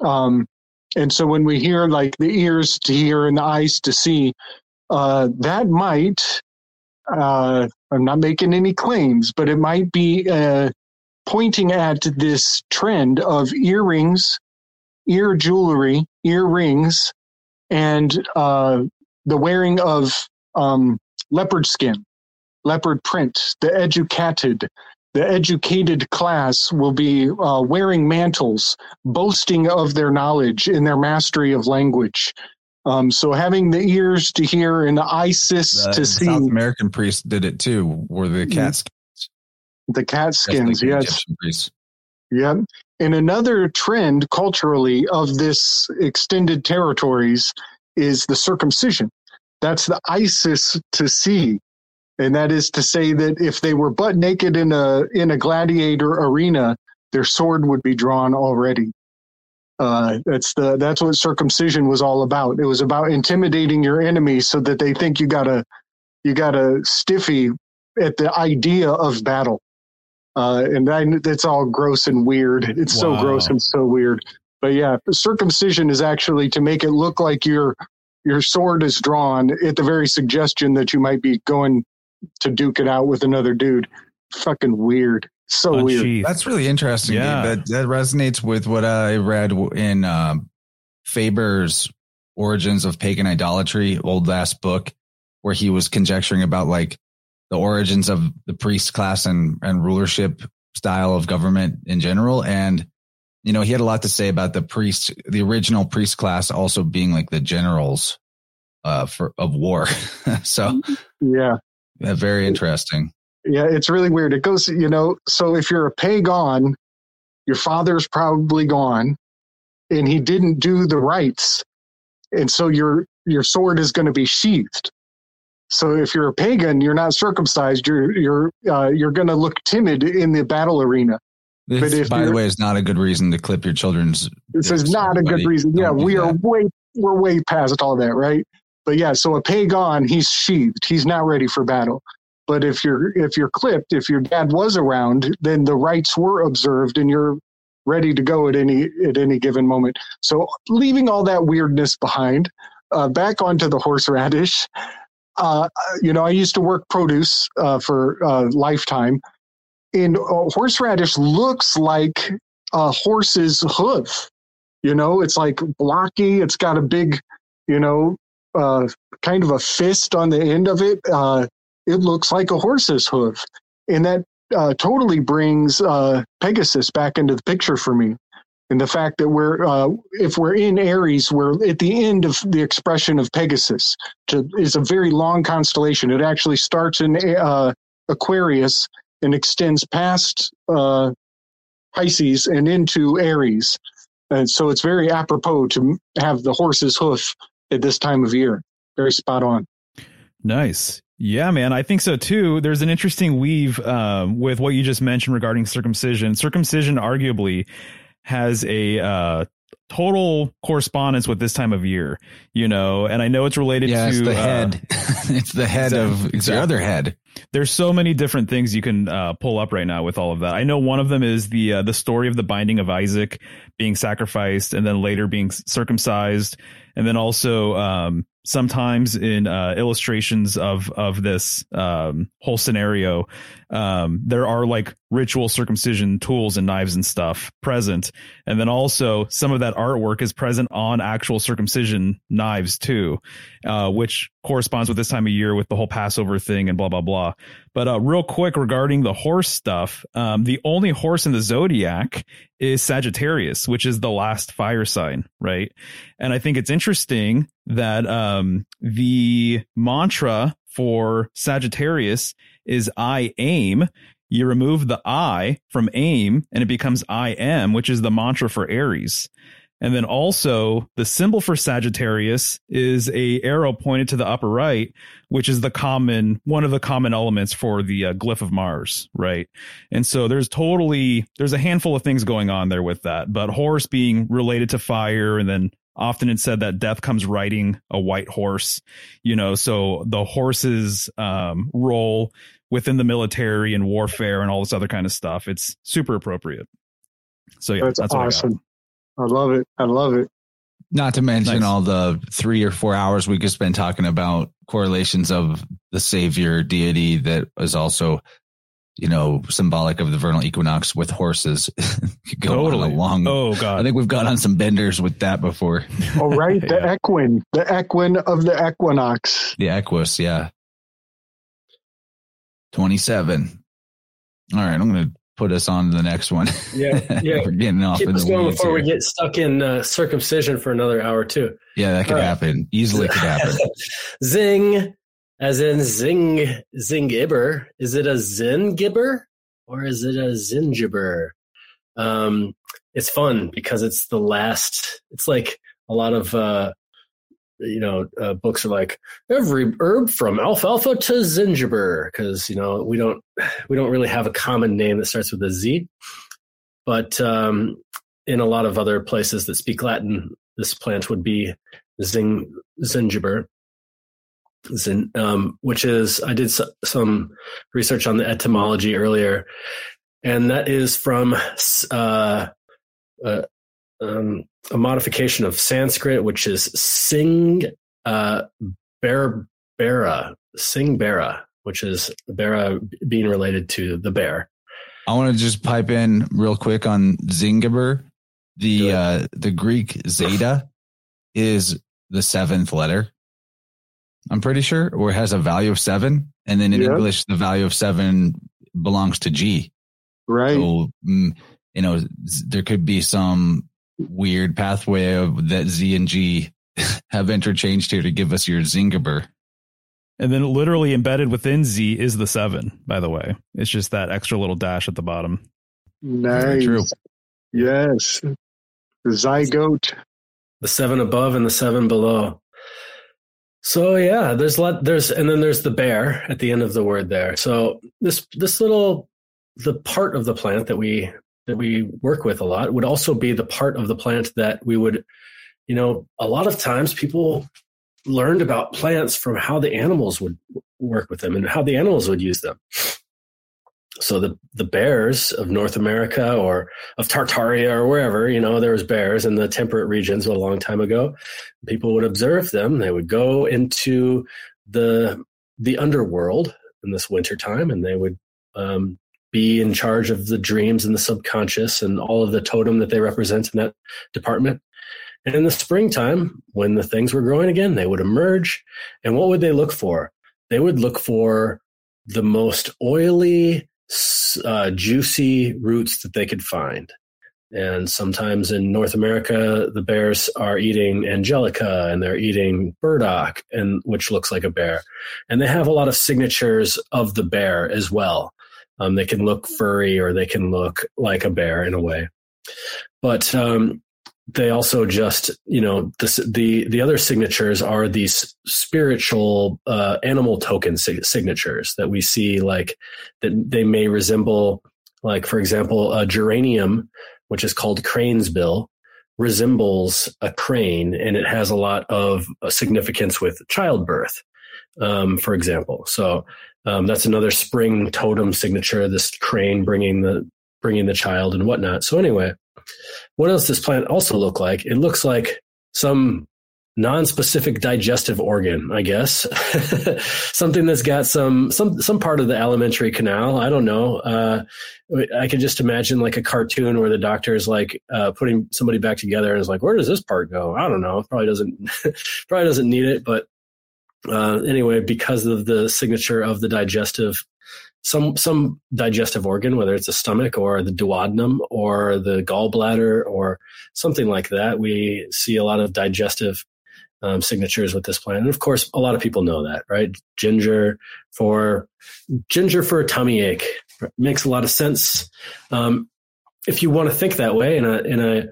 Um, and so when we hear like the ears to hear and the eyes to see, uh, that might, uh, I'm not making any claims, but it might be uh, pointing at this trend of earrings, ear jewelry, earrings, and uh, the wearing of um, leopard skin, leopard print, the educated. The educated class will be uh, wearing mantles, boasting of their knowledge and their mastery of language. Um, so having the ears to hear and the Isis to see. South American priests did it too, were the cat mm-hmm. skins. The cat skins, yes. Yep. And another trend culturally of this extended territories is the circumcision. That's the Isis to see. And that is to say that if they were butt naked in a in a gladiator arena, their sword would be drawn already. Uh, that's the that's what circumcision was all about. It was about intimidating your enemy so that they think you got a you got a stiffy at the idea of battle. Uh, and I, that's all gross and weird. It's wow. so gross and so weird. But yeah, circumcision is actually to make it look like your your sword is drawn at the very suggestion that you might be going to duke it out with another dude. Fucking weird so weird. That's really interesting. Yeah. That that resonates with what I read in um, Faber's Origins of Pagan Idolatry, old last book, where he was conjecturing about like the origins of the priest class and and rulership style of government in general. And you know, he had a lot to say about the priest, the original priest class, also being like the generals uh, for of war. so yeah, yeah, very interesting. Yeah, it's really weird. It goes, you know, so if you're a pagan, your father's probably gone and he didn't do the rites. And so your your sword is going to be sheathed. So if you're a pagan, you're not circumcised, you're you're uh, you're going to look timid in the battle arena. This, But if by the way, is not a good reason to clip your children's. This is not a good reason. Yeah, we are way we're way past all that, right? But yeah, so a pagan, he's sheathed. He's not ready for battle. But if you're if you're clipped, if your dad was around, then the rites were observed and you're ready to go at any at any given moment. So leaving all that weirdness behind, uh, back onto the horseradish. Uh, you know, I used to work produce uh, for uh, Lifetime, and uh, horseradish looks like a horse's hoof. You know, it's like blocky. It's got a big, you know, uh, kind of a fist on the end of it. Uh, it looks like a horse's hoof, and that uh, totally brings uh, Pegasus back into the picture for me. And the fact that we're, uh, if we're in Aries, we're at the end of the expression of Pegasus. To, is a very long constellation. It actually starts in Aquarius and extends past Pisces and into Aries. And so it's very apropos to have the horse's hoof at this time of year. Very spot on. Nice. Yeah, man, I think so too. There's an interesting weave um, with what you just mentioned regarding circumcision. Circumcision arguably has a uh, total correspondence with this time of year, you know, and I know it's related Yeah, to it's the uh, head. it's the head of. It's the other head. There's so many different things you can uh, pull up right now with all of that. I know one of them is the uh, the story of the binding of Isaac being sacrificed and then later being circumcised, and then also um, sometimes in uh, illustrations of of this um, whole scenario, um, there are like ritual circumcision tools and knives and stuff present, and then also some of that artwork is present on actual circumcision knives too, uh, which corresponds with this time of year with the whole Passover thing and blah blah blah. But uh, real quick regarding the horse stuff, um, the only horse in the zodiac is Sagittarius, which is the last fire sign, right? And I think it's interesting that um, the mantra for Sagittarius is I aim. You remove the I from aim and it becomes I am, which is the mantra for Aries. And then also the symbol for Sagittarius is a arrow pointed to the upper right, which is the common one of the common elements for the uh, glyph of Mars, right? And so there's totally there's a handful of things going on there with that, but horse being related to fire and then often it's said that death comes riding a white horse, you know, so the horse's um, role within the military and warfare and all this other kind of stuff, it's super appropriate. So yeah, That's, that's, what I awesome. I, love it. I love it. Not to mention Nice. all the three or four hours we could spend talking about correlations of the savior deity that is also, you know, symbolic of the vernal equinox with horses. Could Go on a long. Oh god, I think we've gone on some benders with that before. Oh, right. The Yeah. equine, the equine of the equinox. The Equus, yeah. 27. All right, I'm going to put us on to the next one. Yeah, yeah. We're getting off Keep in us the going weeds before we get stuck in uh, circumcision for another hour too. Yeah, that could All right. happen. Easily could happen. Zing, as in zing, zingibber. Is it a zingibber or is it a zingibber? Um, it's fun because it's the last. It's like a lot of uh, you know uh, books are like every herb from alfalfa to zingiber because you know we don't we don't really have a common name that starts with a Z, but um, in a lot of other places that speak Latin, this plant would be zing zingiber. Zin, um, which is I did some research on the etymology earlier, and that is from uh, uh, um, a modification of Sanskrit, which is sing uh, bear bera sing bera, which is bera being related to the bear. I want to just pipe in real quick on Zingiber. The uh, the Greek zeta is the seventh letter. I'm pretty sure, or it has a value of seven, and then in Yeah. English, the value of seven belongs to G. Right. So, mm, you know, there could be some weird pathway of that Z and G have interchanged here to give us your Zingiber. And then literally embedded within Z is the seven, by the way. It's just that extra little dash at the bottom. Nice. true. Yes. The zygote. the seven above and the seven below. So yeah, there's lot there's and then there's the bear at the end of the word there. So this this little the part of the plant that we that we work with a lot would also be the part of the plant that we would, you know, a lot of times people learned about plants from how the animals would work with them and how the animals would use them. So the the bears of North America or of Tartaria or wherever, you know, there was bears in the temperate regions a long time ago. People would observe them. They would go into the the underworld in this wintertime and they would um, be in charge of the dreams and the subconscious and all of the totem that they represent in that department. And in the springtime, when the things were growing again, they would emerge. And what would they look for? They would look for the most oily, uh, juicy roots that they could find. And sometimes in North America, the bears are eating angelica and they're eating burdock, and which looks like a bear. And they have a lot of signatures of the bear as well. Um, they can look furry or they can look like a bear in a way. But um, they also just, you know, the the the other signatures are these spiritual uh, animal token signatures that we see, like that they may resemble, like for example, a geranium, which is called crane's bill, resembles a crane, and it has a lot of uh, significance with childbirth, um, for example. So um, that's another spring totem signature. This crane bringing the bringing the child and whatnot. So anyway, what else does this plant also look like? It looks like some non-specific digestive organ, I guess. Something that's got some some some part of the alimentary canal. I don't know. Uh, I can just imagine like a cartoon where the doctor is like uh, putting somebody back together and is like, "Where does this part go?" I don't know. Probably doesn't probably doesn't need it, but uh, anyway, because of the signature of the digestive, some some digestive organ, whether it's the stomach or the duodenum or the gallbladder or something like that, we see a lot of digestive um, signatures with this plant. And of course, a lot of people know that, right? Ginger for ginger for a tummy ache makes a lot of sense. Um, if you want to think that way in a in a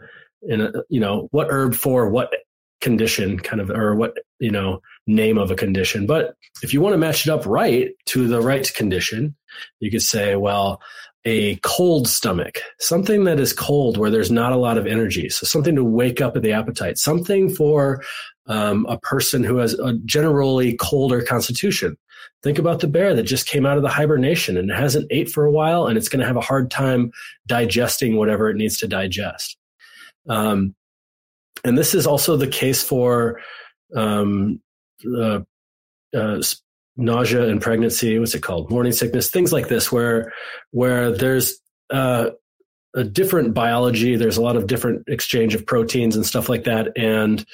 in a you know what herb for what condition kind of or what you know name of a condition. But if you want to match it up right to the right condition you could say well a cold stomach something that is cold where there's not a lot of energy. So something to wake up at the appetite something for um, a person who has a generally colder constitution. Think about the bear that just came out of the hibernation and hasn't ate for a while and it's going to have a hard time digesting whatever it needs to digest. Um, and this is also the case for um, uh, uh, nausea and pregnancy. What's it called? Morning sickness, things like this, where where there's uh, a different biology. There's a lot of different exchange of proteins and stuff like that, and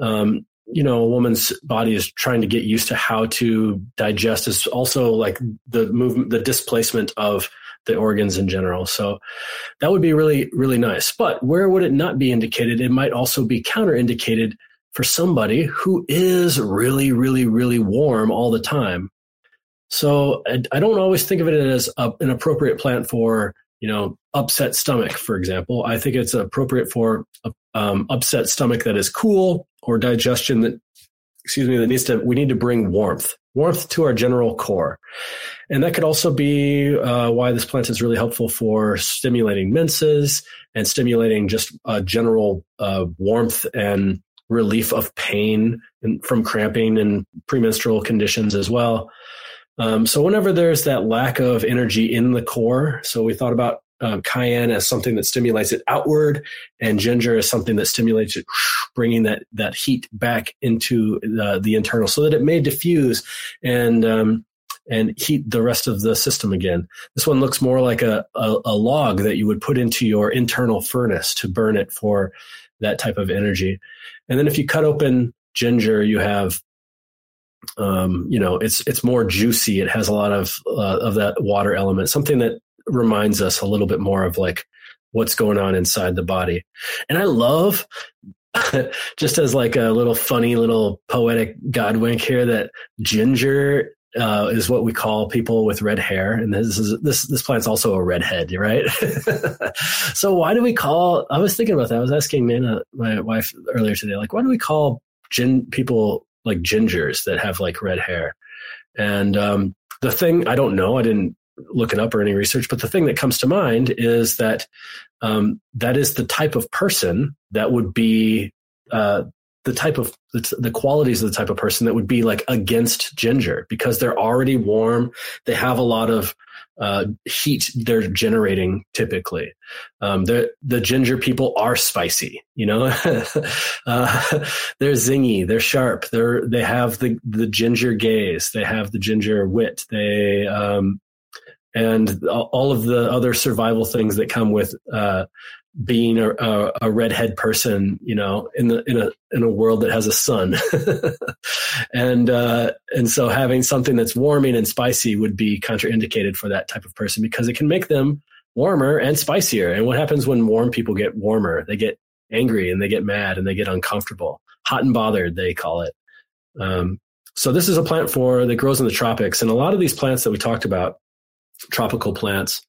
um, you know, a woman's body is trying to get used to how to digest. Is also like the movement, the displacement of the organs in general. So that would be really, really nice. But where would it not be indicated? It might also be counterindicated for somebody who is really, really, really warm all the time. So I, don't always think of it as a, an appropriate plant for, you know, upset stomach, for example. I think it's appropriate for a, um, upset stomach that is cool or digestion that, excuse me, that needs to, we need to bring warmth warmth to our general core. And that could also be uh, why this plant is really helpful for stimulating menses and stimulating just uh, general uh, warmth and relief of pain and from cramping and premenstrual conditions as well. Um, so whenever there's that lack of energy in the core, so we thought about um, cayenne as something that stimulates it outward, and ginger as something that stimulates it, bringing that that heat back into the, the internal, so that it may diffuse and um, and heat the rest of the system again. This one looks more like a, a, a log that you would put into your internal furnace to burn it for that type of energy. And then if you cut open ginger, you have um, you know, it's it's more juicy. It has a lot of uh, of that water element, something that reminds us a little bit more of like what's going on inside the body. And I love just as like a little funny little poetic god wink here that ginger uh, is what we call people with red hair, and this is this this plant's also a redhead, right? so why do we call? I was thinking about that. I was asking my wife, earlier today, like why do we call gin people like gingers that have like red hair? And um, the thing I don't know, I didn't look it up or any research, but the thing that comes to mind is that um, that is the type of person that would be uh, the type of the, qualities of the type of person that would be like against ginger because they're already warm. They have a lot of uh, heat they're generating typically. Um, the the ginger people are spicy, you know. uh, they're zingy, they're sharp. They're they have the the ginger gaze. They have the ginger wit. They um, and all of the other survival things that come with uh, being a, a, a, redhead person, you know, in the in a in a world that has a sun, and uh, and so having something that's warming and spicy would be contraindicated for that type of person because it can make them warmer and spicier. And what happens when warm people get warmer? They get angry and they get mad and they get uncomfortable, hot and bothered. They call it. Um, so this is a plant for that grows in the tropics, and a lot of these plants that we talked about tropical plants.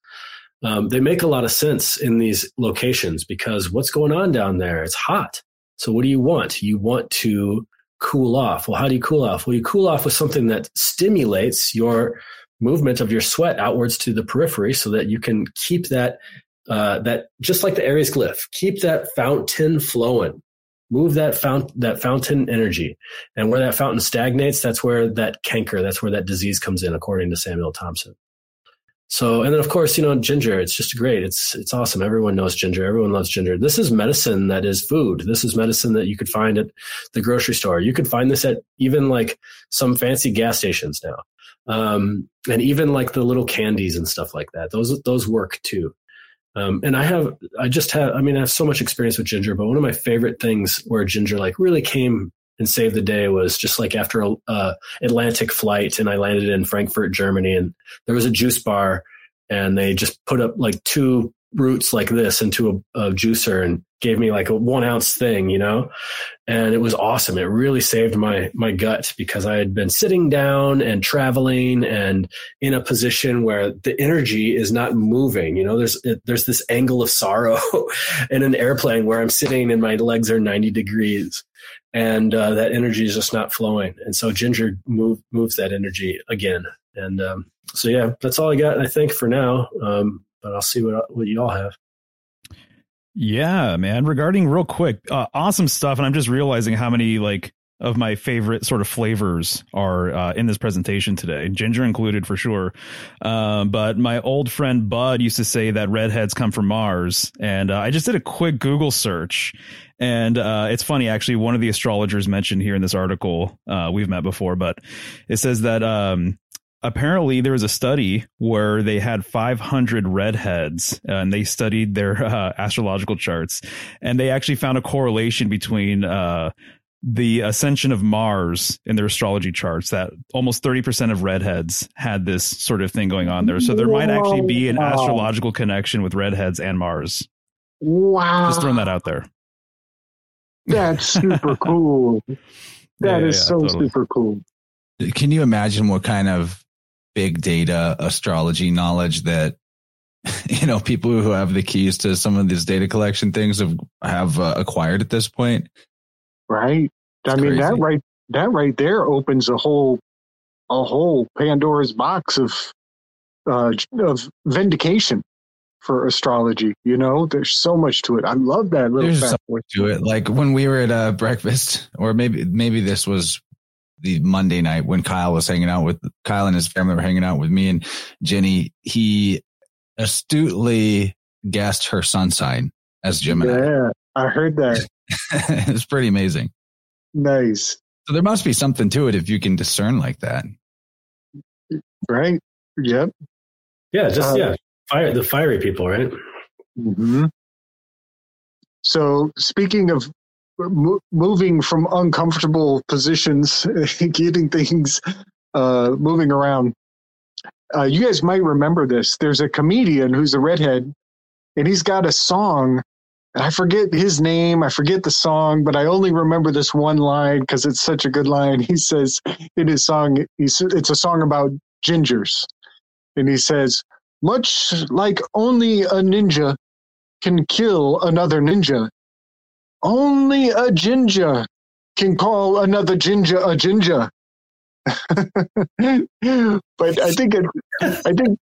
Um, they make a lot of sense in these locations because what's going on down there? It's hot. So what do you want? You want to cool off. Well, how do you cool off? Well, you cool off with something that stimulates your movement of your sweat outwards to the periphery so that you can keep that uh, that just like the Aries glyph, keep that fountain flowing. Move that fount that fountain energy, and where that fountain stagnates, that's where that canker, that's where that disease comes in, according to Samuel Thomson. So, and then of course, you know, ginger, it's just great. It's, it's awesome. Everyone knows ginger. Everyone loves ginger. This is medicine that is food. This is medicine that you could find at the grocery store. You could find this at even like some fancy gas stations now. Um, and even like the little candies and stuff like that. Those, those work too. Um, and I have, I just have, I mean, I have so much experience with ginger, but one of my favorite things where ginger like really came and saved the day was just like after a uh, Atlantic flight, and I landed in Frankfurt, Germany, and there was a juice bar, and they just put up like two roots like this into a, a juicer and gave me like a one ounce thing, you know, and it was awesome. It really saved my my gut because I had been sitting down and traveling and in a position where the energy is not moving. You know, there's there's this angle of sorrow in an airplane where I'm sitting and my legs are 90 degrees, and uh, that energy is just not flowing. And so ginger move, moves that energy again. And um, so yeah, that's all I got. I think for now. Um, but I'll see what what you all have. Yeah, man. Regarding real quick, uh, awesome stuff, and I'm just realizing how many like of my favorite sort of flavors are uh, in this presentation today, ginger included for sure. Um, but my old friend Bud used to say that redheads come from Mars, and uh, I just did a quick Google search, and uh, it's funny actually. One of the astrologers mentioned here in this article uh, we've met before, but it says that um, apparently there was a study where they had 500 redheads uh, and they studied their uh, astrological charts and they actually found a correlation between uh, the ascension of Mars in their astrology charts that almost 30% of redheads had this sort of thing going on there. So there might actually be an astrological connection with redheads and Mars. Wow. Just throwing that out there. That's super cool. That yeah, is yeah, so totally. super cool. Can you imagine what kind of big data astrology knowledge that you know people who have the keys to some of these data collection things have have uh, acquired at this point right it's i mean crazy. that right that right there opens a whole a whole pandora's box of uh of vindication for astrology you know there's so much to it i love that little there's so much to it like when we were at a breakfast or maybe maybe this was the Monday night when Kyle was hanging out with Kyle and his family were hanging out with me and Jenny, he astutely guessed her sun sign as Gemini. Yeah, I heard that. it's pretty amazing. Nice. So there must be something to it if you can discern like that. Right. Yep. Yeah. Just, uh, yeah. Fire, the fiery people, right? Mm-hmm. So speaking of moving from uncomfortable positions, getting things uh, moving around. Uh, you guys might remember this. There's a comedian who's a redhead, and he's got a song. I forget his name. I forget the song, but I only remember this one line because it's such a good line. He says in his song, it's a song about gingers. And he says, much like only a ninja can kill another ninja, only a ginger can call another ginger a ginger. but I think it, I think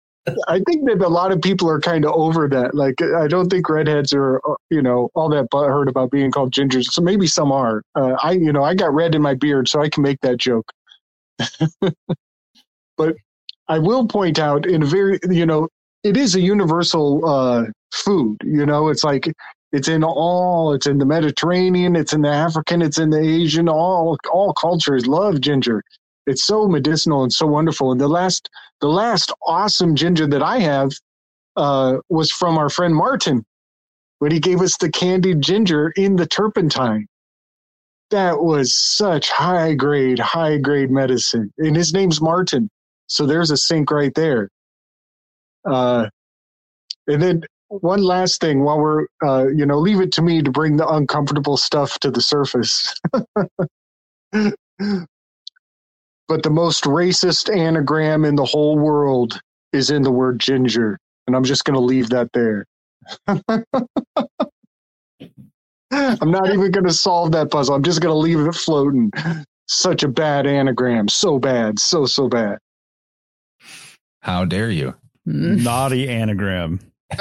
I think that a lot of people are kind of over that. Like, I don't think redheads are, you know, all that butthurt about being called gingers. So maybe some are. Uh, I, you know, I got red in my beard, so I can make that joke. but I will point out in a very, you know, it is a universal uh, food. You know, it's like it's in all. It's in the Mediterranean. It's in the African. It's in the Asian. All all cultures love ginger. It's so medicinal and so wonderful. And the last the last awesome ginger that I have uh, was from our friend Martin when he gave us the candied ginger in the turpentine. That was such high grade, high grade medicine. And his name's Martin. So there's a sync right there. Uh, and then one last thing while we're, uh, you know, leave it to me to bring the uncomfortable stuff to the surface. but the most racist anagram in the whole world is in the word ginger. And I'm just going to leave that there. I'm not even going to solve that puzzle. I'm just going to leave it floating. Such a bad anagram. So bad. So, so bad. How dare you? Mm. Naughty anagram.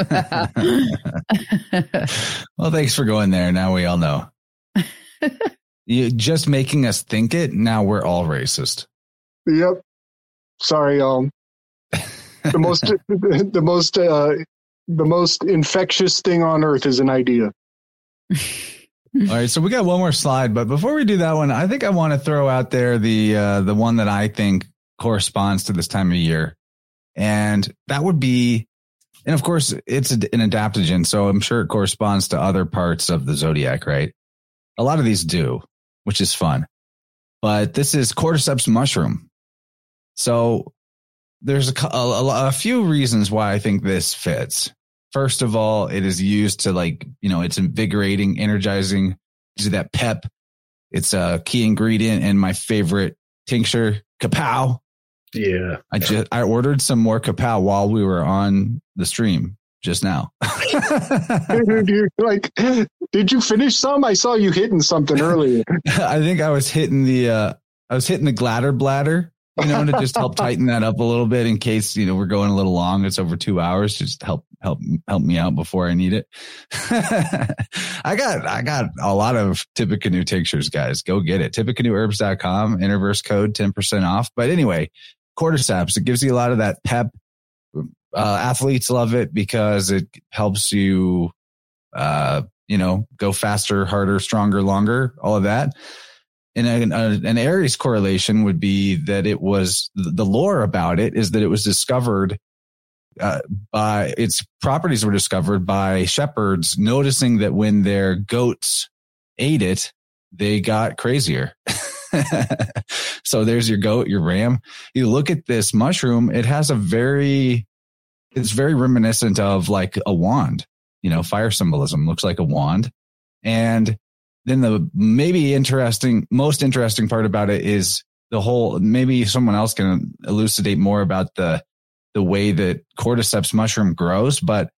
well, thanks for going there. Now we all know. you just making us think it. Now we're all racist. Yep. Sorry, um, the most, the most, uh, the most infectious thing on earth is an idea. All right, so we got one more slide, but before we do that one, I think I want to throw out there the uh, the one that I think corresponds to this time of year, and that would be, and of course, it's an adaptogen, so I'm sure it corresponds to other parts of the zodiac, right? A lot of these do, which is fun, but this is cordyceps mushroom. So there's a, a, a few reasons why I think this fits. First of all, it is used to like, you know, it's invigorating, energizing, gives that pep. It's a key ingredient in my favorite tincture, kapow. Yeah. I just, I ordered some more kapow while we were on the stream just now. like, did you finish some? I saw you hitting something earlier. I think I was hitting the, uh, I was hitting the gladder bladder you know, to just help tighten that up a little bit in case, you know, we're going a little long. It's over two hours. Just help, help, help me out before I need it. I got, I got a lot of Tippecanoe tinctures, guys. Go get it. TippecanoeHerbs.com, InnerVerse code 10% off. But anyway, cordyceps, it gives you a lot of that pep. Uh, athletes love it because it helps you, uh, you know, go faster, harder, stronger, longer, all of that. And an, an Aries correlation would be that it was the lore about it is that it was discovered uh, by its properties were discovered by shepherds noticing that when their goats ate it, they got crazier. so there's your goat, your ram. You look at this mushroom, it has a very, it's very reminiscent of like a wand, you know, fire symbolism looks like a wand. And then the maybe interesting, most interesting part about it is the whole, maybe someone else can elucidate more about the, the way that cordyceps mushroom grows, but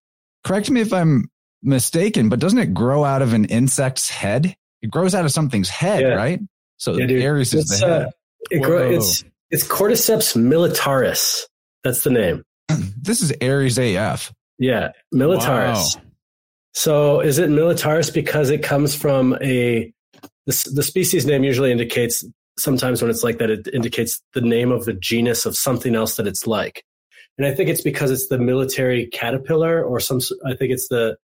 correct me if I'm mistaken, but doesn't it grow out of an insect's head? It grows out of something's head, yeah. right? So yeah, Aries is the head. Uh, it grow, it's, it's cordyceps militaris. That's the name. this is Aries AF. Yeah, militaris. Wow. So is it militaris because it comes from a the, the species name usually indicates sometimes when it's like that it indicates the name of the genus of something else that it's like. And I think it's because it's the military caterpillar or some I think it's the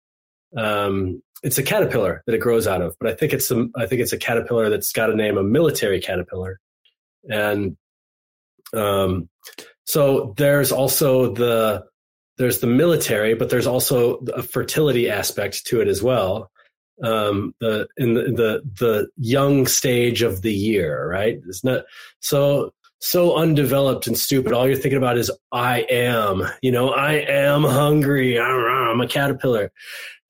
um it's a caterpillar that it grows out of, but I think it's some I think it's a caterpillar that's got a name a military caterpillar. And um so there's also the there's the military, but there's also a fertility aspect to it as well. Um, the in the, the the young stage of the year, right? It's not so so undeveloped and stupid. All you're thinking about is I am, you know, I am hungry. I'm a caterpillar,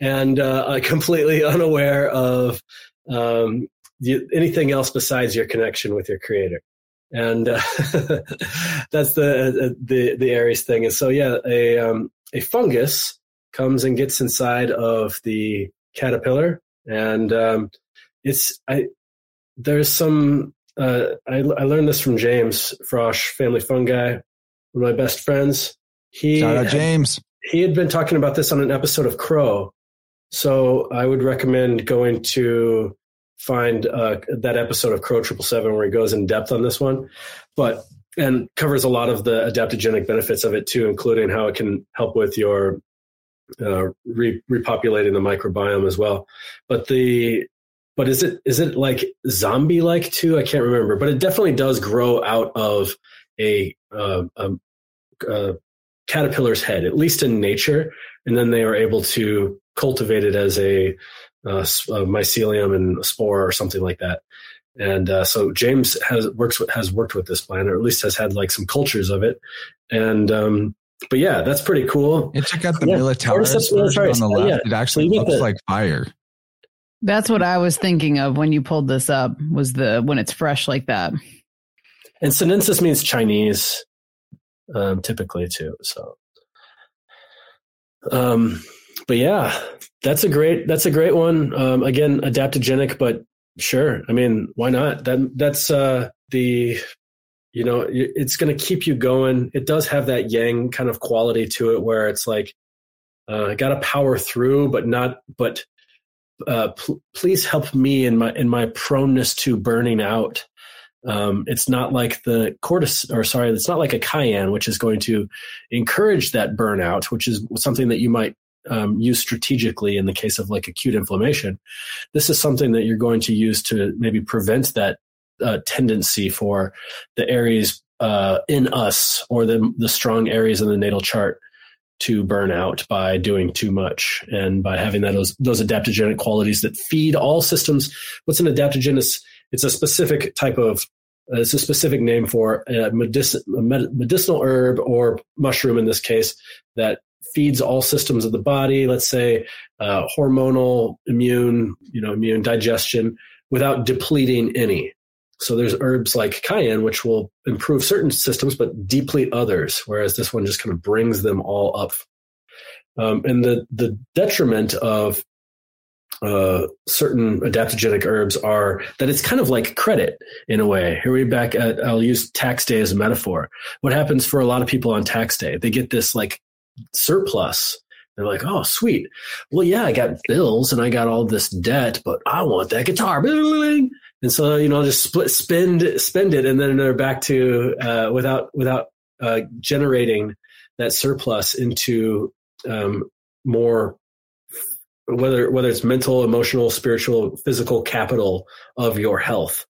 and uh, completely unaware of um, anything else besides your connection with your creator and uh, that's the uh, the the Aries thing. And so, yeah, a um, a fungus comes and gets inside of the caterpillar, and um, it's I there's some uh, I I learned this from James Frosch, family fungi, one of my best friends. he Shout out James. he had been talking about this on an episode of Crow. So I would recommend going to find uh, that episode of Crow Triple Seven where he goes in depth on this one, but and covers a lot of the adaptogenic benefits of it too, including how it can help with your uh, re- repopulating the microbiome as well. But the but is it is it like zombie like too? I can't remember, but it definitely does grow out of a, uh, a, a caterpillar's head, at least in nature, and then they are able to cultivate it as a, uh, s- a mycelium and spore or something like that. And uh, so James has works with, has worked with this plant, or at least has had like some cultures of it. And um, but yeah, that's pretty cool. And check out the Yeah, militaris on the Oh, left. yeah. It actually So looks the- like fire. That's what I was thinking of when you pulled this up. Was the when it's fresh like that? And sinensis means Chinese, um, typically too. So, um, but yeah, that's a great that's a great one. Um, again, adaptogenic, but sure. I mean, why not? That that's uh, the you know it's going to keep you going. It does have that yang kind of quality to it, where it's like uh, got to power through, but not but. Uh, pl- please help me in my in my proneness to burning out. Um, it's not like the cortis, or sorry, it's not like a cayenne, which is going to encourage that burnout, which is something that you might um, use strategically in the case of like acute inflammation. This is something that you're going to use to maybe prevent that uh, tendency for the Aries uh, in us or the the strong Aries in the natal chart to burn out by doing too much and by having that, those those adaptogenic qualities that feed all systems. What's an adaptogen? It's, it's a specific type of uh, it's a specific name for a, medici- a med- medicinal herb or mushroom in this case that feeds all systems of the body. Let's say uh, hormonal, immune, you know, immune digestion without depleting any. So there's herbs like cayenne, which will improve certain systems but deplete others, whereas this one just kind of brings them all up. Um, and the the detriment of uh, certain adaptogenic herbs are that it's kind of like credit in a way. Here we back at I'll use tax day as a metaphor. What happens for a lot of people on tax day? They get this like surplus. They're like, oh, sweet. Well, yeah, I got bills and I got all this debt, but I want that guitar. And so, you know, just split, spend, spend it, and then they're back to uh, without without uh, generating that surplus into um, more whether whether it's mental, emotional, spiritual, physical capital of your health.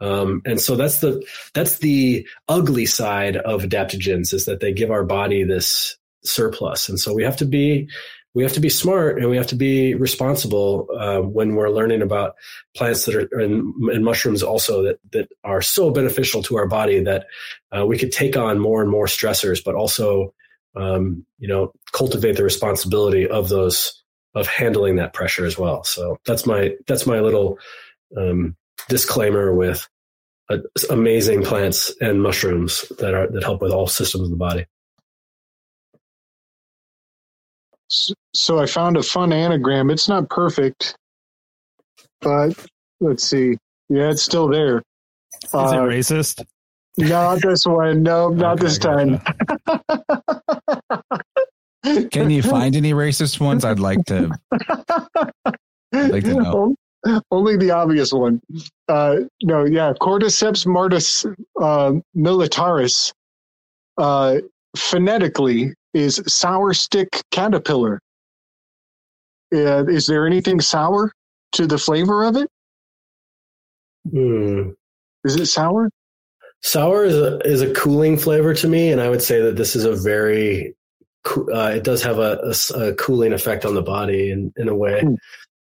Um, and so that's the that's the ugly side of adaptogens is that they give our body this surplus, and so we have to be we have to be smart and we have to be responsible uh, when we're learning about plants that are and, mushrooms also that that are so beneficial to our body that uh, we could take on more and more stressors, but also um, you know cultivate the responsibility of those of handling that pressure as well. So that's my that's my little um, disclaimer with uh, amazing plants and mushrooms that are that help with all systems of the body. So I found a fun anagram. It's not perfect, but let's see. Yeah, it's still there. Is it Uh, racist? not this one. No, not Okay, this time. Can you find any racist ones? I'd like to. like to know. Only the obvious one. Uh, no, yeah, Cordyceps martis uh, militaris uh, phonetically is sour stick caterpillar. Uh, is there anything sour to the flavor of it? Hmm. Is it sour? Sour is a, is a cooling flavor to me, and I would say that this is a very uh, it does have a a cooling effect on the body in in a way. Hmm.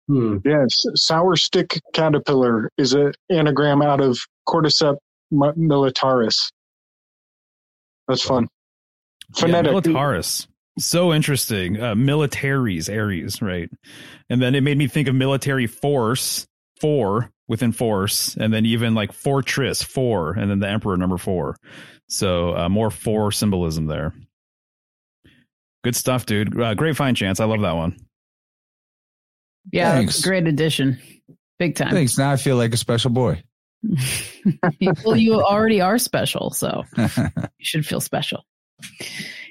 Hmm. Yes, sour stick caterpillar is an anagram out of Cordyceps militaris. That's fun. Yeah, militaris. So interesting. Uh, militaries, Aries, right? And then it made me think of military force, four within force, and then even like fortress, four, and then the emperor number four. So uh, more four symbolism there. Good stuff, dude. Uh, great find, Chance. I love that one. Yeah, Thanks. great addition. Big time. Thanks. Now I feel like a special boy. well, you already are special, so you should feel special.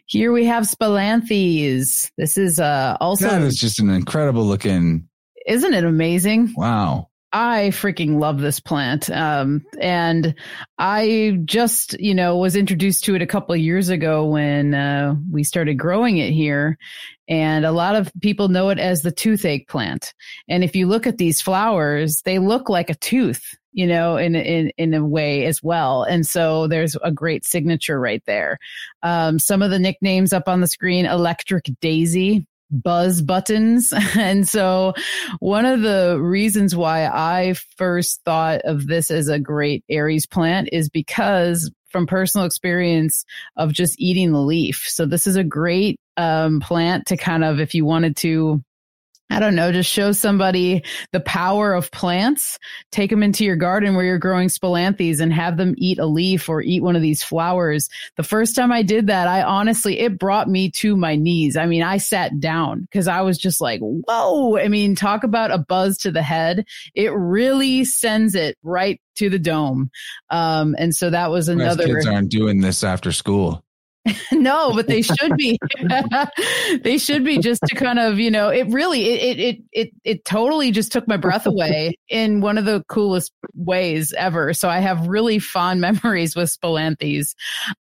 Here we have Spilanthes. This is uh also That is just an incredible looking. isn't it amazing? Wow. I freaking love this plant. Um, and I just, you know, was introduced to it a couple of years ago when uh, we started growing it here. And a lot of people know it as the toothache plant. And if you look at these flowers, they look like a tooth, you know, in in in a way as well. And so there's a great signature right there. Um, some of the nicknames up on the screen: Electric Daisy, buzz buttons. And so one of the reasons why I first thought of this as a great Aries plant is because from personal experience of just eating the leaf. So this is a great um, plant to kind of, if you wanted to I don't know, just show somebody the power of plants. Take them into your garden where you're growing spilanthes and have them eat a leaf or eat one of these flowers. The first time I did that, I honestly, it brought me to my knees. I mean, I sat down because I was just like, whoa. I mean, talk about a buzz to the head. It really sends it right to the dome. Um, and so that was another. Kids aren't doing this after school. no, but they should be. they should be just to kind of, you know, it really, it, it, it, it totally just took my breath away in one of the coolest ways ever. So I have really fond memories with Spilanthes,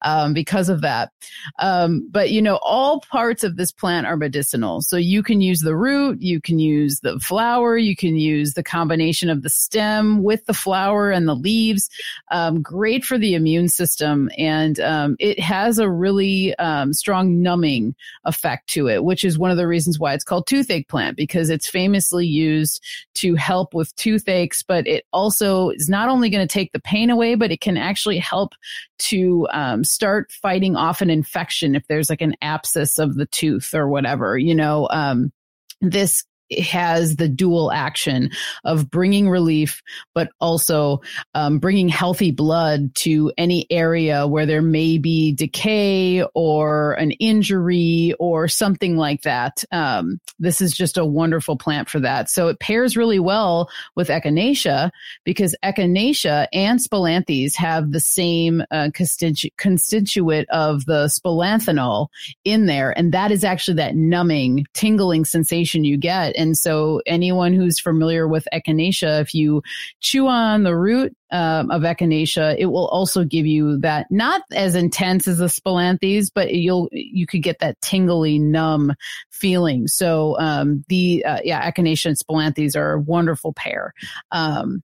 um, because of that. Um, but you know, all parts of this plant are medicinal. So you can use the root, you can use the flower, you can use the combination of the stem with the flower and the leaves. Um, great for the immune system. And, um, it has a really really um, strong numbing effect to it, which is one of the reasons why it's called toothache plant because it's famously used to help with toothaches, but it also is not only going to take the pain away, but it can actually help to um, start fighting off an infection if there's like an abscess of the tooth or whatever, you know. Um, this has the dual action of bringing relief, but also um, bringing healthy blood to any area where there may be decay or an injury or something like that. Um, this is just a wonderful plant for that. So it pairs really well with echinacea because echinacea and spilanthes have the same uh, constitu- constituent of the spilanthanol in there. And that is actually that numbing, tingling sensation you get and so anyone who's familiar with echinacea, if you chew on the root um, of echinacea, it will also give you that not as intense as the spilanthes, but you'll you could get that tingly, numb feeling. So um, the uh, yeah, echinacea and spilanthes are a wonderful pair. Um,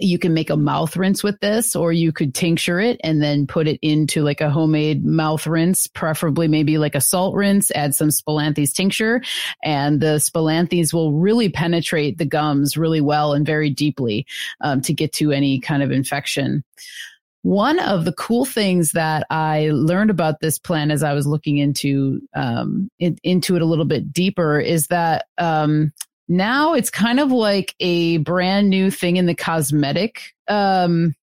you can make a mouth rinse with this or you could tincture it and then put it into like a homemade mouth rinse, preferably maybe like a salt rinse, add some spilanthes tincture and the spilanthes will really penetrate the gums really well and very deeply um, to get to any kind of infection. One of the cool things that I learned about this plant as I was looking into um, in, into it a little bit deeper is that um, now it's kind of like a brand new thing in the cosmetic um,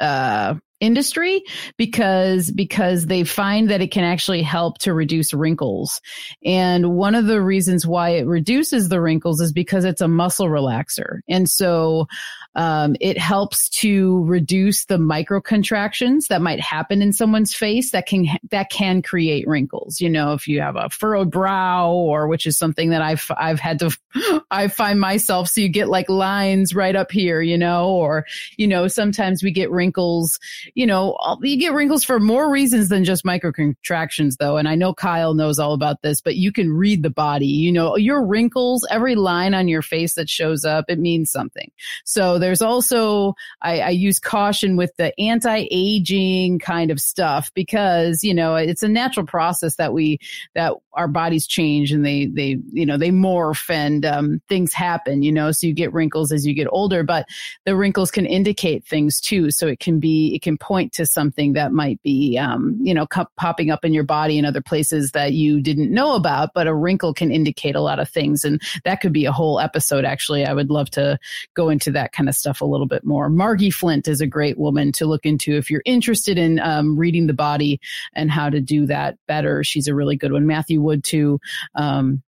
uh, industry because because they find that it can actually help to reduce wrinkles. And one of the reasons why it reduces the wrinkles is because it's a muscle relaxer. And so um, it helps to reduce the micro contractions that might happen in someone's face that can that can create wrinkles. You know, if you have a furrowed brow, or which is something that I've I've had to I find myself. So you get like lines right up here, you know, or you know sometimes we get wrinkles. You know, you get wrinkles for more reasons than just micro contractions, though. And I know Kyle knows all about this, but you can read the body. You know, your wrinkles, every line on your face that shows up, it means something. So there's also, I, I use caution with the anti-aging kind of stuff because, you know, it's a natural process that we, that our bodies change and they, they, you know, they morph and um, things happen, you know, so you get wrinkles as you get older, but the wrinkles can indicate things too. So it can be, it can point to something that might be, um, you know, co- popping up in your body in other places that you didn't know about, but a wrinkle can indicate a lot of things. And that could be a whole episode. Actually, I would love to go into that kind of stuff a little bit more. Margi Flint is a great woman to look into if you're interested in um, reading the body and how to do that better. She's a really good one. Matthew Wood too. Um,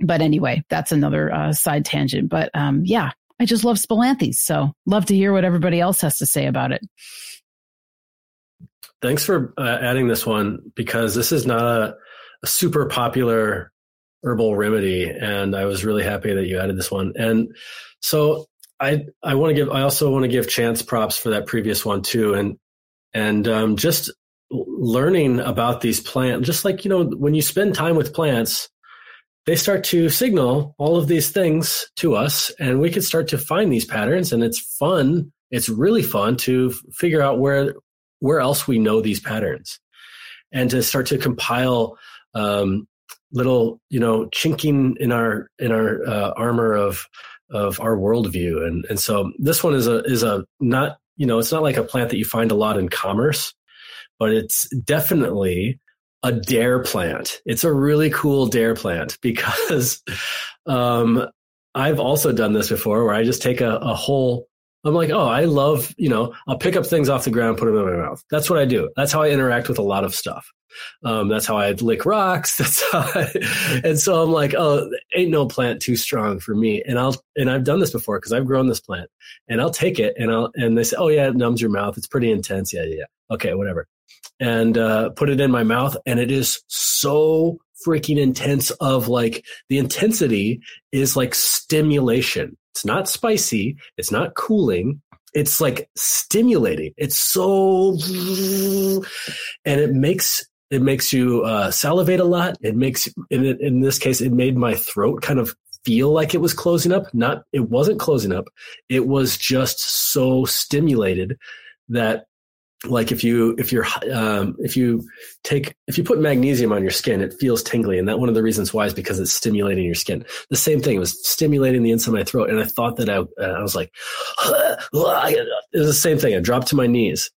but anyway, that's another uh, side tangent. But um, yeah, I just love Spilanthes. So love to hear what everybody else has to say about it. Thanks for uh, adding this one because this is not a a super popular herbal remedy, and I was really happy that you added this one. And so I I want to give I also want to give Chance props for that previous one too, and and um, just learning about these plants, just like you know when you spend time with plants, they start to signal all of these things to us, and we can start to find these patterns, and it's fun. It's really fun to figure out where where else we know these patterns, and to start to compile um, little you know chinking in our in our uh, armor of of our worldview and and so this one is a is a not you know it's not like a plant that you find a lot in commerce but it's definitely a dare plant it's a really cool dare plant because um i've also done this before where i just take a, a whole I'm like, oh, I love, you know, I'll pick up things off the ground, put them in my mouth. That's what I do. That's how I interact with a lot of stuff. Um, that's how I lick rocks. That's how I, and so I'm like, oh, ain't no plant too strong for me. And I'll, and I've done this before because I've grown this plant and I'll take it and I'll, and they say, oh yeah, it numbs your mouth. It's pretty intense. Yeah, yeah, yeah. Okay, whatever. And, uh, put it in my mouth and it is so freaking intense of like the intensity is like stimulation. It's not spicy. It's not cooling it's like stimulating. It's so, and it makes it makes you uh, salivate a lot. It makes, in, in this case, it made my throat kind of feel like it was closing up. Not, it wasn't closing up. It was just so stimulated that like if you if you're um, if you take if you put magnesium on your skin it feels tingly. And that one of the reasons why is because it's stimulating your skin. The same thing it was stimulating the inside of my throat. And i thought that i, I was like it was the same thing. I dropped to my knees.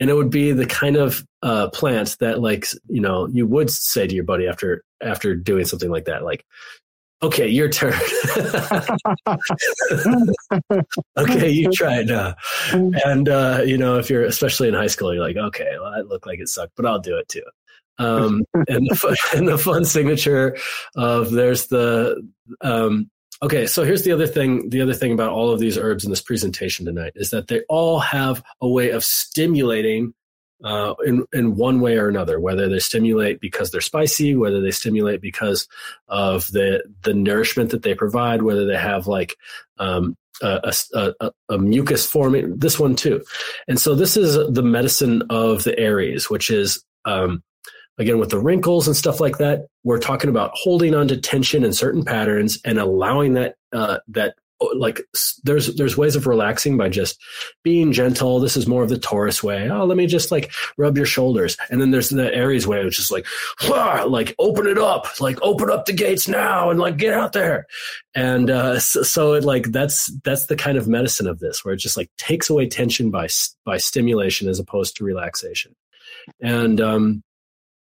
And it would be the kind of uh, plant that like you know you would say to your buddy after after doing something like that. Like okay your turn. Okay you try it now and uh, you know if you're especially in high school you're like okay well that looked like it sucked but i'll do it too. Um, and, the, and the fun signature of there's the um, okay so here's the other thing the other thing about all of these herbs in this presentation tonight is that they all have a way of stimulating uh, in in one way or another, whether they stimulate because they're spicy, whether they stimulate because of the the nourishment that they provide, whether they have like um, a, a, a, mucus forming. This one too, and so this is the medicine of the Aries, which is um, again with the wrinkles and stuff like that. We're talking about holding on to tension in certain patterns and allowing that uh, that like there's there's ways of relaxing by just being gentle. This is more of the taurus way. Oh let me just like rub your shoulders. And then there's the aries way which is like like open it up. Like open up the gates now and like get out there. And uh, so, so, it like that's that's the kind of medicine of this where it just like takes away tension by by stimulation as opposed to relaxation. And um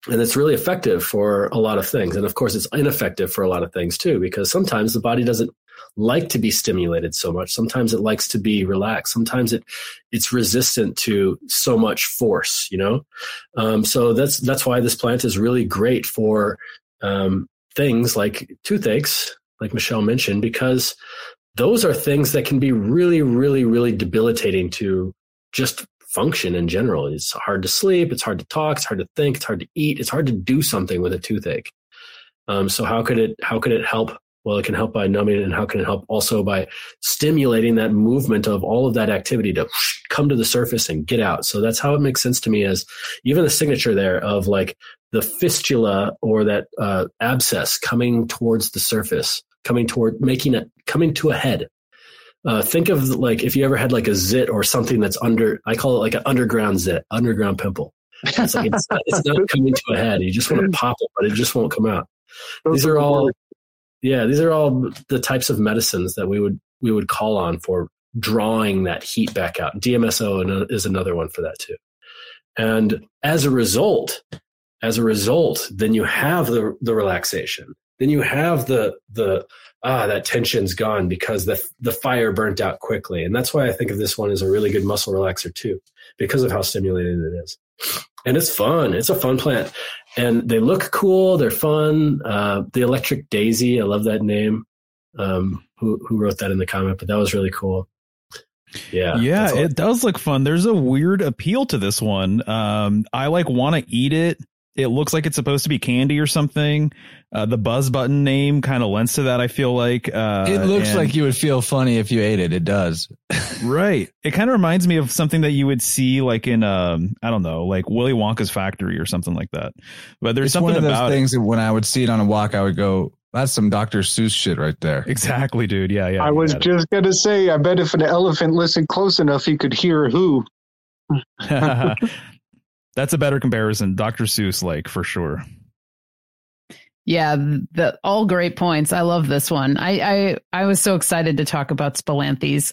and it's really effective for a lot of things. And of course it's ineffective for a lot of things too because sometimes the body doesn't like to be stimulated so much. Sometimes it likes to be relaxed. Sometimes it it's resistant to so much force. You know, um, so that's that's why this plant is really great for um, things like toothaches, like Michelle mentioned, because those are things that can be really, really, really debilitating to just function in general. It's hard to sleep. It's hard to talk. It's hard to think. It's hard to eat. It's hard to do something with a toothache. Um, so how could it how could it help well, it can help by numbing and how can it help also by stimulating that movement of all of that activity to come to the surface and get out. So that's how it makes sense to me as even the signature there of like the fistula or that uh, abscess coming towards the surface, coming toward making it coming to a head. Uh, think of like if you ever had like a zit or something that's under, I call it like an underground zit, underground pimple. It's like it's, it's not coming to a head. You just want to pop it, but it just won't come out. These are all yeah, these are all the types of medicines that we would we would call on for drawing that heat back out. DMSO is another one for that too. And as a result, as a result, then you have the the relaxation. Then you have the the ah that tension's gone because the the fire burnt out quickly. And that's why I think of this one as a really good muscle relaxer too, because of how stimulating it is. And it's fun. It's a fun plant and they look cool. They're fun. Uh, the Electric Daisy, I love that name. Um, who who wrote that in the comment? But that was really cool. Yeah, yeah, it does look fun. There's a weird appeal to this one. Um, I like want to eat it it looks like it's supposed to be candy or something. Uh, the buzz button name kind of lends to that. I feel like uh, it looks and- like you would feel funny if you ate it. It does. right. It kind of reminds me of something that you would see like in um I don't know like Willy Wonka's factory or something like that. But there's it's something one of those about things that when I would see it on a walk, I would go, "That's some Dr. Seuss shit right there." Exactly, dude. Yeah, yeah. I was got just gonna say, I bet if an elephant listened close enough, he could hear who. That's a better comparison, Dr. Seuss, like for sure. Yeah, the all great points. I love this one. I I, I was so excited to talk about Spilanthes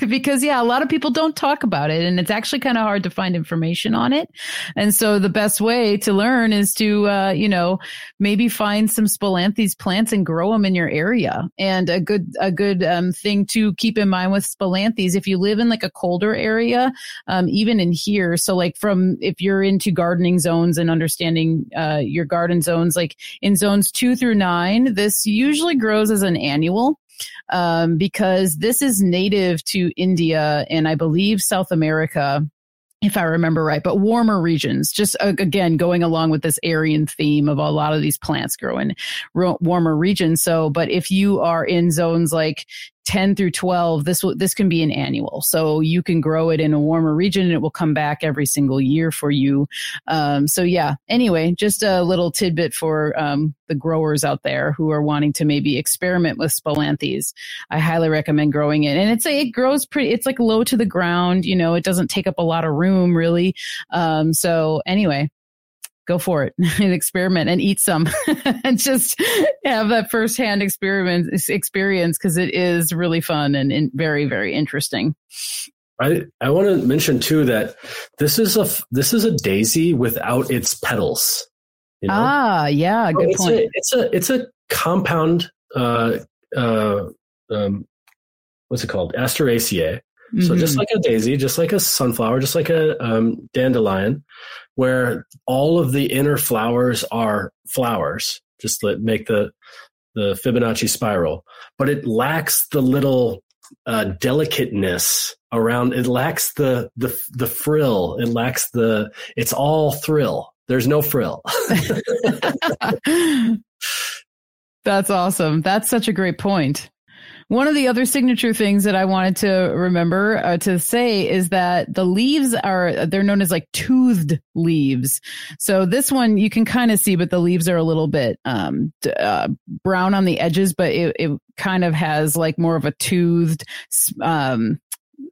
because yeah, a lot of people don't talk about it, and it's actually kind of hard to find information on it. And so the best way to learn is to uh, you know maybe find some Spilanthes plants and grow them in your area. And a good a good um, thing to keep in mind with Spilanthes, if you live in like a colder area, um, even in here, so like from if you're into gardening zones and understanding uh, your garden zones, like in zones two through nine, this usually grows as an annual. Um, because this is native to India and I believe South America, if I remember right, but warmer regions. Just uh, again, going along with this Aryan theme of a lot of these plants grow in warmer regions. So, but if you are in zones like 10 through 12, this will, this can be an annual. So you can grow it in a warmer region and it will come back every single year for you. Um, so yeah, anyway, just a little tidbit for, um, the growers out there who are wanting to maybe experiment with Spilanthes. I highly recommend growing it. And it's a, it grows pretty, it's like low to the ground, you know, it doesn't take up a lot of room really. Um, so anyway, go for it and experiment and eat some and just have that firsthand experience experience because it is really fun and, and very very interesting I, I want to mention too that this is a this is a daisy without its petals. You know? ah yeah good it's point A, it's a it's a compound. Uh, uh, um, what's it called? Asteraceae. So just Mhm. like a daisy, just like a sunflower, just like a um, dandelion, where all of the inner flowers are flowers, just that make the the Fibonacci spiral, but it lacks the little uh, delicateness around. It lacks the the the frill. It lacks the. It's all thrill. There's no frill. That's awesome. That's such a great point. One of the other signature things that I wanted to remember uh, to say is that the leaves are, they're known as like toothed leaves. So this one you can kind of see, but the leaves are a little bit, um, uh, brown on the edges, but it, it kind of has like more of a toothed, um,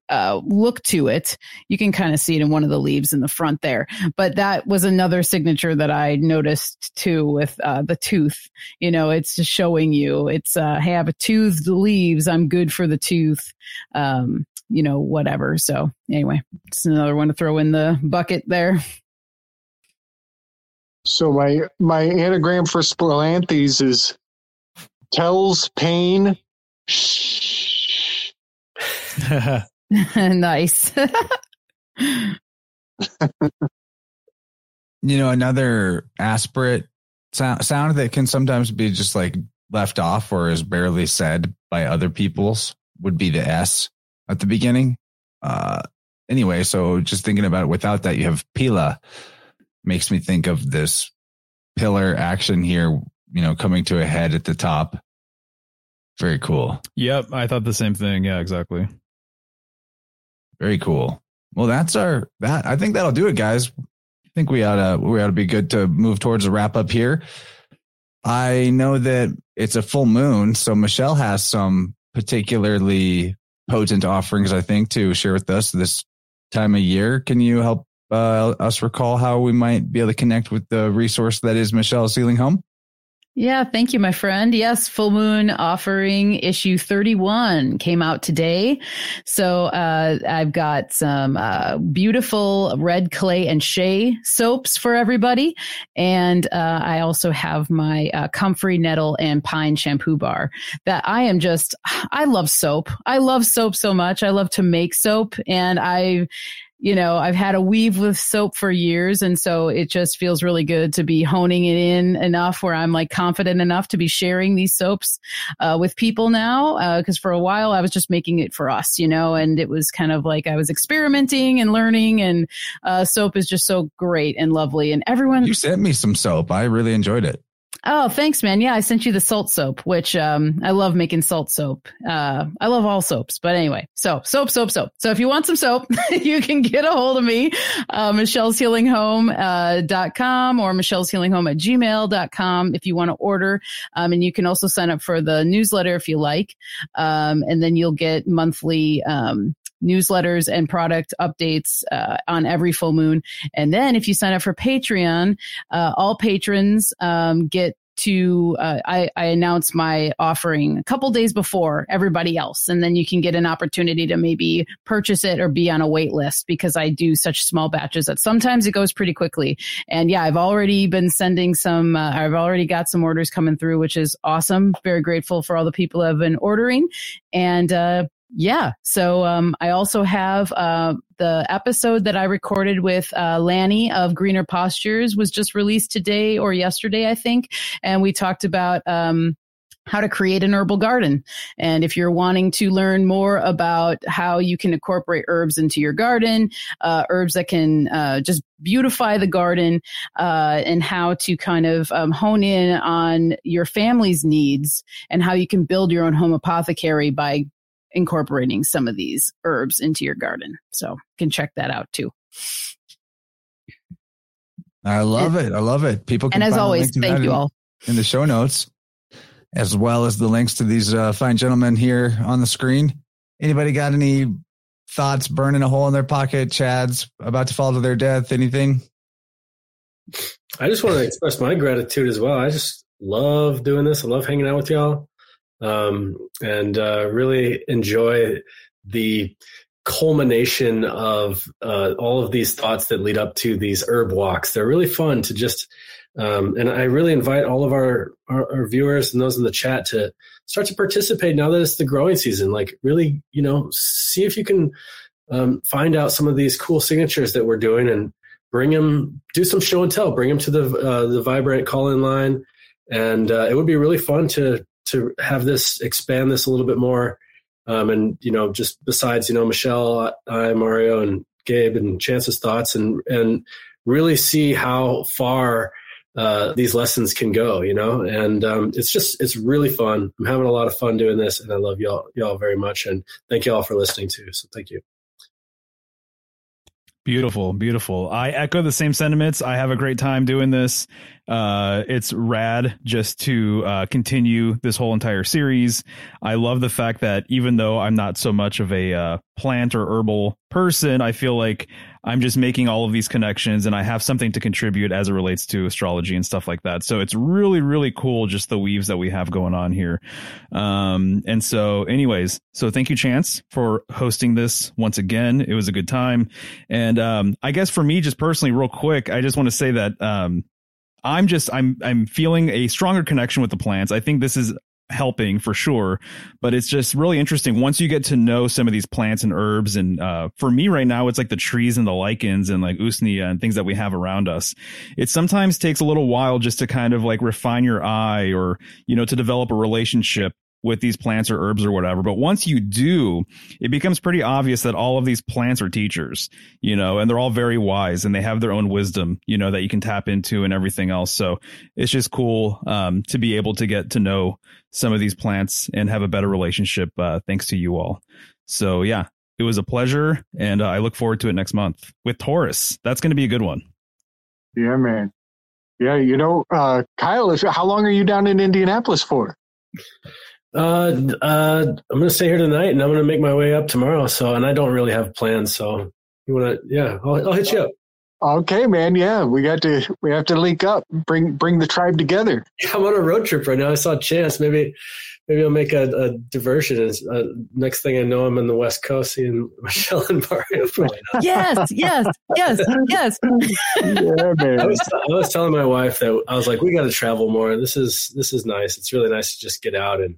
uh, look to it. You can kind of see it in one of the leaves in the front there. But that was another signature that I noticed too with uh, the tooth. You know, it's just showing you it's uh, hey, I have a toothed leaves. I'm good for the tooth. Um, you know, whatever. So anyway, it's another one to throw in the bucket there. So my my anagram for Spilanthes is tells pain. Shh. nice. You know, another aspirate sound, sound that can sometimes be just like left off or is barely said by other people's would be the S at the beginning. Uh, anyway, so just thinking about it without that, you have Pila makes me think of this pillar action here, you know, coming to a head at the top. Very cool. yep, I thought the same thing. Yeah, exactly. Very cool. Well, that's our that I think that'll do it, guys. I think we ought to we ought to be good to move towards a wrap up here. I know that it's a full moon, so Michelle has some particularly potent offerings, I think, to share with us this time of year. Can you help uh, us recall how we might be able to connect with the resource that is Michelle's Healing Home? Yeah, thank you, my friend. Yes, Full Moon Offering issue 31 came out today. So uh, I've got some uh, beautiful red clay and shea soaps for everybody. And uh, I also have my uh, comfrey nettle and pine shampoo bar that I am just, I love soap. I love soap so much. I love to make soap. And I you know, I've had a weave with soap for years. And so it just feels really good to be honing it in enough where I'm like confident enough to be sharing these soaps, uh, with people now. Uh, cause for a while I was just making it for us, you know, and it was kind of like I was experimenting and learning and, uh, soap is just so great and lovely. And everyone. You sent me some soap. I really enjoyed it. Oh, thanks, man. Yeah, I sent you the salt soap, which um, I love making salt soap. Uh, I love all soaps, but anyway, so soap, soap, soap. So if you want some soap, you can get a hold of me, uh, Michelle's Healing Home uh, dot com or Michelle's Healing Home at gmail.com if you want to order. Um, and you can also sign up for the newsletter if you like. Um, and then you'll get monthly um, newsletters and product updates uh, on every full moon. And then if you sign up for Patreon, uh, all patrons um, get to uh, I, I announce my offering a couple days before everybody else. And then you can get an opportunity to maybe purchase it or be on a wait list because i do such small batches that sometimes it goes pretty quickly. And yeah i've already been sending some uh, i've already got some orders coming through which is awesome. Very grateful for all the people who have been ordering. And uh, yeah. So um, I also have uh, the episode that I recorded with uh, Lanny of Greener Pastures was just released today or yesterday, I think, and we talked about. Um, how to create an herbal garden. And if you're wanting to learn more about how you can incorporate herbs into your garden, uh, herbs that can uh, just beautify the garden, uh, and how to kind of um, hone in on your family's needs and how you can build your own home apothecary by incorporating some of these herbs into your garden. So you can check that out too. I love and, it. I love it. People can and as always, thank you all in the show notes, as well as the links to these uh, fine gentlemen here on the screen. Anybody got any thoughts burning a hole in their pocket? Chad's about to fall to their death. Anything? I just want to express my gratitude as well. I just love doing this. I love hanging out with y'all um, and uh, really enjoy the culmination of uh, all of these thoughts that lead up to these herb walks. They're really fun to just, um, and I really invite all of our, our, our viewers and those in the chat to start to participate now that it's the growing season. Like, really, you know, see if you can um, find out some of these cool signatures that we're doing and bring them, do some show and tell, bring them to the uh, the Vibe Rant call in line, and uh, it would be really fun to to have this expand this a little bit more. Um, and you know, just besides you know Michelle, I, Mario, and Gabe, and Chance's thoughts, and and really see how far uh, these lessons can go. You know, and um, it's just it's really fun. I'm having a lot of fun doing this, and I love y'all y'all very much, and thank you all for listening too. So thank you. Beautiful, beautiful. I echo the same sentiments. I have a great time doing this. Uh, it's rad just to uh, continue this whole entire series. I love the fact that even though I'm not so much of a uh, plant or herbal person, I feel like I'm just making all of these connections and I have something to contribute as it relates to astrology and stuff like that. So it's really, really cool just the weaves that we have going on here. Um, and so, anyways, so thank you, Chance, for hosting this once again. It was a good time. And um, I guess for me, just personally, real quick, I just want to say that um, I'm just I'm I'm feeling a stronger connection with the plants. I think this is helping for sure but it's just really interesting once you get to know some of these plants and herbs and uh, for me right now it's like the trees and the lichens and like usnea and things that we have around us it sometimes takes a little while just to kind of like refine your eye or you know to develop a relationship with these plants or herbs or whatever. But once you do, it becomes pretty obvious that all of these plants are teachers, you know, and they're all very wise and they have their own wisdom, you know, that you can tap into and everything else. So it's just cool um, to be able to get to know some of these plants and have a better relationship uh, thanks to you all. So yeah, it was a pleasure and uh, I look forward to it next month with Taurus. That's going to be a good one. Yeah, man. Yeah, you know, uh, Kyle, if, how long are you down in Indianapolis for? Uh, uh, I'm gonna stay here tonight, and I'm gonna make my way up tomorrow. So, and I don't really have plans. So, you wanna? Yeah, I'll, I'll hit you up. Okay, man. Yeah, we got to we have to link up, bring bring the tribe together. Yeah, I'm on a road trip right now. I saw a Chance. Maybe maybe I'll make a, a diversion. Uh, next thing I know, I'm in the West Coast seeing Michelle and Mario. yes, yes, yes, yes. yeah, man. I was, I was telling my wife that I was like, we got to travel more. This is this is nice. It's really nice to just get out and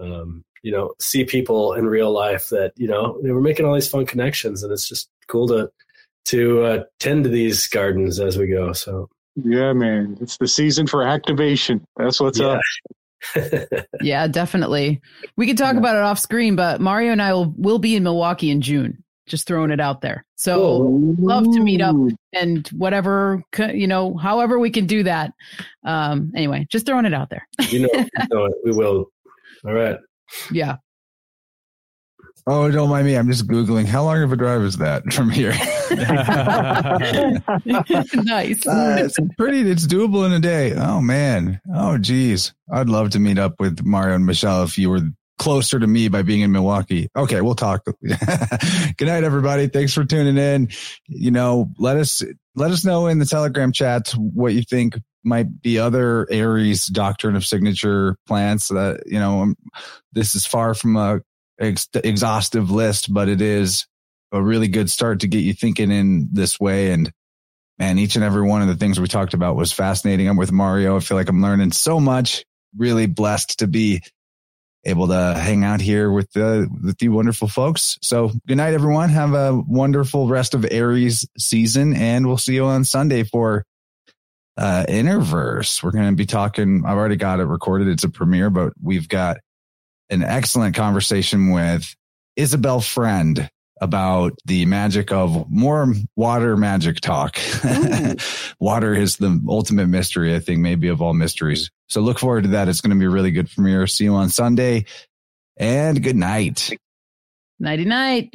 um, you know, see people in real life that, you know, we're making all these fun connections and it's just cool to to uh, tend to these gardens as we go. So Yeah, man. It's the season for activation. That's what's Yeah. up. Yeah, definitely. We could talk Yeah. about it off screen, but Mario and I will will be in Milwaukee in June. Just throwing it out there. So Cool. love to meet up. And whatever you know, however we can do that. Um, anyway, just throwing it out there. you know, you know we will. All right. Yeah. Oh, don't mind me. I'm just Googling how long of a drive is that from here? nice. Uh, it's pretty, it's doable in a day. Oh, man. Oh, geez. I'd love to meet up with Mario and Michelle if you were closer to me by being in Milwaukee. Okay, we'll talk. Good night, everybody. Thanks for tuning in. You know, let us let us know in the Telegram chat what you think might be other Aries doctrine of signature plants. That you know, um, this is far from a ex- exhaustive list, but it is a really good start to get you thinking in this way. And man, each and every one of the things we talked about was fascinating. I'm with Mario. I feel like I'm learning so much. Really blessed to be able to hang out here with the with you wonderful folks. So good night, everyone. Have a wonderful rest of Aries season, and we'll see you on Sunday for uh, InnerVerse. We're going to be talking. I've already got it recorded. It's a premiere, but we've got an excellent conversation with Isabel Friend about the magic of more water magic talk. water is the ultimate mystery, I think, maybe of all mysteries. So look forward to that. It's going to be a really good premiere. See you on Sunday and good night. Nighty night.